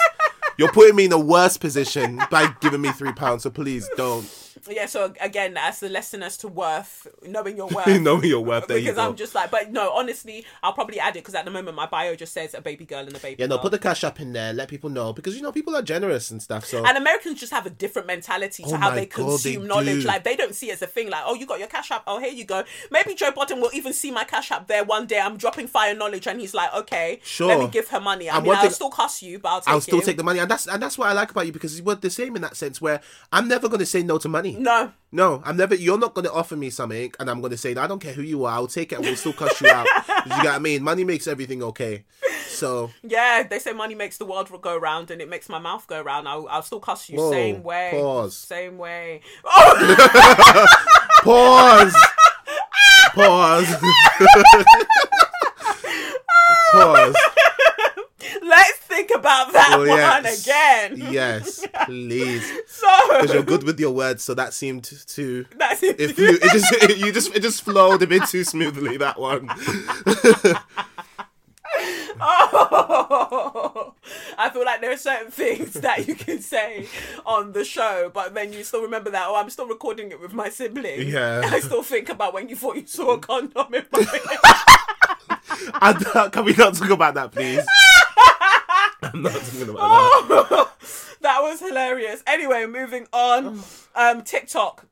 You're putting me in the worst position by giving me three pounds. So please don't. Yeah. So again, that's the lesson as to worth knowing your worth. know your worth. There you because go. I'm just like, but no, honestly, I'll probably add it because at the moment my bio just says a baby girl and a baby. yeah, no, girl. put the cash up in there. Let people know because you know people are generous and stuff. So And Americans just have a different mentality to Oh how they God, consume they knowledge. do. Like they don't see it as a thing. Like, oh, you got your cash app. Oh, here you go. Maybe Joe Biden will even see my cash app there one day. I'm dropping fire knowledge, and he's like, okay, Sure. let me give her money. I And mean, I'll thing- still cost you, but I'll take I'll still it. take the money, and that's and that's what I like about you because we're the same in that sense. Where I'm never going to say no to money. No, No, I'm never. You're not going to offer me something, and I'm going to say, I don't care who you are. I'll take it, and we'll still cuss you out. you get what I mean? Money makes everything okay. So yeah, they say money makes the world go round, and it makes my mouth go round. I'll, I'll still cuss you Whoa, same way. pause. Same way. Oh, pause. pause. pause. Think about that Oh, one yes. again. Yes, please. So Because you're good with your words, so that seemed to. that's it. If you, it just, you just, it just flowed a bit too smoothly. That one. Oh, I feel like there are certain things that you can say on the show, but then you still remember that. Oh, I'm still recording it with my sibling. Yeah. I still think about when you thought you saw a condom in my. I, can we not talk about that, please? I'm not talking about that. that was hilarious. Anyway, moving on. Um, TikTok.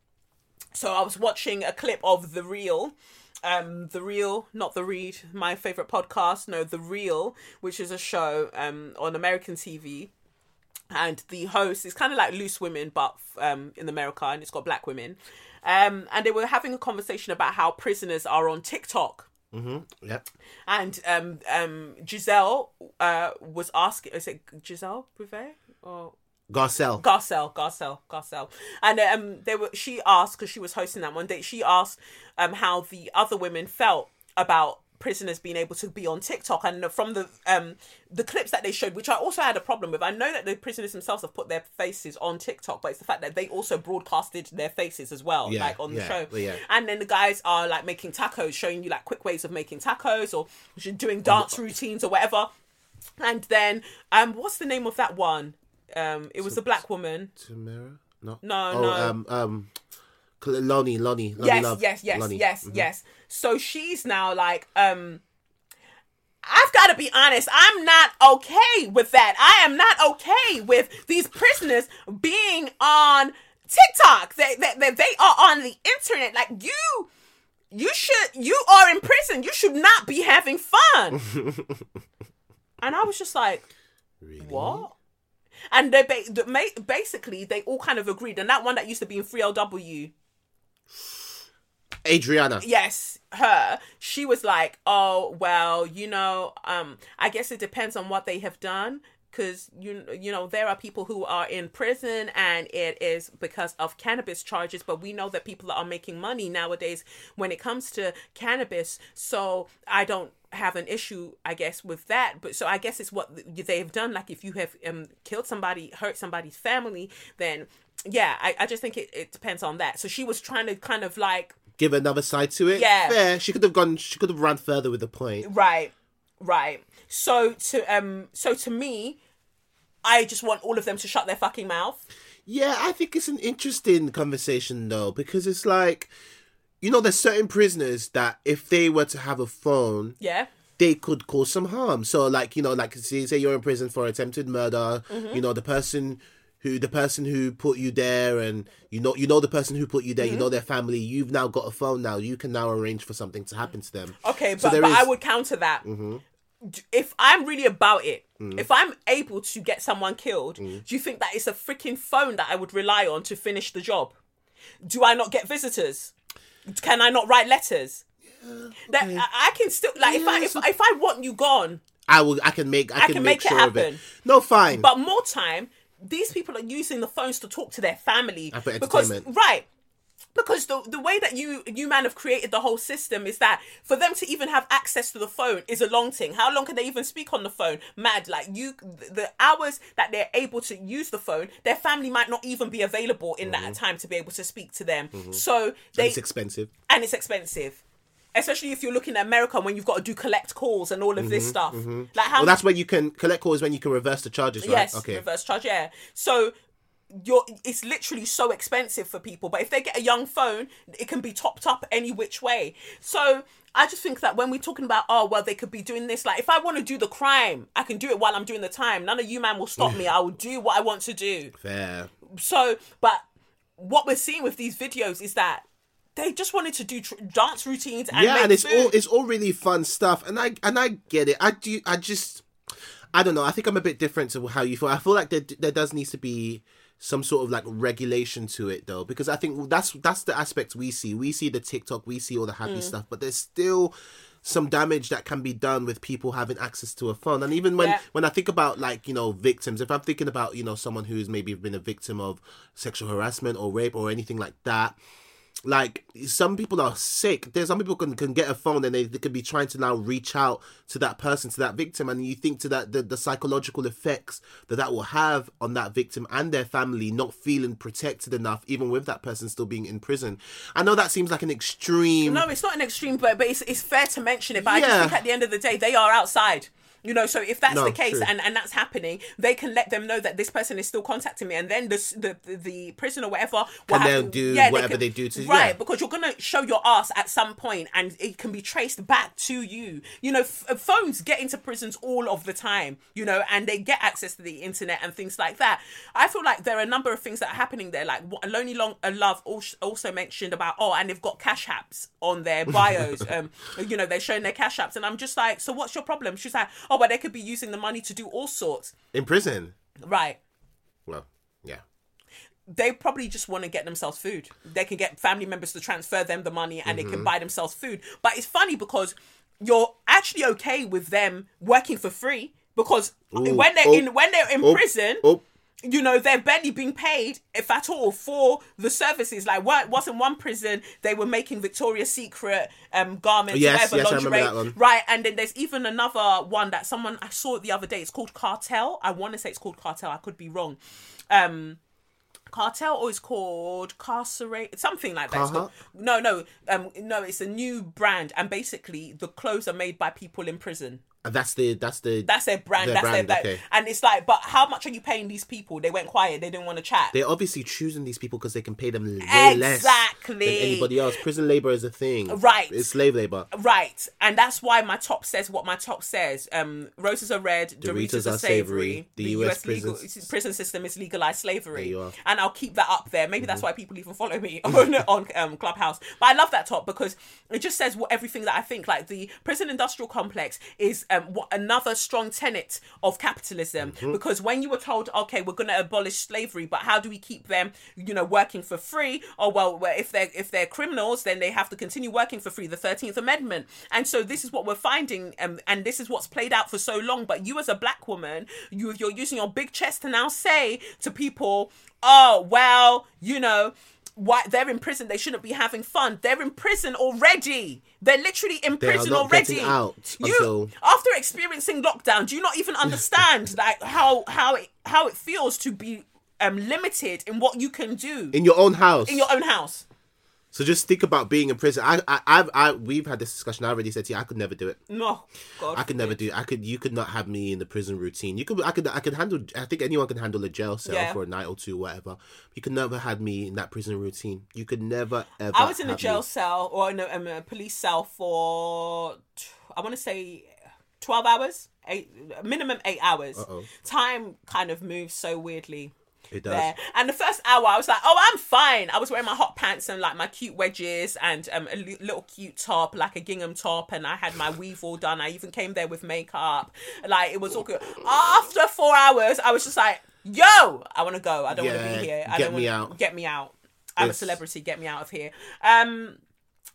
So I was watching a clip of the real. Um, the real, not the read, my favorite podcast. No, the real, which is a show um on American TV, and the host is kind of like Loose Women, but um in America, and it's got black women. Um, and they were having a conversation about how prisoners are on TikTok. Yep. And um, um, Giselle uh, was asking, is it Giselle Beauvais or Garcelle. Garcelle, Garcelle, Garcelle, and um, they were. She asked because she was hosting that one day. She asked um how the other women felt about prisoners being able to be on TikTok, and from the um the clips that they showed, which I also had a problem with. I know that the prisoners themselves have put their faces on TikTok, but it's the fact that they also broadcasted their faces as well, Yeah, like on the yeah, show. yeah. And then the guys are like making tacos, showing you like quick ways of making tacos or doing dance routines or whatever. And then um, what's the name of that one? Um, it was the black woman. Tamera? No. No, oh, no. Um, um, Loni, Loni, Loni yes, Love. yes, yes, Loni. yes, Mhm. yes. So she's now like, um, I've got to be honest. I'm not okay with that. I am not okay with these prisoners being on TikTok. They, they, they, they are on the internet. Like you, you should, you are in prison. You should not be having fun. and I was just like, Really? What? And they ba- the ma- basically they all kind of agreed, and that one that used to be in 3LW, Adrienne. yes, her, she was like, "Oh well, you know, um, I guess it depends on what they have done." Because you you know there are people who are in prison and it is because of cannabis charges, but we know that people are making money nowadays when it comes to cannabis. So I don't have an issue, I guess, with that. But so I guess it's what they've done. Like if you have um, killed somebody, hurt somebody's family, then yeah, I, I just think it, it depends on that. So she was trying to kind of like Give another side to it. Yeah. Fair. She could have gone. She could have run further with the point. Right, right. So to um, so to me, I just want all of them to shut their fucking mouth. Yeah, I think it's an interesting conversation though, because it's like, you know, there's certain prisoners that if they were to have a phone, Yeah, they could cause some harm. So, like, you know, like say, say you're in prison for attempted murder, you know, the person who the person who put you there and you know you know the person who put you there you know their family you've now got a phone now you can now arrange for something to happen to them okay, So but but I is- Mm-hmm. would counter that. D- If I'm really about it, Mm. if I'm able to get someone killed, do you think that it's a freaking phone that I would rely on to finish the job? Do I not get visitors? Can I not write letters? That I, I can still like if I if, so- if I want you gone, i will i can make i, can, can make, make it sure of it happen. no fine But more time, these people are using the phones to talk to their family And for because right. Because the the way that you you man have created the whole system is that for them to even have access to the phone is a long thing. How long can they even speak on the phone? Mad, like you, the hours that they're able to use the phone, their family might not even be available in that mm-hmm. time to be able to speak to them. Mm-hmm. So they it's expensive and it's expensive. Especially if you're looking at America when you've got to do collect calls and all of this mm-hmm. stuff. Like how well that's when you can collect calls when you can reverse the charges right Yes, okay reverse charge. Yeah. So you're it's literally so expensive for people. But if they get a young phone, it can be topped up any which way. So I just think that when we're talking about oh well they could be doing this like if I want to do the crime I can do it while I'm doing the time none of you man will stop me I will do what I want to do fair so but what we're seeing with these videos is that they just wanted to do tr- dance routines and yeah and it's food. all it's all really fun stuff and i and i get it i do i just i don't know i think i'm a bit different to how you feel i feel like there, there does need to be some sort of like regulation to it though because i think that's that's the aspect we see. We see the tiktok we see all the happy mm. stuff but there's still some damage that can be done with people having access to a phone. And even when Yeah. when i think about like you know victims if i'm thinking about you know someone who's maybe been a victim of sexual harassment or rape or anything like that like some people are sick there's some people can, can get a phone and they, they could be trying to now reach out to that person to that victim and you think to that the, the psychological effects that that will have on that victim and their family not feeling protected enough even with that person still being in prison i know that seems like an extreme No, it's not an extreme, but but it's, it's fair to mention it. But I just think at the end of the day, they are outside. You know, so if that's No, the case true. and, and that's happening, they can let them know that this person is still contacting me, and then the the the, prison or whatever will Can have then to- do yeah, whatever can- they do to- you. right yeah. because you're gonna show your ass at some point, and it can be traced back to you. You know, f- phones get into prisons all of the time. You know, and they get access to the internet and things like that. I feel like there are a number of things that are happening there. Like what Lonely Long uh, Love also mentioned about oh, and they've got cash apps on their bios. um, you know, they're showing their cash apps, and I'm just like, so what's your problem? She's like, oh, but they could be using the money to do all sorts. in prison Right. well yeah They probably just want to get themselves food. They can get family members to transfer them the money and they Mm-hmm. can buy themselves food. But it's funny because you're actually okay with them working for free because Ooh, when they're oh, in when they're in oh, prison, oh. You know they're barely being paid if at all for the services. Like what wasn't one prison they were making victoria's secret um garments Yes, whatever yes, lingerie. right and then there's even another one that someone i saw it the other day. It's called cartel. I want to say it's called cartel i could be wrong. Um cartel or it's called carcerate something like that. Called- no no um no it's a new brand and basically the clothes are made by people in prison And that's the that's the that's their brand Their that's brand, their okay. and it's like but how much are you paying these people they went quiet they didn't want to chat they're obviously choosing these people because they can pay them way less Exactly. than anybody else. Prison labor is a thing, Right. It's slave labor. Right, and that's why my top says what my top says. Um, roses are red, Doritos, Doritos are are savory. The, The US, US legal prison system is legalized slavery. There you are. And I'll keep that up there. Maybe that's why people even follow me on on um, Clubhouse. But I love that top because it just says what everything that I think. Like the prison industrial complex is um, what, another strong tenet of capitalism Mm-hmm. because when you were told, okay, we're going to abolish slavery, but how do we keep them, you know, working for free? Oh well, if they're if they're criminals, then they have to continue working for free. The Thirteenth Amendment, and so this is what we're finding, um, and this is what's played out for so long. But you, as a black woman, you you're using your big chest to now say to people, oh well, you know why they're in prison they shouldn't be having fun. They're in prison already. They're literally in are prison already. out you until- after experiencing lockdown do you not even understand like how how it how it feels to be um limited in what you can do in your own house. in your own house so just think about being in prison. I, I, I've, I, we've had this discussion. I already said to you, I could never do it. no god I could never do. I could. You could not have me in the prison routine. You could. I could. I could handle. I think anyone can handle a jail cell Yeah. for a night or two, whatever. You could never had me in that prison routine. You could never ever. I was in a jail me. cell or in a, um, a police cell for t- I want to say twelve hours, eight minimum eight hours. Uh-oh. Time kind of moves so weirdly. It does. There. And the first hour, I was like, "Oh, I'm fine." I was wearing my hot pants and like my cute wedges and um, a little cute top, like a gingham top, and I had my weave all done. I even came there with makeup. Like it was all good. After four hours, I was just like, "Yo, I want to go. I don't want to be here. I get don't me wanna- out." Get me out. I'm It's- a celebrity. Get me out of here." Um,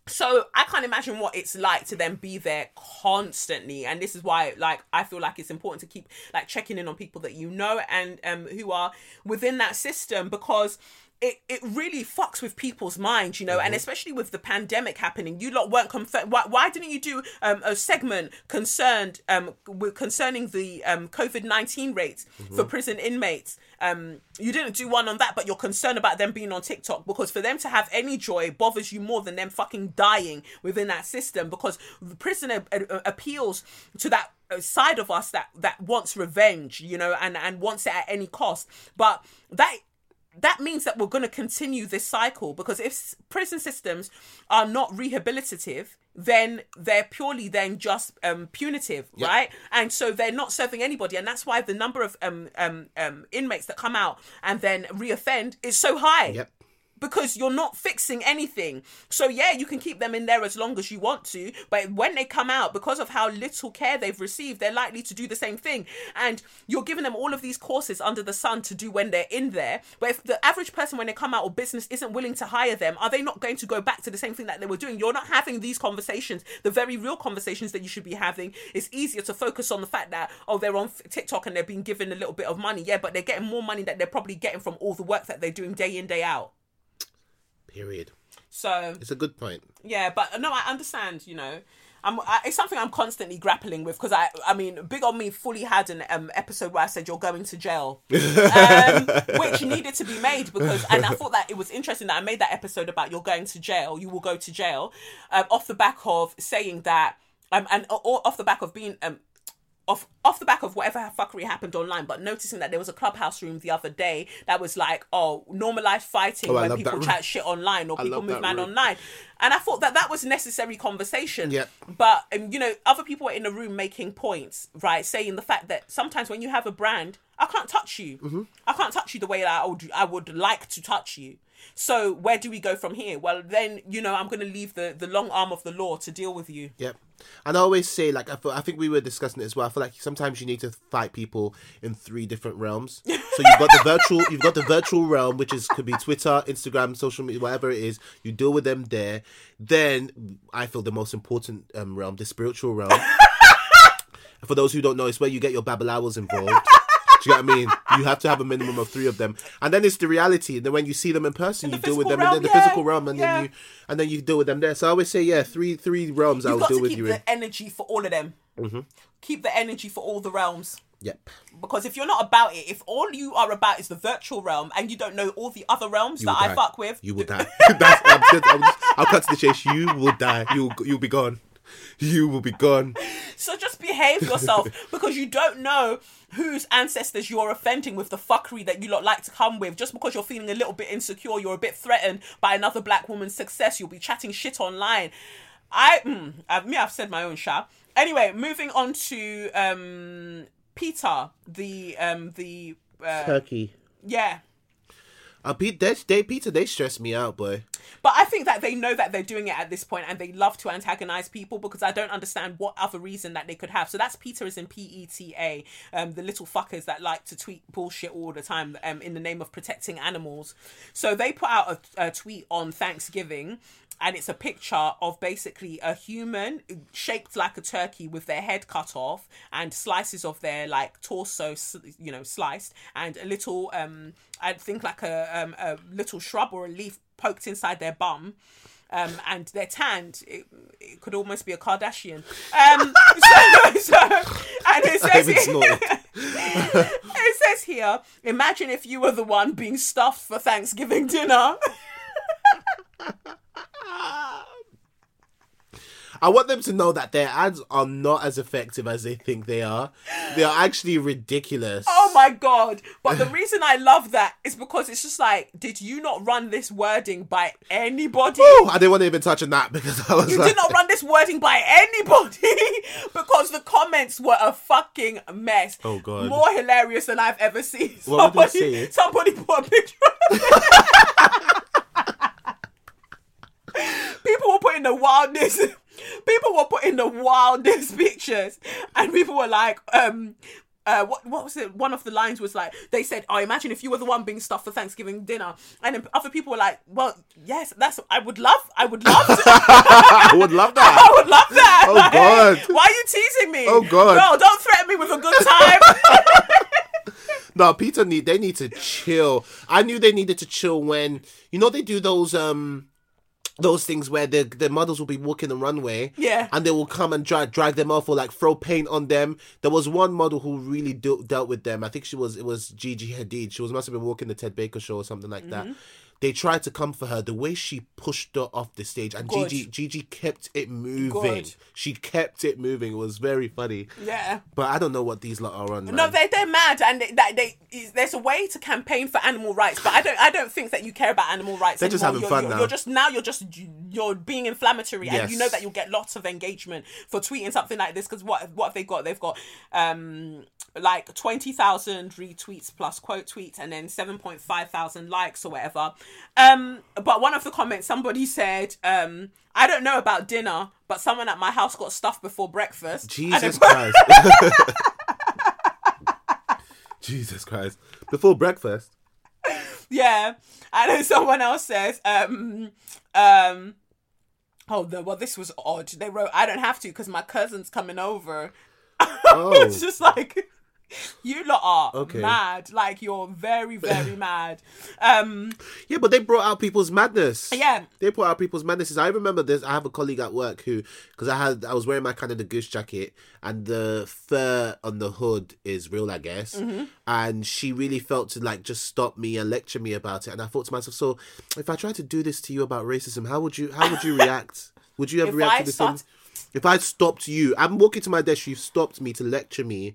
so I can't imagine what it's like to then be there constantly, and this is why, like, I feel like it's important to keep like checking in on people that you know and um who are within that system because. It, it really fucks with people's minds, you know, and especially with the pandemic happening, you lot weren't confirmed. Why, why didn't you do um, a segment concerned um, with concerning the um, COVID nineteen rates for prison inmates? Um, you didn't do one on that, but you're concerned about them being on TikTok because for them to have any joy bothers you more than them fucking dying within that system because the prison a- a- appeals to that uh, side of us that that wants revenge, you know, and and wants it at any cost. But that that means that we're going to continue this cycle because if prison systems are not rehabilitative then they're purely then just um, punitive right? And so they're not serving anybody and that's why the number of um, um, um, inmates that come out and then reoffend is so high. Yep. Because you're not fixing anything. So yeah, you can keep them in there as long as you want to, but when they come out, because of how little care they've received, they're likely to do the same thing. And you're giving them all of these courses under the sun to do when they're in there. But if the average person, when they come out or business, isn't willing to hire them, are they not going to go back to the same thing that they were doing? You're not having these conversations, the very real conversations that you should be having. It's easier to focus on the fact that oh, they're on TikTok and they're being given a little bit of money, yeah, but they're getting more money that they're probably getting from all the work that they're doing day in day out. Period. So It's a good point. yeah, but no, I understand. You know, I'm. I, it's something I'm constantly grappling with because I. I mean, Big on Me fully had an um, episode where I said you're going to jail, um, which needed to be made because, and I thought that it was interesting that I made that episode about you're going to jail. You will go to jail, um, off the back of saying that, um, and or off the back of being um off off the back of whatever fuckery happened online, but noticing that there was a clubhouse room the other day that was like, oh, normalized fighting Oh, when people chat shit online or people move man room. online, and I thought that that was necessary conversation. Yep. But um, you know, other people were in the room making points, right, saying the fact that sometimes when you have a brand, I can't touch you. Mm-hmm. I can't touch you the way that I would I would like to touch you. So where do we go from here? Well, then you know I'm going to leave the the long arm of the law to deal with you. Yep. And I always say, like, I, feel, I think we were discussing it as well. I feel like sometimes you need to fight people in three different realms. So you've got the virtual, you've got the virtual realm, which is could be Twitter, Instagram, social media, whatever it is. You deal with them there. Then I feel the most important um, realm, the spiritual realm. For those who don't know, it's where you get your babalawos involved. You get what I mean? You have to have a minimum of three of them, and then it's the reality. And then when you see them in person, the you deal with them physical in the, realm, yeah, physical realm, and yeah. then you and then you deal with them there. So I always say, yeah, three three realms You've I'll deal with keep you the in. energy for all of them. Mm-hmm. Keep the energy for all the realms. Yep. Because if you're not about it, if all you are about is the virtual realm and you don't know all the other realms that will I fuck with, You will die. That's, I'm I'm just, I'll cut to the chase. You will die. You'll you'll be gone. You will be gone. so just behave yourself because you don't know whose ancestors you're offending with the fuckery that you lot like to come with. Just because you're feeling a little bit insecure, you're a bit threatened by another black woman's success, you'll be chatting shit online. I, mm, I me, I've said my own shit. Anyway, moving on to um PETA, the um the uh, Turkey. yeah. Uh, they, they, PETA, they stress me out, boy. But I think that they know that they're doing it at this point and they love to antagonize people because I don't understand what other reason that they could have. So that's PETA is in P E T A, um, the little fuckers that like to tweet bullshit all the time um, in the name of protecting animals. So they put out a, a tweet on Thanksgiving and it's a picture of basically a human shaped like a turkey with their head cut off and slices of their like torso you know sliced and a little um i think like a um a little shrub or a leaf poked inside their bum um, and they're tanned. It, it could almost be a Kardashian. Um, so, so, and it says it says here, imagine if you were the one being stuffed for Thanksgiving dinner. I want them to know that their ads are not as effective as they think they are. They are actually ridiculous. Oh my god! But the reason I love that is because it's just like, did you not run this wording by anybody? Whew, I didn't want to even touch on that because I was You like, did not run this wording by anybody because the comments were a fucking mess. Oh, God. More hilarious than I've ever seen. What somebody, somebody put a picture. people were putting the wildest. People were putting the wildest pictures, and people were like, um. Uh, what what was it? One of the lines was like they said, "Oh, imagine if you were the one being stuffed for Thanksgiving dinner," and then other people were like, "Well, yes, that's I would love, I would love to, I would love that. I would love that. Oh, Like, God. Why are you teasing me? Oh, God. No, don't threaten me with a good time. No, PETA need they need to chill. I knew they needed to chill when you know they do those um those things where the the models will be walking the runway, Yeah. and they will come and drag drag them off or like throw paint on them. There was one model who really de- dealt with them. I think she was it was Gigi Hadid. She was must have been walking the Ted Baker show or something like Mm-hmm. that. They tried to come for her. The way she pushed her off the stage, and. Gigi Gigi kept it moving. She kept it moving. It was very funny. yeah. But I don't know what these lot are on. No, man. they they're mad, and they, that they there's a way to campaign for animal rights, but I don't I don't think that you care about animal rights. They're just anymore. having you're, fun you're, now. You're just now you're just you're being inflammatory, and you know that you'll get lots of engagement for tweeting something like this. Because what what have they got? They've got um like twenty thousand retweets plus quote tweets, and then seven point five thousand likes or whatever. Um, but one of the comments somebody said, um, I don't know about dinner, but someone at my house got stuffed before breakfast. Jesus Christ. Jesus Christ. Before breakfast. Yeah. And then someone else says, um, um, oh, no, well, this was odd. They wrote, I don't have to because my cousin's coming over. Oh. it's just like, you lot are Okay. mad. Like, you're very, very mad. Um, Yeah, but they brought out people's madness. yeah. They brought out people's madnesses. I remember this. I have a colleague at work who, because I had, I was wearing my Canada Goose jacket, and the fur on the hood is real, I guess. Mm-hmm. And she really felt to like just stop me and lecture me about it. And I thought to myself, so if I tried to do this to you about racism, how would you, how would you react? Would you ever If reacted I the same? start- If I stopped you, I'm walking to my desk. You've stopped me to lecture me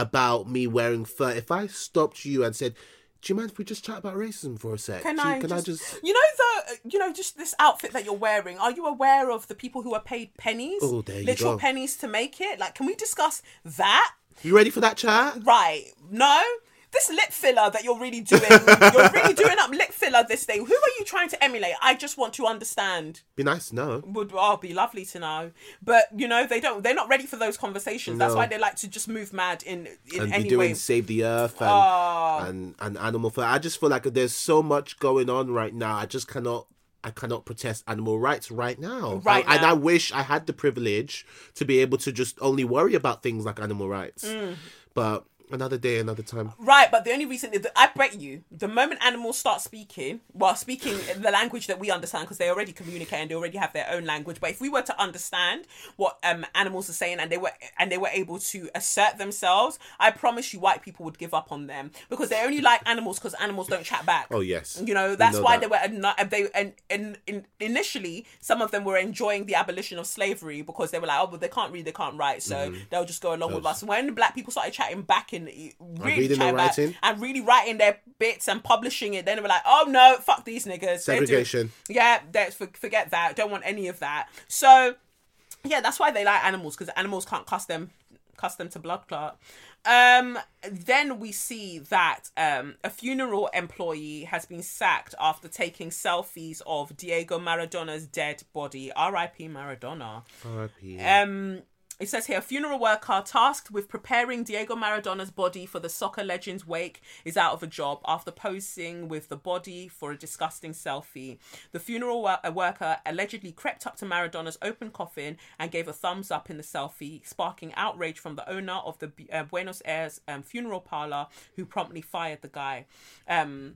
about me wearing fur. If I stopped you and said, "Do you mind if we just chat about racism for a sec?" Can you- I, can just, I just? you know the you know just this outfit that you're wearing? Are you aware of the people who are paid pennies, Oh, there you literal go. pennies to make it? Like, can we discuss that? You ready for that chat? Right. No? This lip filler that you're really doing, you're really doing up lip filler this day. Who are you trying to emulate? I just want to understand. Be nice to know. Would oh, be lovely to know, but you know they don't. They're not ready for those conversations. That's why they like to just move mad in in and any be doing way. save the earth and, Oh. and and animal fur. I just feel like there's so much going on right now. I just cannot. I cannot protest animal rights right now. Right I- And. I wish I had the privilege to be able to just only worry about things like animal rights. Mm. But another day, another time. Right, but the only reason is that I bet you the moment animals start speaking, well, speaking the language that we understand because they already communicate and they already have their own language. But if we were to understand what um animals are saying and they were and they were able to assert themselves, I promise you, white people would give up on them because they only like animals because animals don't chat back. Oh yes. You know that's know why that. they were and they and, and, and initially some of them were enjoying the abolition of slavery because they were like oh but they can't read they can't write so Mm-hmm. they'll just go along with us. When black people started chatting back and really reading and back writing. and really writing their bits and publishing it, then they were like oh no fuck these niggas They're doing- Segregation. yeah that's forget that don't want any of that so yeah that's why they like animals because animals can't cuss them custom to blood clot. Um, then we see that um, a funeral employee has been sacked after taking selfies of Diego Maradona's dead body. R.I.P. Maradona. R.I.P. Um, it says here, funeral worker tasked with preparing Diego Maradona's body for the soccer legend's wake is out of a job after posing with the body for a disgusting selfie. The funeral wo- uh, worker allegedly crept up to Maradona's open coffin and gave a thumbs up in the selfie, sparking outrage from the owner of the uh, Buenos Aires um, funeral parlor, who promptly fired the guy. Um,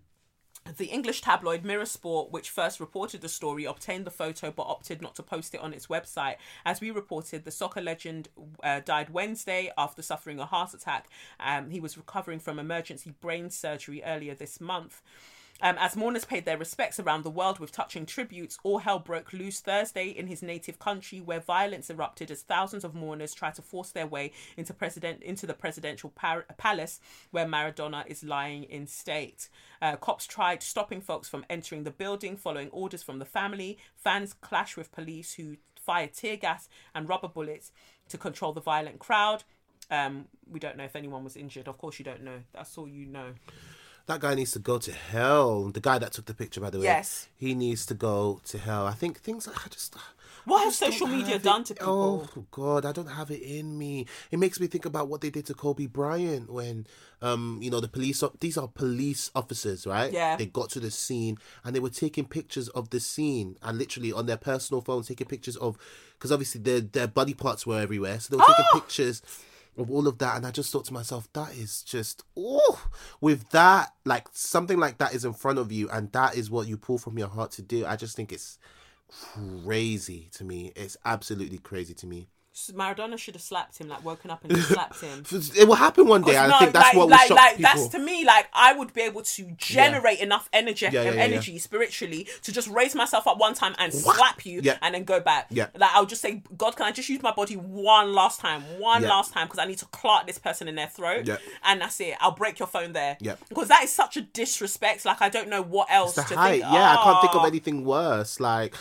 the English tabloid Mirror Sport, which first reported the story, obtained the photo but opted not to post it on its website. As we reported, the soccer legend uh, died Wednesday after suffering a heart attack. Um, he was recovering from emergency brain surgery earlier this month. Um, as mourners paid their respects around the world with touching tributes, all hell broke loose Thursday in his native country, where violence erupted as thousands of mourners tried to force their way into president into the presidential par- palace, where Maradona is lying in state. Uh, cops tried stopping folks from entering the building, following orders from the family. Fans clashed with police, who fired tear gas and rubber bullets to control the violent crowd. Um, we don't know if anyone was injured. Of course, you don't know. That's all you know. That guy needs to go to hell. The guy that took the picture, by the way. Yes. He needs to go to hell. I think things I just. What I has just social media done it- to people? Oh God, I don't have it in me. It makes me think about what they did to Kobe Bryant when, um, you know, the police. These are police officers, right? Yeah. They got to the scene and they were taking pictures of the scene and literally on their personal phones taking pictures of, because obviously their their body parts were everywhere, so they were taking pictures of all of that and I just thought to myself that is just oh with that like something like that is in front of you and that is what you pull from your heart to do I just think it's crazy to me. It's absolutely crazy to me Maradona should have slapped him, like woken up and slapped him. it will happen one day I No, think that's like, what will like, shock like people that's to me like I would be able to generate enough energy, Yeah, yeah, yeah, energy spiritually to just raise myself up one time and slap you, Yeah. and then go back. Yeah. like I'll just say, God, can I just use my body one last time, one Yeah. last time, because I need to clark this person in their throat, Yeah. and that's it. I'll break your phone there, Yeah. because that is such a disrespect. Like I don't know what else the to height. think. Yeah, I can't think of Oh. anything worse. Like,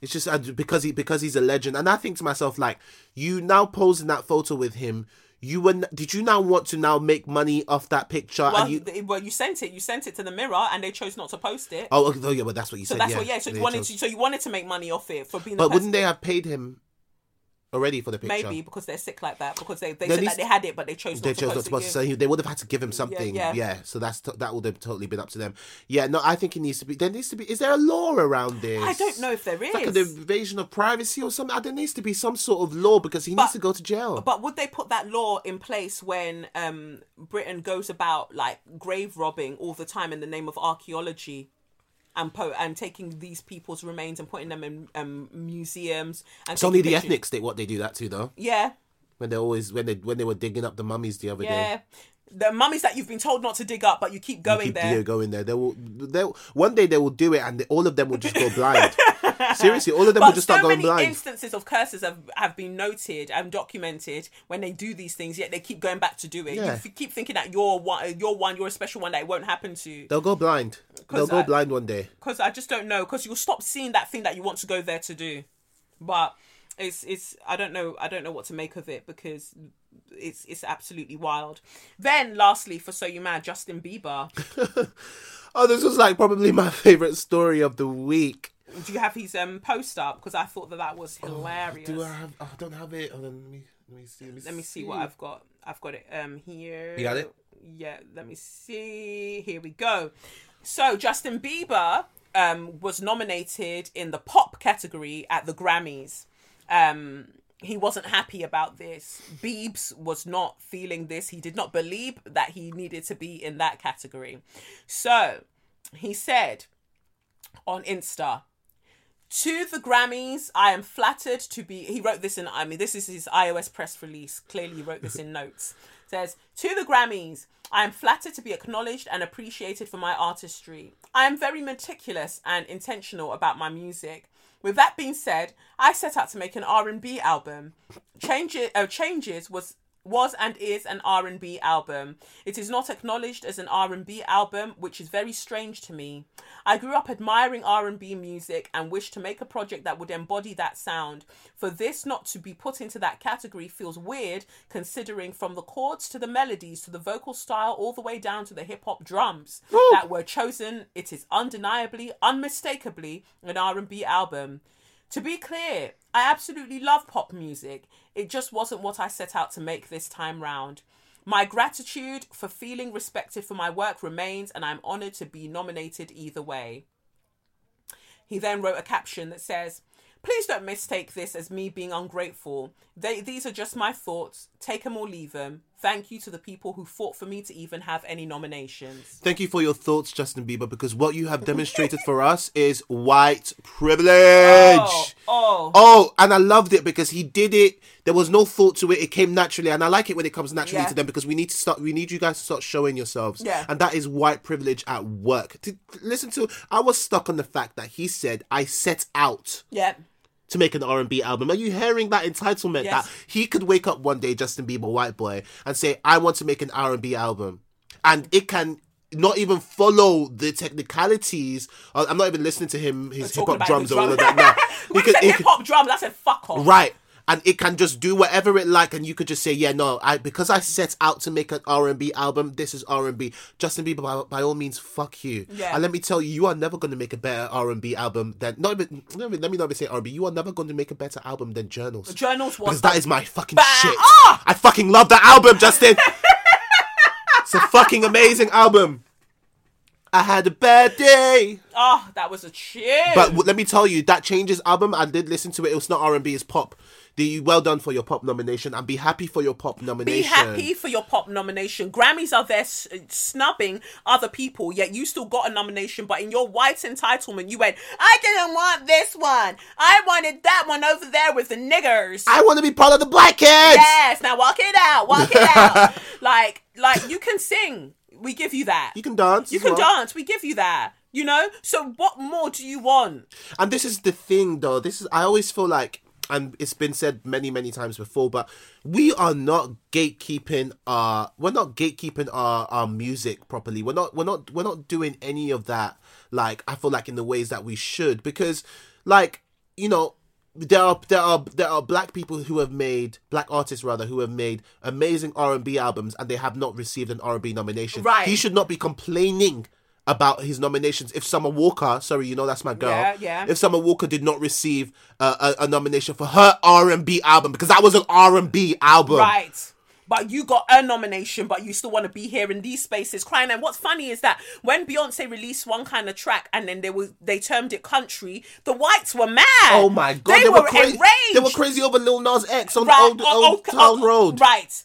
it's just uh, because he because he's a legend, and I think to myself like, you now posing that photo with him. You were. Did you now want to now make money off that picture? Well, and you, well, you sent it. You sent it to the mirror, and they chose not to post it. oh, oh, yeah, but that's what you so said. that's yeah. what. Yeah. So you wanted chose- to. So you wanted to make money off it for being. But person- wouldn't they have paid him already for the picture? Maybe because they're sick like that. Because they, they said needs- that they had it, but they chose They not to chose not to it. so he- they would have had to give him something. Yeah, yeah. so that's t- that would have totally been up to them. Yeah, no, I think it needs to be. There needs to be. Is there a law around this? I don't know if there It's like an invasion of privacy or something. There needs to be some sort of law because he needs to go to jail. But would they put that law in place when um, Britain goes about like grave robbing all the time in the name of archaeology? And, po- and taking these people's remains and putting them in um, museums. And It's only the pictures- ethnics that what they do that to though. Yeah, When they always when they when they were digging up the mummies the other day. yeah. The mummies that you've been told not to dig up, but you keep going Keep there. yeah, going there. They will. They one day they will do it, and they, all of them will just go blind. Seriously, all of them will just so start going many blind. instances of curses have, have been noted and documented when they do these things, yet they keep going back to do it. You f- keep thinking that you're one, you're one, you're a special one that it won't happen to. They'll go blind. They'll go I- blind one day. Because I just don't know. Because you'll stop seeing that thing that you want to go there to do. But it's it's I don't know I don't know what to make of it because it's it's absolutely wild. Then lastly, for So You Mad, Justin Bieber. Oh, this was like probably my favorite story of the week. Do you have his um post up? Because I thought that that was hilarious. Oh, Do I have? Oh, I don't have it. Hold on, let me let me see. Let me, Let me see what I've got. I've got it um here. You got it? Yeah, let me see. Here we go. So Justin Bieber um was nominated in the pop category at the Grammys. Um he wasn't happy about this. Biebs was not feeling this. He did not believe that he needed to be in that category. So he said on Insta, to the Grammys, I am flattered to be. He wrote this in. I mean, this is his iOS press release. Clearly, he wrote this in notes. Says to the Grammys, I am flattered to be acknowledged and appreciated for my artistry. I am very meticulous and intentional about my music. With that being said, I set out to make an R and B album. Changes, uh, changes was was and is an R&B album. It is not acknowledged as an R&B album, which is very strange to me. I grew up admiring R&B music and wished to make a project that would embody that sound. For this not to be put into that category feels weird considering from the chords to the melodies to the vocal style all the way down to the hip hop drums that were chosen, it is undeniably, unmistakably an R&B album. To be clear, I absolutely love pop music. It just wasn't what I set out to make this time round. My gratitude for feeling respected for my work remains, and I'm honoured to be nominated either way. He then wrote a caption that says, Please don't mistake this as me being ungrateful. They, these are just my thoughts. Take them or leave them. Thank you to the people who fought for me to even have any nominations. Thank you for your thoughts, Justin Bieber, because what you have demonstrated for us is white privilege. Oh, oh. Oh, and I loved it because he did it. There was no thought to it. It came naturally, and I like it when it comes naturally Yeah. to them because we need to start. We need you guys to start showing yourselves. Yeah. and that is white privilege at work. To listen to, I was stuck on the fact that he said, "I set out." Yeah. To make an R&B album. Are you hearing that entitlement Yes. that he could wake up one day, Justin Bieber, white boy, and say, "I want to make an R&B album," and it can not even follow the technicalities. I'm not even listening to him his hip hop drums or all of that. No, We He said hip hop drums. I said fuck off. right. And it can just do whatever it like, and you could just say, "Yeah, no, I because I set out to make an R and B album. This is R and B." Justin Bieber, by, by all means, fuck you. Yeah. And let me tell you, you are never going to make a better R and B album than not even. Let me, let me not even say R and B. You are never going to make a better album than Journals. Journals was because that is my fucking Bah! shit. Ah! I fucking love that album, Justin. it's a fucking amazing album. I had a bad day. Oh, that was a cheer. But w- let me tell you, that Changes album, I did listen to it. It was not R and B, it's pop. The well done for your pop nomination, and be happy for your pop nomination. be happy for your pop nomination. Grammys are there s- uh, snubbing other people, yet you still got a nomination. But in your white entitlement, you went, "I didn't want this one. I wanted that one over there with the niggers." I want to be part of the black kids. yes, now walk it out, walk it out. like, like you can sing. We give you that. You can dance. You can well. dance. We give you that. You know. So what more do you want? And this is the thing, though. This is I always feel like, and it's been said many, many times before, but we are not gatekeeping our. We're not gatekeeping our our music properly. We're not. We're not. We're not doing any of that. Like I feel like in the ways that we should, because, like you know. There are there are there are black people who have made black artists rather who have made amazing R and B albums and they have not received an R and B nomination. Right. He should not be complaining about his nominations. If Summer Walker, sorry, you know that's my girl. Yeah, yeah. If Summer Walker did not receive uh, a, a nomination for her R and B album because that was an R and B album, Right. But you got a nomination, but you still want to be here in these spaces crying. And what's funny is that when Beyonce released one kind of track and then they were they termed it country, the whites were mad. Oh my god, they, were, crazy. enraged. They were crazy over Lil Nas X on Right, old, oh, old oh, Town oh, Road. Right.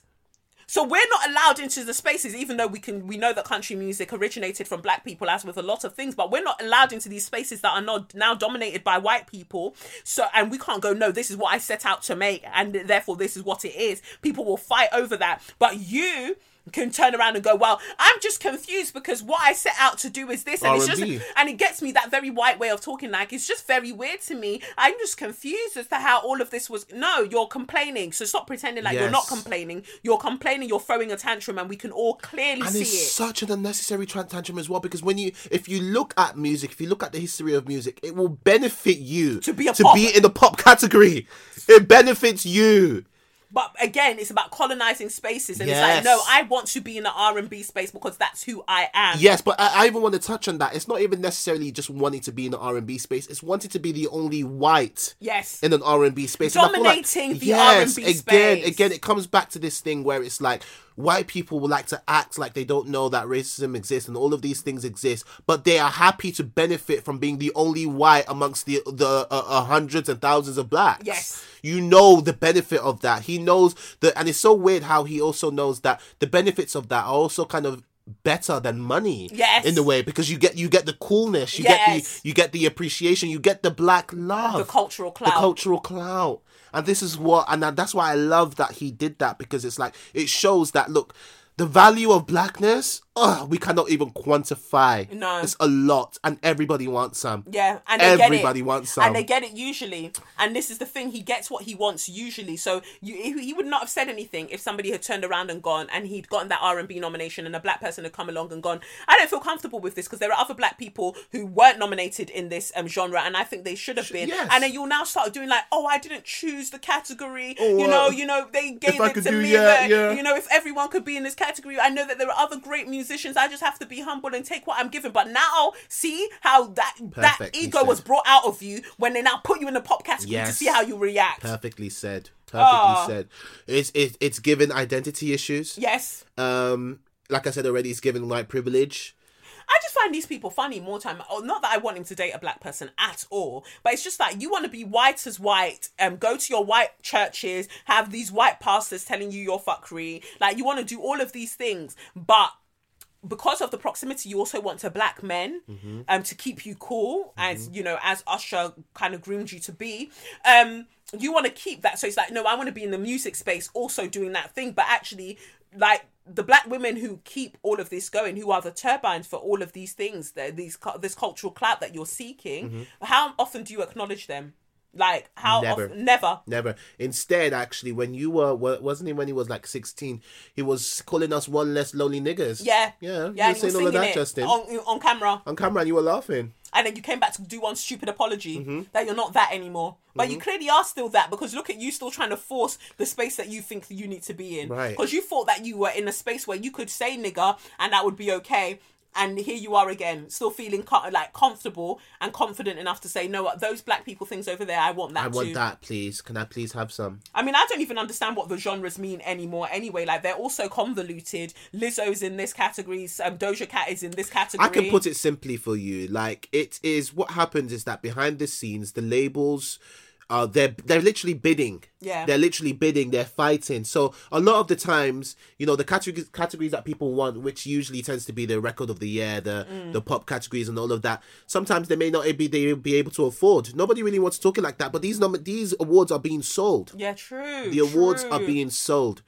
So we're not allowed into the spaces, even though we can. We know that country music originated from black people, as with a lot of things. But we're not allowed into these spaces that are not now dominated by white people. So, and we can't go. No, this is what I set out to make, and therefore this is what it is. People will fight over that. But you can turn around and go, well, I'm just confused because what I set out to do is this, and it's just, R&B. and it gets me that very white way of talking. Like it's just very weird to me. I'm just confused as to how all of this was. No, you're complaining, so stop pretending like you're not complaining. You're complaining. You're throwing a tantrum, and we can all clearly and see it's it. such an unnecessary tantrum as well because when you if you look at music if you look at the history of music it will benefit you To be a to pop. be in the pop category it benefits you But again, it's about colonizing spaces, and Yes. it's like, no, I want to be in the R and B space because that's who I am. yes but I, I even want to touch on that it's not even necessarily just wanting to be in the r&b space it's wanting to be the only white Yes. in an R&B space. And I feel Dominating the R&B again, space. again, it comes back to this thing where it's like white people will like to act like they don't know that racism exists and all of these things exist, but they are happy to benefit from being the only white amongst the the uh, uh, hundreds and thousands of blacks. Yes. You know the benefit of that. He knows that, and it's so weird how he also knows that the benefits of that are also kind of better than money Yes. in a way because you get you get the coolness you Yes. get the you get the appreciation you get the black love The cultural clout the cultural clout. And this is what, and that's why I love that he did that because it's like it shows that look, the value of blackness oh, we cannot even quantify. No. It's a lot, and everybody wants some. Yeah, and they Everybody get it. wants some. and they get it usually. And this is the thing: he gets what he wants usually. So you, he would not have said anything if somebody had turned around and gone, and he'd gotten that R and B nomination, and a black person had come along and gone, "I don't feel comfortable with this," because there are other black people who weren't nominated in this um, genre, and I think they should have been. yes. And then you'll now start doing like, "Oh, I didn't choose the category." You know, uh, you know, they gave it to do- me. yeah, yeah. You know, if everyone could be in this category, I know that there are other great musicians. I just have to be humble and take what I'm given. But now, see how that that Perfectly ego was brought out of you when they now put you in the pop category to see how you react. Perfectly said. Perfectly Ah. said. It's it, it's given identity issues. Yes. Um, like I said already, it's given white privilege. I just find these people funny more time. Oh, not that I want him to date a black person at all, but it's just like you want to be white as white, um, go to your white churches, have these white pastors telling you you're fuckery. Like you want to do all of these things, but because of the proximity, you also want to black men um to keep you cool, as you know, as Usher kind of groomed you to be. Um, you want to keep that. So it's like, no, I want to be in the music space, also doing that thing, but actually, like the black women who keep all of this going, who are the turbines for all of these things, the- these this cultural clout that you're seeking. How often do you acknowledge them? Like how Never. often? Never. Never. Instead, actually, when you were, wasn't he when he was like 16, he was calling us one less lonely niggas. Yeah. Yeah. Yeah. you were saying all of that, Justin. on on camera. On camera, and you were laughing. and then you came back to do one stupid apology Mm-hmm. that you're not that anymore. But you clearly are still that because look at you still trying to force the space that you think you need to be in. Right. Because you thought that you were in a space where you could say nigger and that would be okay. And here you are again, still feeling like comfortable and confident enough to say, no, those black people things over there, I want that I want too. that, please. Can I please have some? I mean, I don't even understand what the genres mean anymore. Anyway, like they're all so convoluted. Lizzo's in this category. Um, Doja Cat is in this category. I can put it simply for you. Like it is what happens is that behind the scenes, the labels uh they're they're literally bidding. Yeah. They're literally bidding, they're fighting. So a lot of the times, you know, the categories categories that people want, which usually tends to be the record of the year, the Mm. the pop categories and all of that, sometimes they may not be they be able to afford. Nobody really wants to talk it like that. But these nom- these awards are being sold. Yeah, true. The awards are being sold.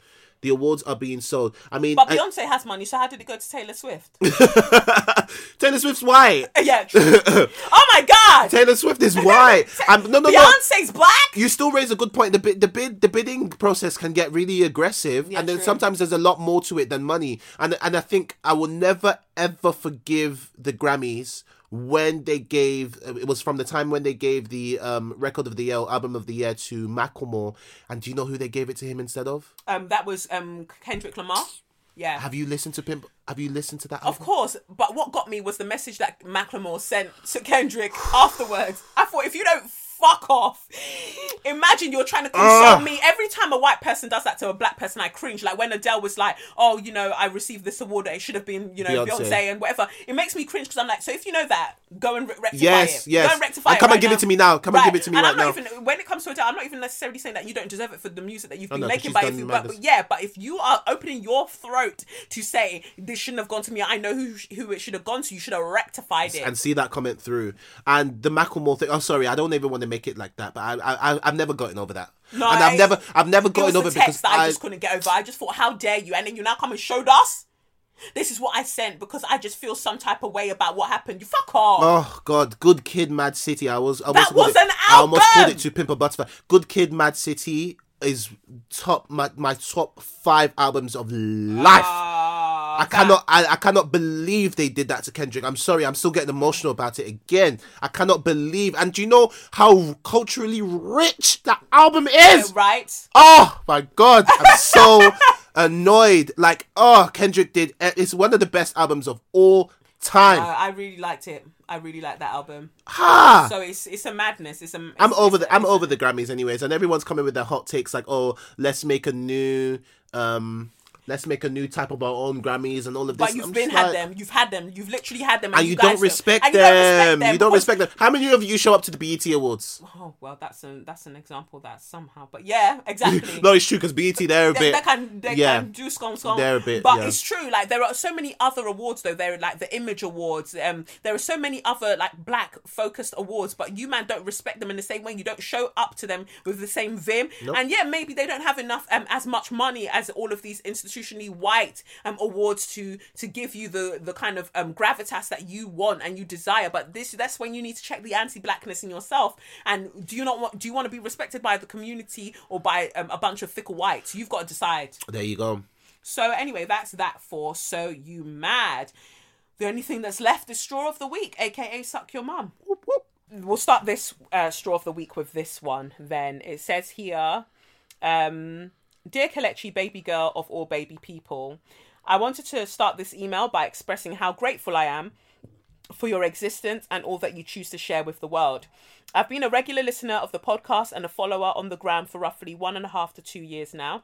The awards are being sold. I mean, But I- Beyonce has money, so how did it go to Taylor Swift? Taylor Swift's white. yeah. Oh my God. Taylor Swift is white. I'm, no, no, no. Beyonce's black. You still raise a good point. The bid, the bid, the bidding process can get really aggressive, Yeah, and then true. sometimes there's a lot more to it than money. And and I think I will never ever forgive the Grammys when they gave. It was from the time when they gave the um, record of the year, album of the year to Macklemore. And do you know who they gave it to him instead of? Um, that was um Kendrick Lamar. Yeah. Have you listened to Pimp? Have you listened to that? Of course, but what got me was the message that Macklemore sent to Kendrick afterwards. I thought, if you don't fuck off, imagine you're trying to console Ugh. Ah. me. Every time a white person does that to a black person, I cringe. Like when Adele was like, "Oh, you know, I received this award. It should have been, you know, Beyonce. Beyonce, and whatever." It makes me cringe because I'm like, so if you know that, go and re- rectify Yes, it. yes. Go and rectify And it come and right give it to me now. Come and give it to me and right I'm not now. Even, when it comes to Adele, I'm not even necessarily saying that you don't deserve it for the music that you've oh, been no, 'cause making, but if you, but, but yeah, but if you are opening your throat to say this shouldn't have gone to me, I know who who it should have gone to. You should have rectified it. and see that comment through. And the Macklemore thing. Oh, sorry, I don't even want to make it like that. But I, I, I've never gotten over that. No, and I've never, I've never gotten over text because that I I, just couldn't get over. I just thought, how dare you? And then you now come and showed us. This is what I sent because I just feel some type of way about what happened. You fuck off. Oh God, Good Kid, Mad City. I was, I That was it, an I almost called it to Pimp a Butterfly. Good Kid, Mad City is top my my top five albums of life. Ah, I that- cannot, I, I cannot believe they did that to Kendrick. I'm sorry, I'm still getting emotional about it again. I cannot believe. And do you know how culturally rich that album is? right. Oh my god, I'm so annoyed. Like, oh, Kendrick did. It's one of the best albums of all time. Uh, I really liked it. I really liked that album. ha! So it's it's a madness. It's a. It's, I'm over the I'm over the Grammys anyways, and everyone's coming with their hot takes like, oh, let's make a new um let's make a new type of our own Grammys and all of this. But you've I'm been had like- them. You've had them. You've literally had them. And you guys don't respect and them. You don't respect them. You don't respect them. How many of you show up to the BET Awards? Oh well, that's an that's an example that somehow. But yeah, exactly. No, it's true because BET they're a they, bit. they can they yeah. can do scum scum. They're a bit, but yeah. it's true. Like there are so many other awards though. There are like the Image Awards. Um, there are so many other like black focused awards. But you man don't respect them in the same way. You don't show up to them with the same vim. And yeah, maybe they don't have enough um as much money as all of these institu- institutionally white um awards to to give you the the kind of um gravitas that you want and you desire. But this that's when you need to check the anti-blackness in yourself. And do you not want do you want to be respected by the community or by um, a bunch of fickle whites? You've got to decide. There you go. So anyway, that's that for so you mad. The only thing that's left is straw of the week, aka suck your mum. Whoop, whoop. We'll start this uh, straw of the week with this one. Then it says here, um, dear Kelechi, baby girl of all baby people, I wanted to start this email by expressing how grateful I am for your existence and all that you choose to share with the world. I've been a regular listener of the podcast and a follower on the gram for roughly one and a half to two years now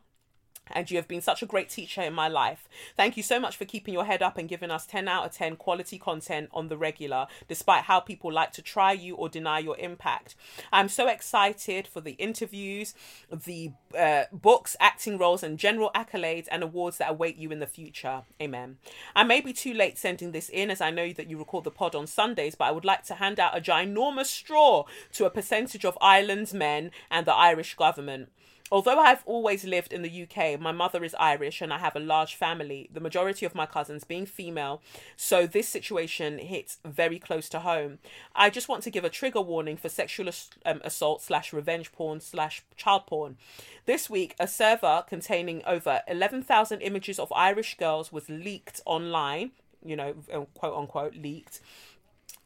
and you have been such a great teacher in my life. Thank you so much for keeping your head up and giving us 10 out of 10 quality content on the regular, despite how people like to try you or deny your impact. I'm so excited for the interviews, the uh, books, acting roles, and general accolades and awards that await you in the future. Amen. I may be too late sending this in as I know that you record the pod on Sundays, but I would like to hand out a ginormous straw to a percentage of Ireland's men and the Irish government. Although I've always lived in the UK, my mother is Irish and I have a large family, the majority of my cousins being female, so this situation hits very close to home. I just want to give a trigger warning for sexual um, assault slash revenge porn slash child porn. This week, a server containing over 11,000 images of Irish girls was leaked online, you know, um, quote unquote, leaked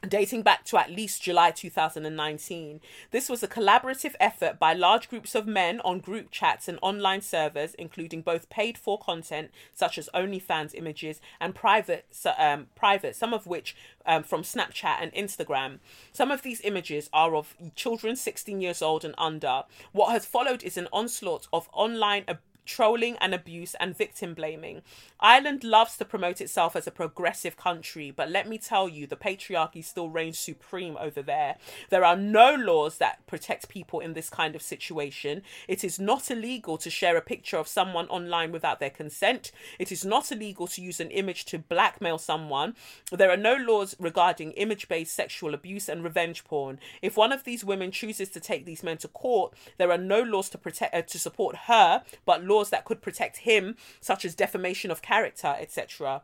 dating back to at least July 2019. This was a collaborative effort by large groups of men on group chats and online servers, including both paid for content such as OnlyFans images and private, um, private, some of which um, from Snapchat and Instagram. Some of these images are of children 16 years old and under. What has followed is an onslaught of online abuse trolling and abuse and victim blaming. Ireland loves to promote itself as a progressive country, but let me tell you, the patriarchy still reigns supreme over there. There are no laws that protect people in this kind of situation. It is not illegal to share a picture of someone online without their consent. It is not illegal to use an image to blackmail someone. There are no laws regarding image based sexual abuse and revenge porn. If one of these women chooses to take these men to court, there are no laws to protect uh, to support her, but laws laws that could protect him, such as defamation of character, etc.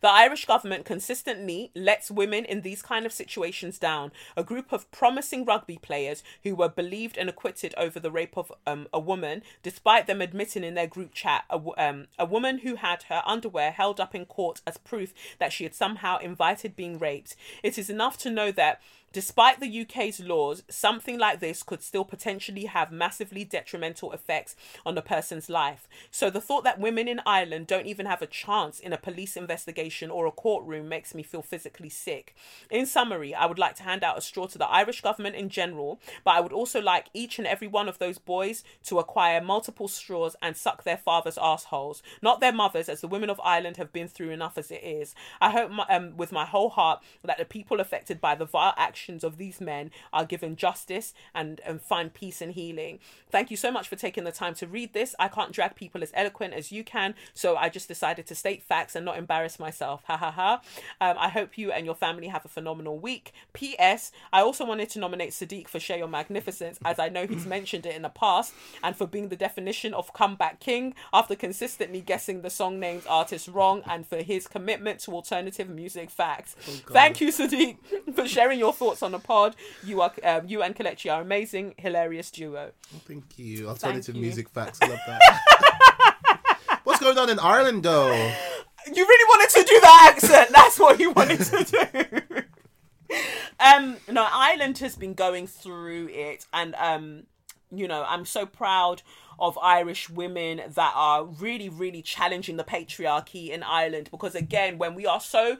The Irish government consistently lets women in these kind of situations down. A group of promising rugby players who were believed and acquitted over the rape of um, a woman, despite them admitting in their group chat a, um, a woman who had her underwear held up in court as proof that she had somehow invited being raped. It is enough to know that Despite the UK's laws, something like this could still potentially have massively detrimental effects on a person's life. So the thought that women in Ireland don't even have a chance in a police investigation or a courtroom makes me feel physically sick. In summary, I would like to hand out a straw to the Irish government in general, but I would also like each and every one of those boys to acquire multiple straws and suck their father's assholes, not their mothers, as the women of Ireland have been through enough as it is. I hope my, um, with my whole heart that the people affected by the vile action actions of these men are given justice and, and find peace and healing. Thank you so much for taking the time to read this. I can't drag people as eloquent as you can, so I just decided to state facts and not embarrass myself. Ha ha ha. Um, I hope you and your family have a phenomenal week. P.S. I also wanted to nominate Sadiq for Share Your Magnificence, as I know he's mentioned it in the past, and for being the definition of comeback king after consistently guessing the song names artists wrong, and for his commitment to alternative music facts. Oh, Thank you, Sadiq, for sharing your thoughts thoughts on the pod. You are um, you and Kelechi are amazing, hilarious duo. Oh, thank you. Alternative thank you. music facts. I love that. What's going on in Ireland, though? You really wanted to do that accent. That's what you wanted to do. um, no, Ireland has been going through it, and um, you know, I'm so proud of Irish women that are really, really challenging the patriarchy in Ireland. Because again, when we are so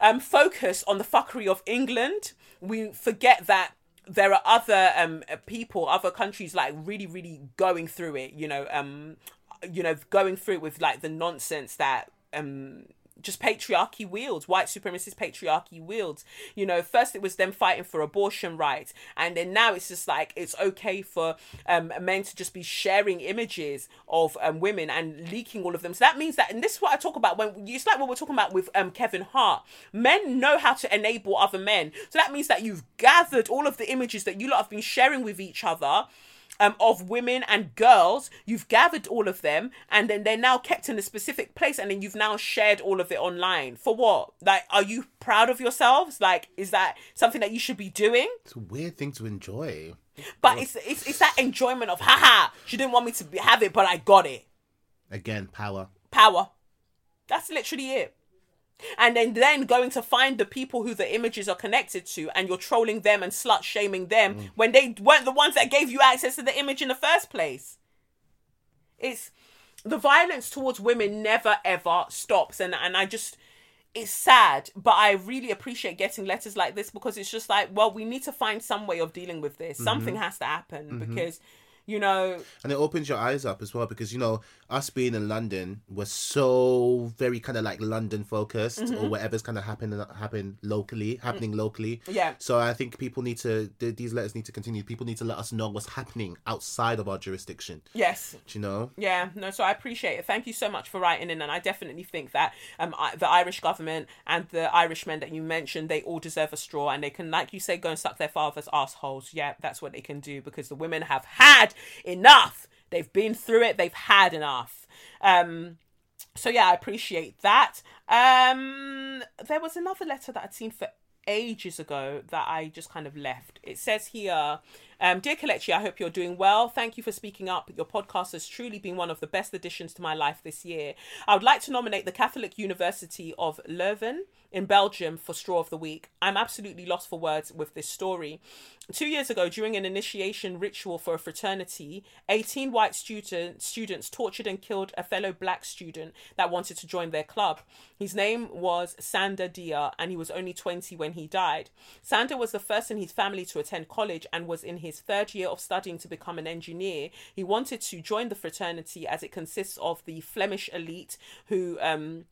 um, focused on the fuckery of England, we forget that there are other um people, other countries like really, really going through it. You know, um, you know, going through it with like the nonsense that um just patriarchy wields, white supremacist patriarchy wields. You know, first it was them fighting for abortion rights, and then now it's just like it's okay for um, men to just be sharing images of um, women and leaking all of them. So that means that, and this is what I talk about when it's like what we're talking about with um, Kevin Hart. Men know how to enable other men. So that means that you've gathered all of the images that you lot have been sharing with each other um, of women and girls. You've gathered all of them, and then they're now kept in a specific place, and then you've now shared all of it online. For what? Like, are you proud of yourselves? Like, is that something that you should be doing? It's a weird thing to enjoy. But it's it's it's that enjoyment of haha. She didn't want me to have it, but I got it. Again, power. Power. That's literally it. And then then going to find the people who the images are connected to, and you're trolling them and slut shaming them mm. when they weren't the ones that gave you access to the image in the first place. It's the violence towards women never ever stops, and and I just it's sad, but I really appreciate getting letters like this because it's just like, well, we need to find some way of dealing with this. Something mm-hmm. has to happen mm-hmm. because, you know, And it opens your eyes up as well because, you know, us being in London was so very kind of like London focused Mm-hmm. or whatever's kind of happening happen locally, happening locally. Mm. Yeah. So I think people need to, th- these letters need to continue. People need to let us know what's happening outside of our jurisdiction. yes, Do you know? Yeah, no, so I appreciate it. Thank you so much for writing in, and I definitely think that um I, the Irish government and the Irishmen that you mentioned, they all deserve a straw, and they can, like you say, go and suck their fathers' assholes. Yeah, that's what they can do because the women have had enough. They've been through it. They've had enough. Um, so yeah, I appreciate that. Um, there was another letter that I'd seen for ages ago that I just kind of left. It says here, um, Dear Kelechi, I hope you're doing well. Thank you for speaking up. Your podcast has truly been one of the best additions to my life this year. I would like to nominate the Catholic University of Leuven in Belgium for Straw of the Week. I'm absolutely lost for words with this story. Two years ago, during an initiation ritual for a fraternity, 18 white student, students tortured and killed a fellow black student that wanted to join their club. His name was Sanda Dia, and he was only 20 when he died. Sanda was the first in his family to attend college and was in his third year of studying to become an engineer. He wanted to join the fraternity as it consists of the Flemish elite who um,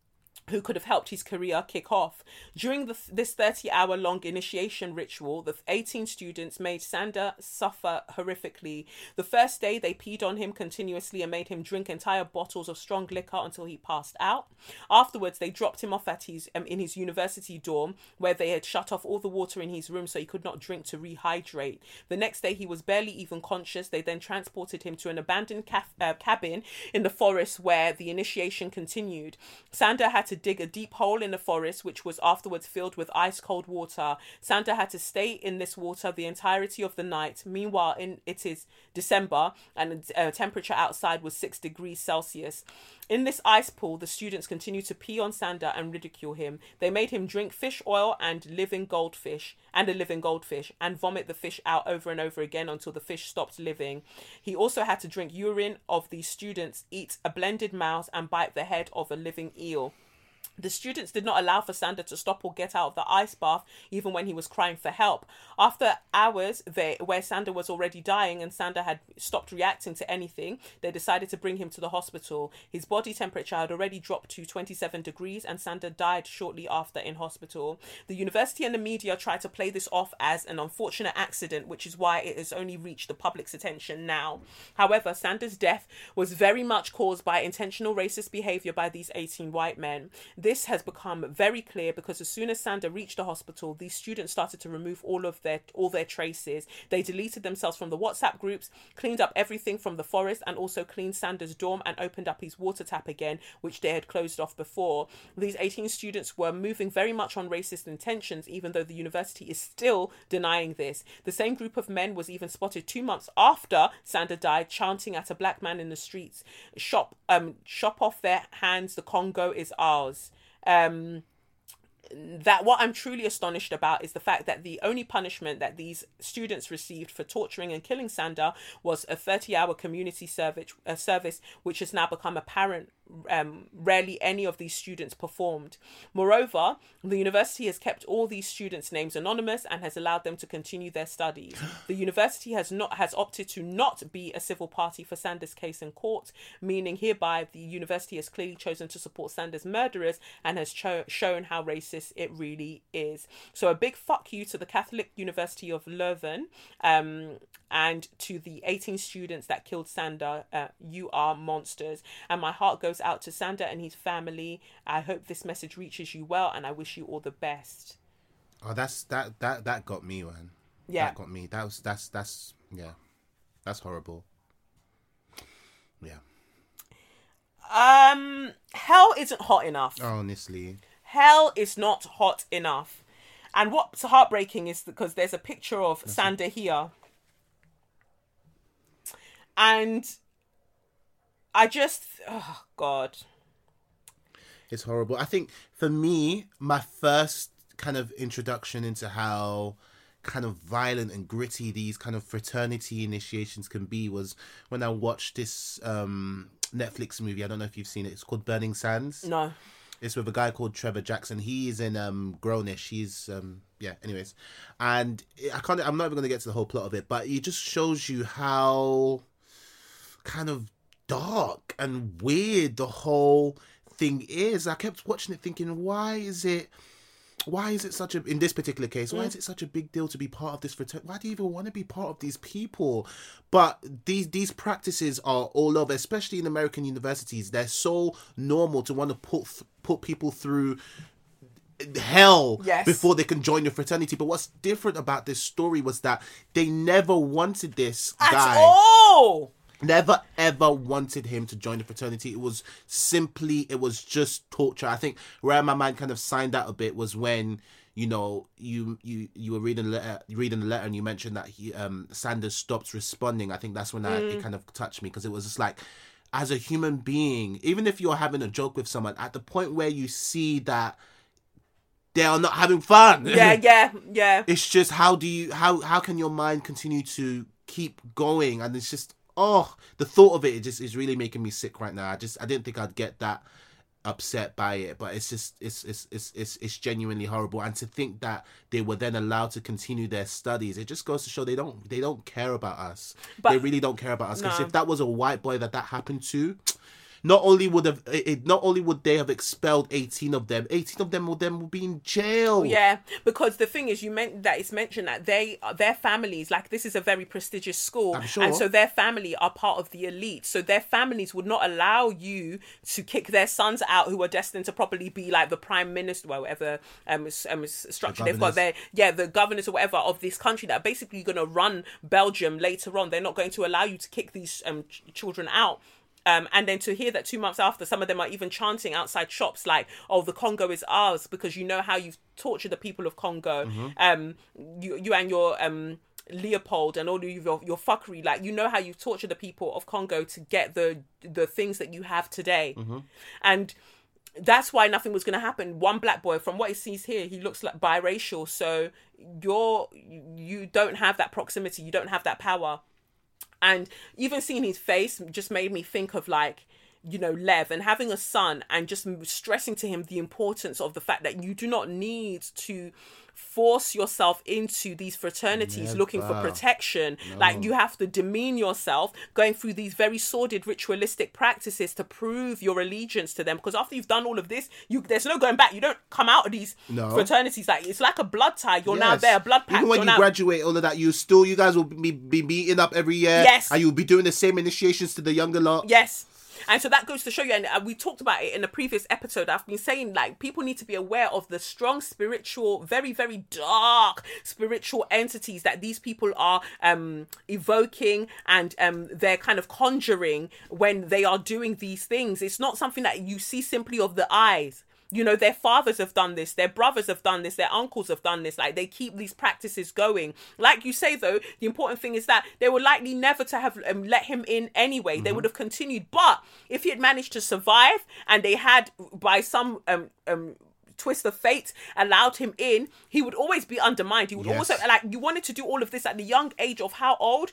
who could have helped his career kick off. During the, this 30 hour long initiation ritual, the 18 students made Sanda suffer horrifically. The first day, they peed on him continuously and made him drink entire bottles of strong liquor until he passed out. Afterwards, they dropped him off at his um, in his university dorm where they had shut off all the water in his room so he could not drink to rehydrate. The next day, he was barely even conscious. They then transported him to an abandoned caf- uh, cabin in the forest where the initiation continued. Sanda had to dig a deep hole in the forest, which was afterwards filled with ice cold water. Sanda had to stay in this water the entirety of the night. Meanwhile, in it is December and the uh, temperature outside was six degrees Celsius. In this ice pool, the students continued to pee on Sanda and ridicule him. They made him drink fish oil and living goldfish and a living goldfish and vomit the fish out over and over again until the fish stopped living. He also had to drink urine of the students, eat a blended mouse, and bite the head of a living eel. The students did not allow for Sanda to stop or get out of the ice bath, even when he was crying for help. After hours they, where Sanda was already dying and Sanda had stopped reacting to anything, they decided to bring him to the hospital. His body temperature had already dropped to 27 degrees, and Sanda died shortly after in hospital. The university and the media tried to play this off as an unfortunate accident, which is why it has only reached the public's attention now. However, Sanda's death was very much caused by intentional racist behavior by these 18 white men. This has become very clear because as soon as Sanda reached the hospital, these students started to remove all of their all their traces. They deleted themselves from the WhatsApp groups, cleaned up everything from the forest, and also cleaned Sanda's dorm and opened up his water tap again, which they had closed off before. These 18 students were moving very much on racist intentions, even though the university is still denying this. The same group of men was even spotted two months after Sanda died, chanting at a black man in the streets, "Shop, um, shop off their hands. The Congo is ours." Um, that what I'm truly astonished about is the fact that the only punishment that these students received for torturing and killing Sanda was a 30-hour community service, uh, service which has now become apparent. Um, rarely any of these students performed. Moreover, the university has kept all these students' names anonymous and has allowed them to continue their studies. The university has not has opted to not be a civil party for Sanda's case in court, meaning hereby the university has clearly chosen to support Sanda's murderers and has cho- shown how racist it really is. So a big fuck you to the Catholic University of Leuven um, and to the 18 students that killed Sanda. Uh, you are monsters, and my heart goes out to Sanda and his family. I hope this message reaches you well, and I wish you all the best. Oh, that's that that that got me, man. Yeah. that got me. That was that's that's yeah. That's horrible. Yeah. Um, hell isn't hot enough. Honestly. Hell is not hot enough. And what's heartbreaking is because there's a picture of Sanda here. And I just, oh God. It's horrible. I think for me, my first kind of introduction into how kind of violent and gritty these kind of fraternity initiations can be was when I watched this um Netflix movie. I don't know if you've seen it. It's called Burning Sands. No. It's with a guy called Trevor Jackson. He is in um Grownish. He's um yeah. Anyways, and I can't. I'm not even gonna get to the whole plot of it, but it just shows you how kind of dark and weird the whole thing is. I kept watching it thinking, why is it? Why is it such a in this particular case? Why mm. is it such a big deal to be part of this fraternity? Why do you even want to be part of these people? But these these practices are all over, especially in American universities. They're so normal to want to put put people through hell Yes. before they can join the fraternity. But what's different about this story was that they never wanted this At guy all. Never ever wanted him to join the fraternity. It was simply, it was just torture. I think where my mind kind of signed out a bit was when you know you you you were reading the letter, reading the letter, and you mentioned that he um Sanders stopped responding. I think that's when I, it kind of touched me because it was just like. As a human being, even if you're having a joke with someone, at the point where you see that they are not having fun, Yeah, yeah, yeah. it's just how do you how how can your mind continue to keep going and it's just oh the thought of it, just is really making me sick right now. I just i didn't think i'd get that upset by it but it's just it's it's it's it's, it's genuinely horrible. And to think that they were then allowed to continue their studies it just goes to show they don't they don't care about us. But- they really don't care about us. Because No. if that was a white boy that that happened to not only would have it, not only would they have expelled 18 of them 18 of them would then be in jail Yeah, because the thing is, you meant that it's mentioned that they, their families, like this is a very prestigious school, I'm sure. and so their family are part of the elite. So their families would not allow you to kick their sons out, who are destined to probably be like the prime minister, well, whatever um, um structure they've got. Their yeah, the governors or whatever of this country that are basically going to run Belgium later on. They're not going to allow you to kick these um ch- children out. Um, and then to hear that two months after, some of them are even chanting outside shops like, "Oh, the Congo is ours," because you know how you've tortured the people of Congo. Um, you, you and your um Leopold and all of your your fuckery, like you know how you've tortured the people of Congo to get the the things that you have today, and that's why nothing was going to happen. One black boy, from what he sees here, he looks like biracial. So you're you don't have that proximity. You don't have that power. And even seeing his face just made me think of like, you know, Lev and having a son and just stressing to him the importance of the fact that you do not need to force yourself into these fraternities looking for protection. Like you have to demean yourself going through these very sordid ritualistic practices to prove your allegiance to them. Because after you've done all of this, you there's no going back. You don't come out of these No. fraternities like it's like a blood tie. You're now there, blood pact. Even when you now- graduate, all of that, you still, you guys will be, be meeting up every year. Yes. And you'll be doing the same initiations to the younger lot. Yes. And so that goes to show you, and uh, we talked about it in a previous episode. I've been saying, like, people need to be aware of the strong spiritual, very, very dark spiritual entities that these people are um, evoking and um, they're kind of conjuring when they are doing these things. It's not something that you see simply of the eyes. You know, their fathers have done this, their brothers have done this, their uncles have done this. Like they keep these practices going. Like you say, though, the important thing is that they were likely never to have um, let him in anyway. They would have continued. But if he had managed to survive and they had, by some um, um, twist of fate, allowed him in, he would always be undermined. He would Yes. also like you wanted to do all of this at the young age of how old?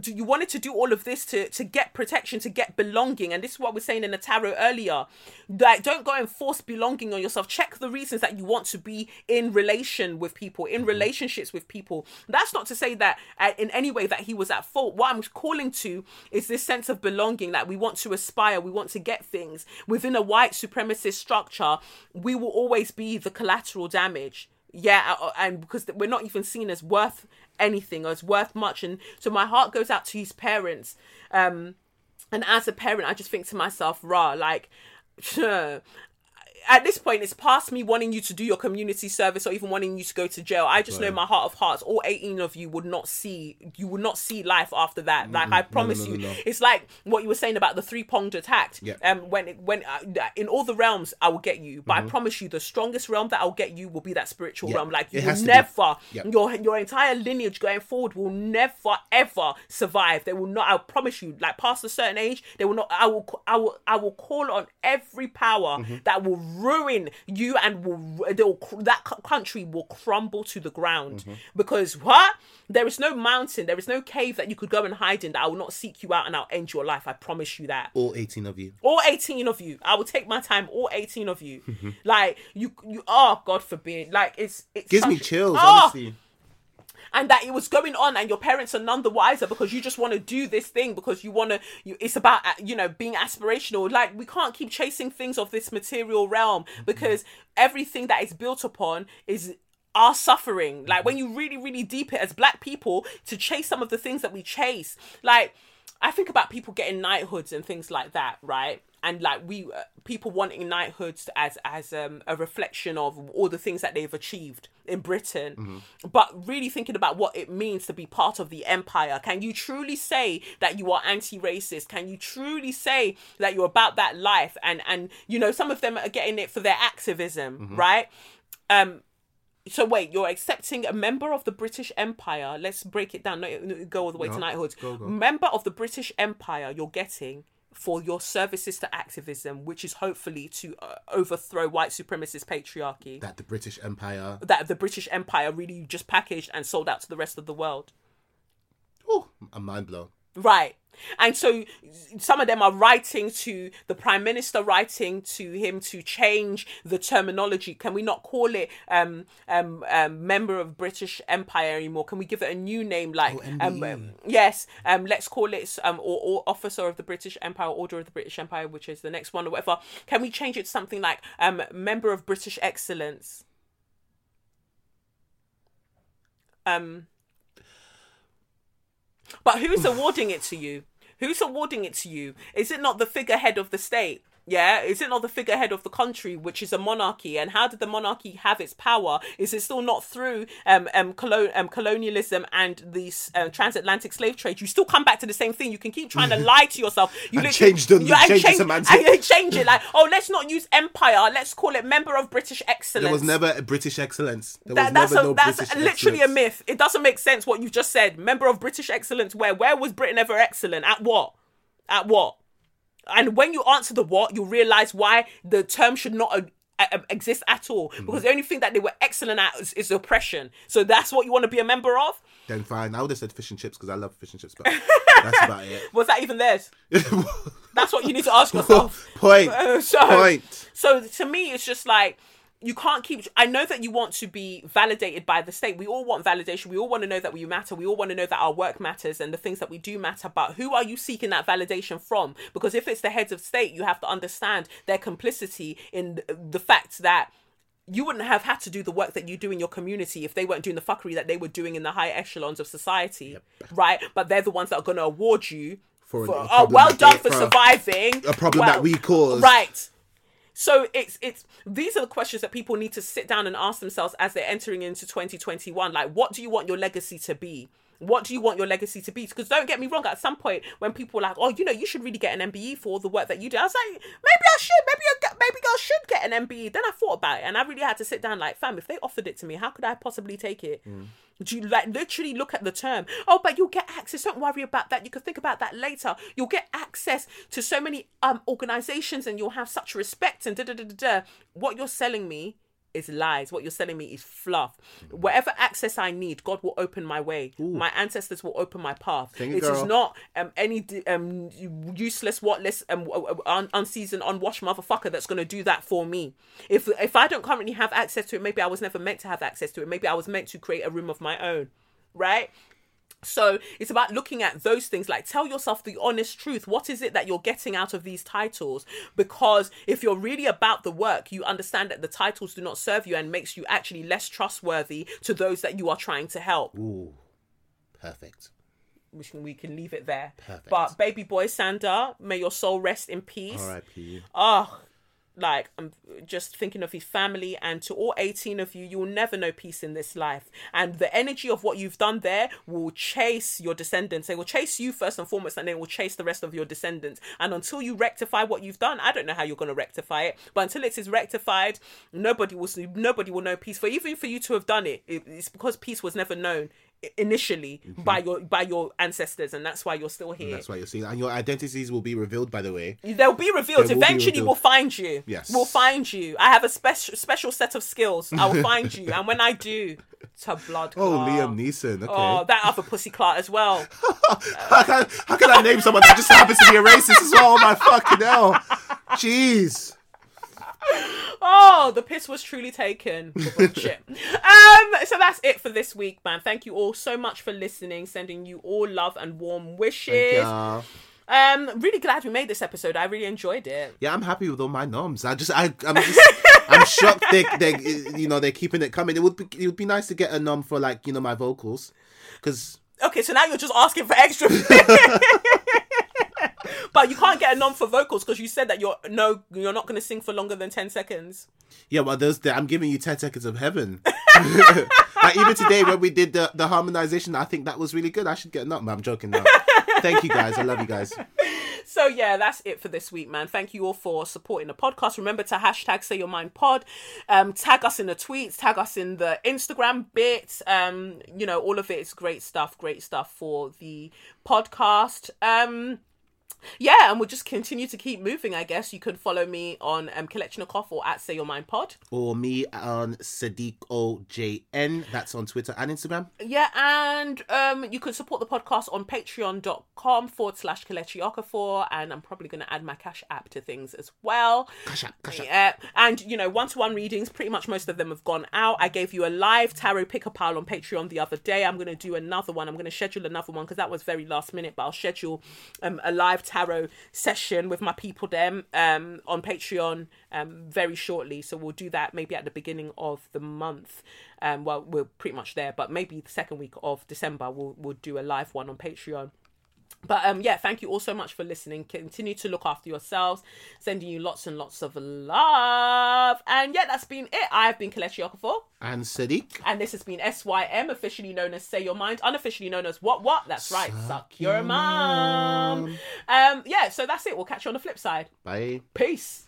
Do you wanted to do all of this to to get protection, to get belonging? And this is what we're saying in the tarot earlier. Like, don't go and force belonging on yourself. Check the reasons that you want to be in relation with people, in relationships with people. That's not to say that uh, in any way that he was at fault. What I'm calling to is this sense of belonging. That we want to aspire, we want to get things within a white supremacist structure. We will always be the collateral damage. Yeah and because we're not even seen as worth anything or as worth much. And so my heart goes out to his parents um and as a parent i just think to myself rah like at this point, it's past me wanting you to do your community service or even wanting you to go to jail. I just know Right. my heart of hearts, all 18 of you would not see, you would not see life after that. Like, I promise no, no, you. no. It's like what you were saying about the three pronged attack. Yeah. Um, when, it- when, uh, in all the realms, I will get you. But I promise you, the strongest realm that I'll get you will be that spiritual Mm-hmm. Yeah. realm. Like, you will has to be. never, Yeah. your, your entire lineage going forward will never, ever survive. They will not, I promise you, like, past a certain age, they will not, I will, I will, I will call on every power Mm-hmm. that will ruin you and will that country will crumble to the ground Mm-hmm. because what there is no mountain there is no cave that you could go and hide in that I will not seek you out and I'll end your life I promise you that All 18 of you. all 18 of you i will take my time all 18 of you Mm-hmm. like you you oh god forbid like it's it Gives me chills, Oh! honestly. And that it was going on and your parents are none the wiser because you just want to do this thing because you want to you, it's about uh, you know being aspirational. Like we can't keep chasing things of this material realm because everything that is built upon is our suffering. Like when you really really deep it as black people to chase some of the things that we chase. Like i think about people getting knighthoods and things like that right? And like we uh, people wanting knighthoods as as um, a reflection of all the things that they've achieved in Britain, but really thinking about what it means to be part of the empire. Can you truly say that you are anti-racist? Can you truly say that you're about that life? And and you know some of them are getting it for their activism, right? Um, so wait, you're accepting a member of the British Empire. Let's break it down. No, no, go all the way to knighthood. go, go. Member of the British Empire. You're getting for your services to activism, which is hopefully to uh, overthrow white supremacist patriarchy That the British Empire. that the British Empire really just packaged and sold out to the rest of the world. Oh, I'm mind blown. Right. And so some of them are writing to the prime minister, writing to him to change the terminology. Can we not call it um, um, um, member of British Empire anymore? Can we give it a new name like Oh, um, um, yes, um, let's call it um, or, or officer of the British Empire, order of the British Empire, which is the next one or whatever. Can we change it to something like um, member of British Excellence? Um, but who's awarding it to you? Who's awarding it to you? Is it not the figurehead of the state? Yeah, is it not the figurehead of the country, which is a monarchy? And how did the monarchy have its power? Is it still not through um, um, colon- um colonialism and the uh, transatlantic slave trade? You still come back to the same thing. You can keep trying to lie to yourself. You change the- you- and change the change, semantics. and you change it like, oh, let's not use empire. Let's call it member of British excellence. There was never a British excellence. There That, was that's never a, no that's British literally excellence. a myth. It doesn't make sense what you just said. Member of British excellence, where? Where was Britain ever excellent? At what? At what? And when you answer the what, you realize why the term should not uh, uh, exist at all. Mm-hmm. Because the only thing that they were excellent at is, is oppression. So that's what you want to be a member of. Then fine. I would have said fish and chips because I love fish and chips, but that's about it. Was that even theirs? That's what you need to ask yourself. Point. So, Point. so to me, it's just like you can't keep. I know that you want to be validated by the state. We all want validation. We all want to know that we matter. We all want to know that our work matters and the things that we do matter. But who are you seeking that validation from? Because if it's the heads of state, you have to understand their complicity in the, fact that. You wouldn't have had to do the work that you do in your community if they weren't doing the fuckery that they were doing in the higher echelons of society, right? But they're the ones that are going to award you For for, oh, well done for for surviving a problem that we caused. right so it's it's these are the questions that people need to sit down and ask themselves as they're entering into 2021 like what do you want your legacy to be what do you want your legacy to be? Because don't get me wrong, at some point when people were like, oh, you know, you should really get an MBE for all the work that you do, I was like, maybe I should, maybe I maybe I should get an MBE. Then I thought about it, and I really had to sit down, like, fam, if they offered it to me, how could I possibly take it? Do you like literally look at the term? Oh, but you'll get access. Don't worry about that. You can think about that later. You'll get access to so many um organizations, and you'll have such respect and da da da da. What you're selling me is lies. What you're selling me is fluff. Whatever access I need, God will open my way. My ancestors will open my path. Sing it, It is not um any um useless, whatless, um un- unseasoned, unwashed motherfucker that's gonna do that for me. If if I don't currently have access to it, maybe I was never meant to have access to it. Maybe I was meant to create a room of my own, right? So it's about looking at those things like tell yourself the honest truth. What is it that you're getting out of these titles? Because if you're really about the work, you understand that the titles do not serve you and makes you actually less trustworthy to those that you are trying to help. Ooh, perfect. We can, we can leave it there. Perfect. But baby boy Sanda, may your soul rest in peace. R.I.P. Oh, ah, like I'm just thinking of his family and to all 18 of you you will never know peace in this life. And the energy of what you've done there will chase your descendants. They will chase you first and foremost and then will chase the rest of your descendants. And until you rectify what you've done I don't know how you're going to rectify it but until it is rectified nobody will nobody will know peace. For even for you to have done it it's because peace was never known initially mm-hmm. by your by your ancestors and that's why you're still here. and that's why you're seeing and your identities will be revealed by the way. They'll be revealed. They eventually be revealed. we'll find you. Yes. We'll find you. I have a special special set of skills. I will find you. And when i do to blood oh liam neeson. Okay. Oh that other pussy clot as well. How, can, how can i name someone that just happens to be a racist as well? Oh my fucking hell. Jeez oh, the piss was truly taken. Shit. Um, so that's it for this week, man. Thank you all so much for listening. Sending you all love and warm wishes. Um, really glad we made this episode. I really enjoyed it. Yeah, I'm happy with all my noms. I just, I, I'm just, I'm shocked they, they, you know, they're keeping it coming. It would be, it would be nice to get a nom for like, you know, my vocals, because. Okay, so now you're just asking for extra. but you can't get a nom for vocals because you said that you're no, you're not going to sing for longer than ten seconds. Yeah, well, there's the, I'm giving you ten seconds of heaven. like even today when we did the the harmonization, I think that was really good. I should get a nom. I'm joking now. Thank you guys. I love you guys. So yeah, that's it for this week, man. Thank you all for supporting the podcast. Remember to hashtag say your mind pod. Um, tag us in the tweets, tag us in the Instagram bits. Um, you know, all of it is great stuff, great stuff for the podcast. Um yeah, and we'll just continue to keep moving. I guess you can follow me on um, Kelechnekoff or at Say Your Mind Pod, or me on Sadiq OJN. That's on Twitter and Instagram. Yeah, and um, you can support the podcast on Patreon.com forward slash Kelechi Okafor, and I'm probably going to add my Cash App to things as well. Cash App, Cash App. Yeah, and you know, one to one readings. Pretty much most of them have gone out. I gave you a live tarot pick a pile on Patreon the other day. I'm going to do another one. I'm going to schedule another one because that was very last minute, but I'll schedule um, a live tarot session with my people them um, on Patreon um, very shortly. So we'll do that maybe at the beginning of the month. Um, well, we're pretty much there, but maybe the second week of December we'll we'll do a live one on Patreon. But um, yeah, thank you all so much for listening. Continue to look after yourselves. Sending you lots and lots of love. And yeah, that's been it. I've been Kelechi Okafor. And Sadiq. And this has been SYM, officially known as Say Your Mind, unofficially known as What What? That's right, Suck, Suck Your, your mom. Um, yeah, so that's it. We'll catch you on the flip side. Bye. Peace.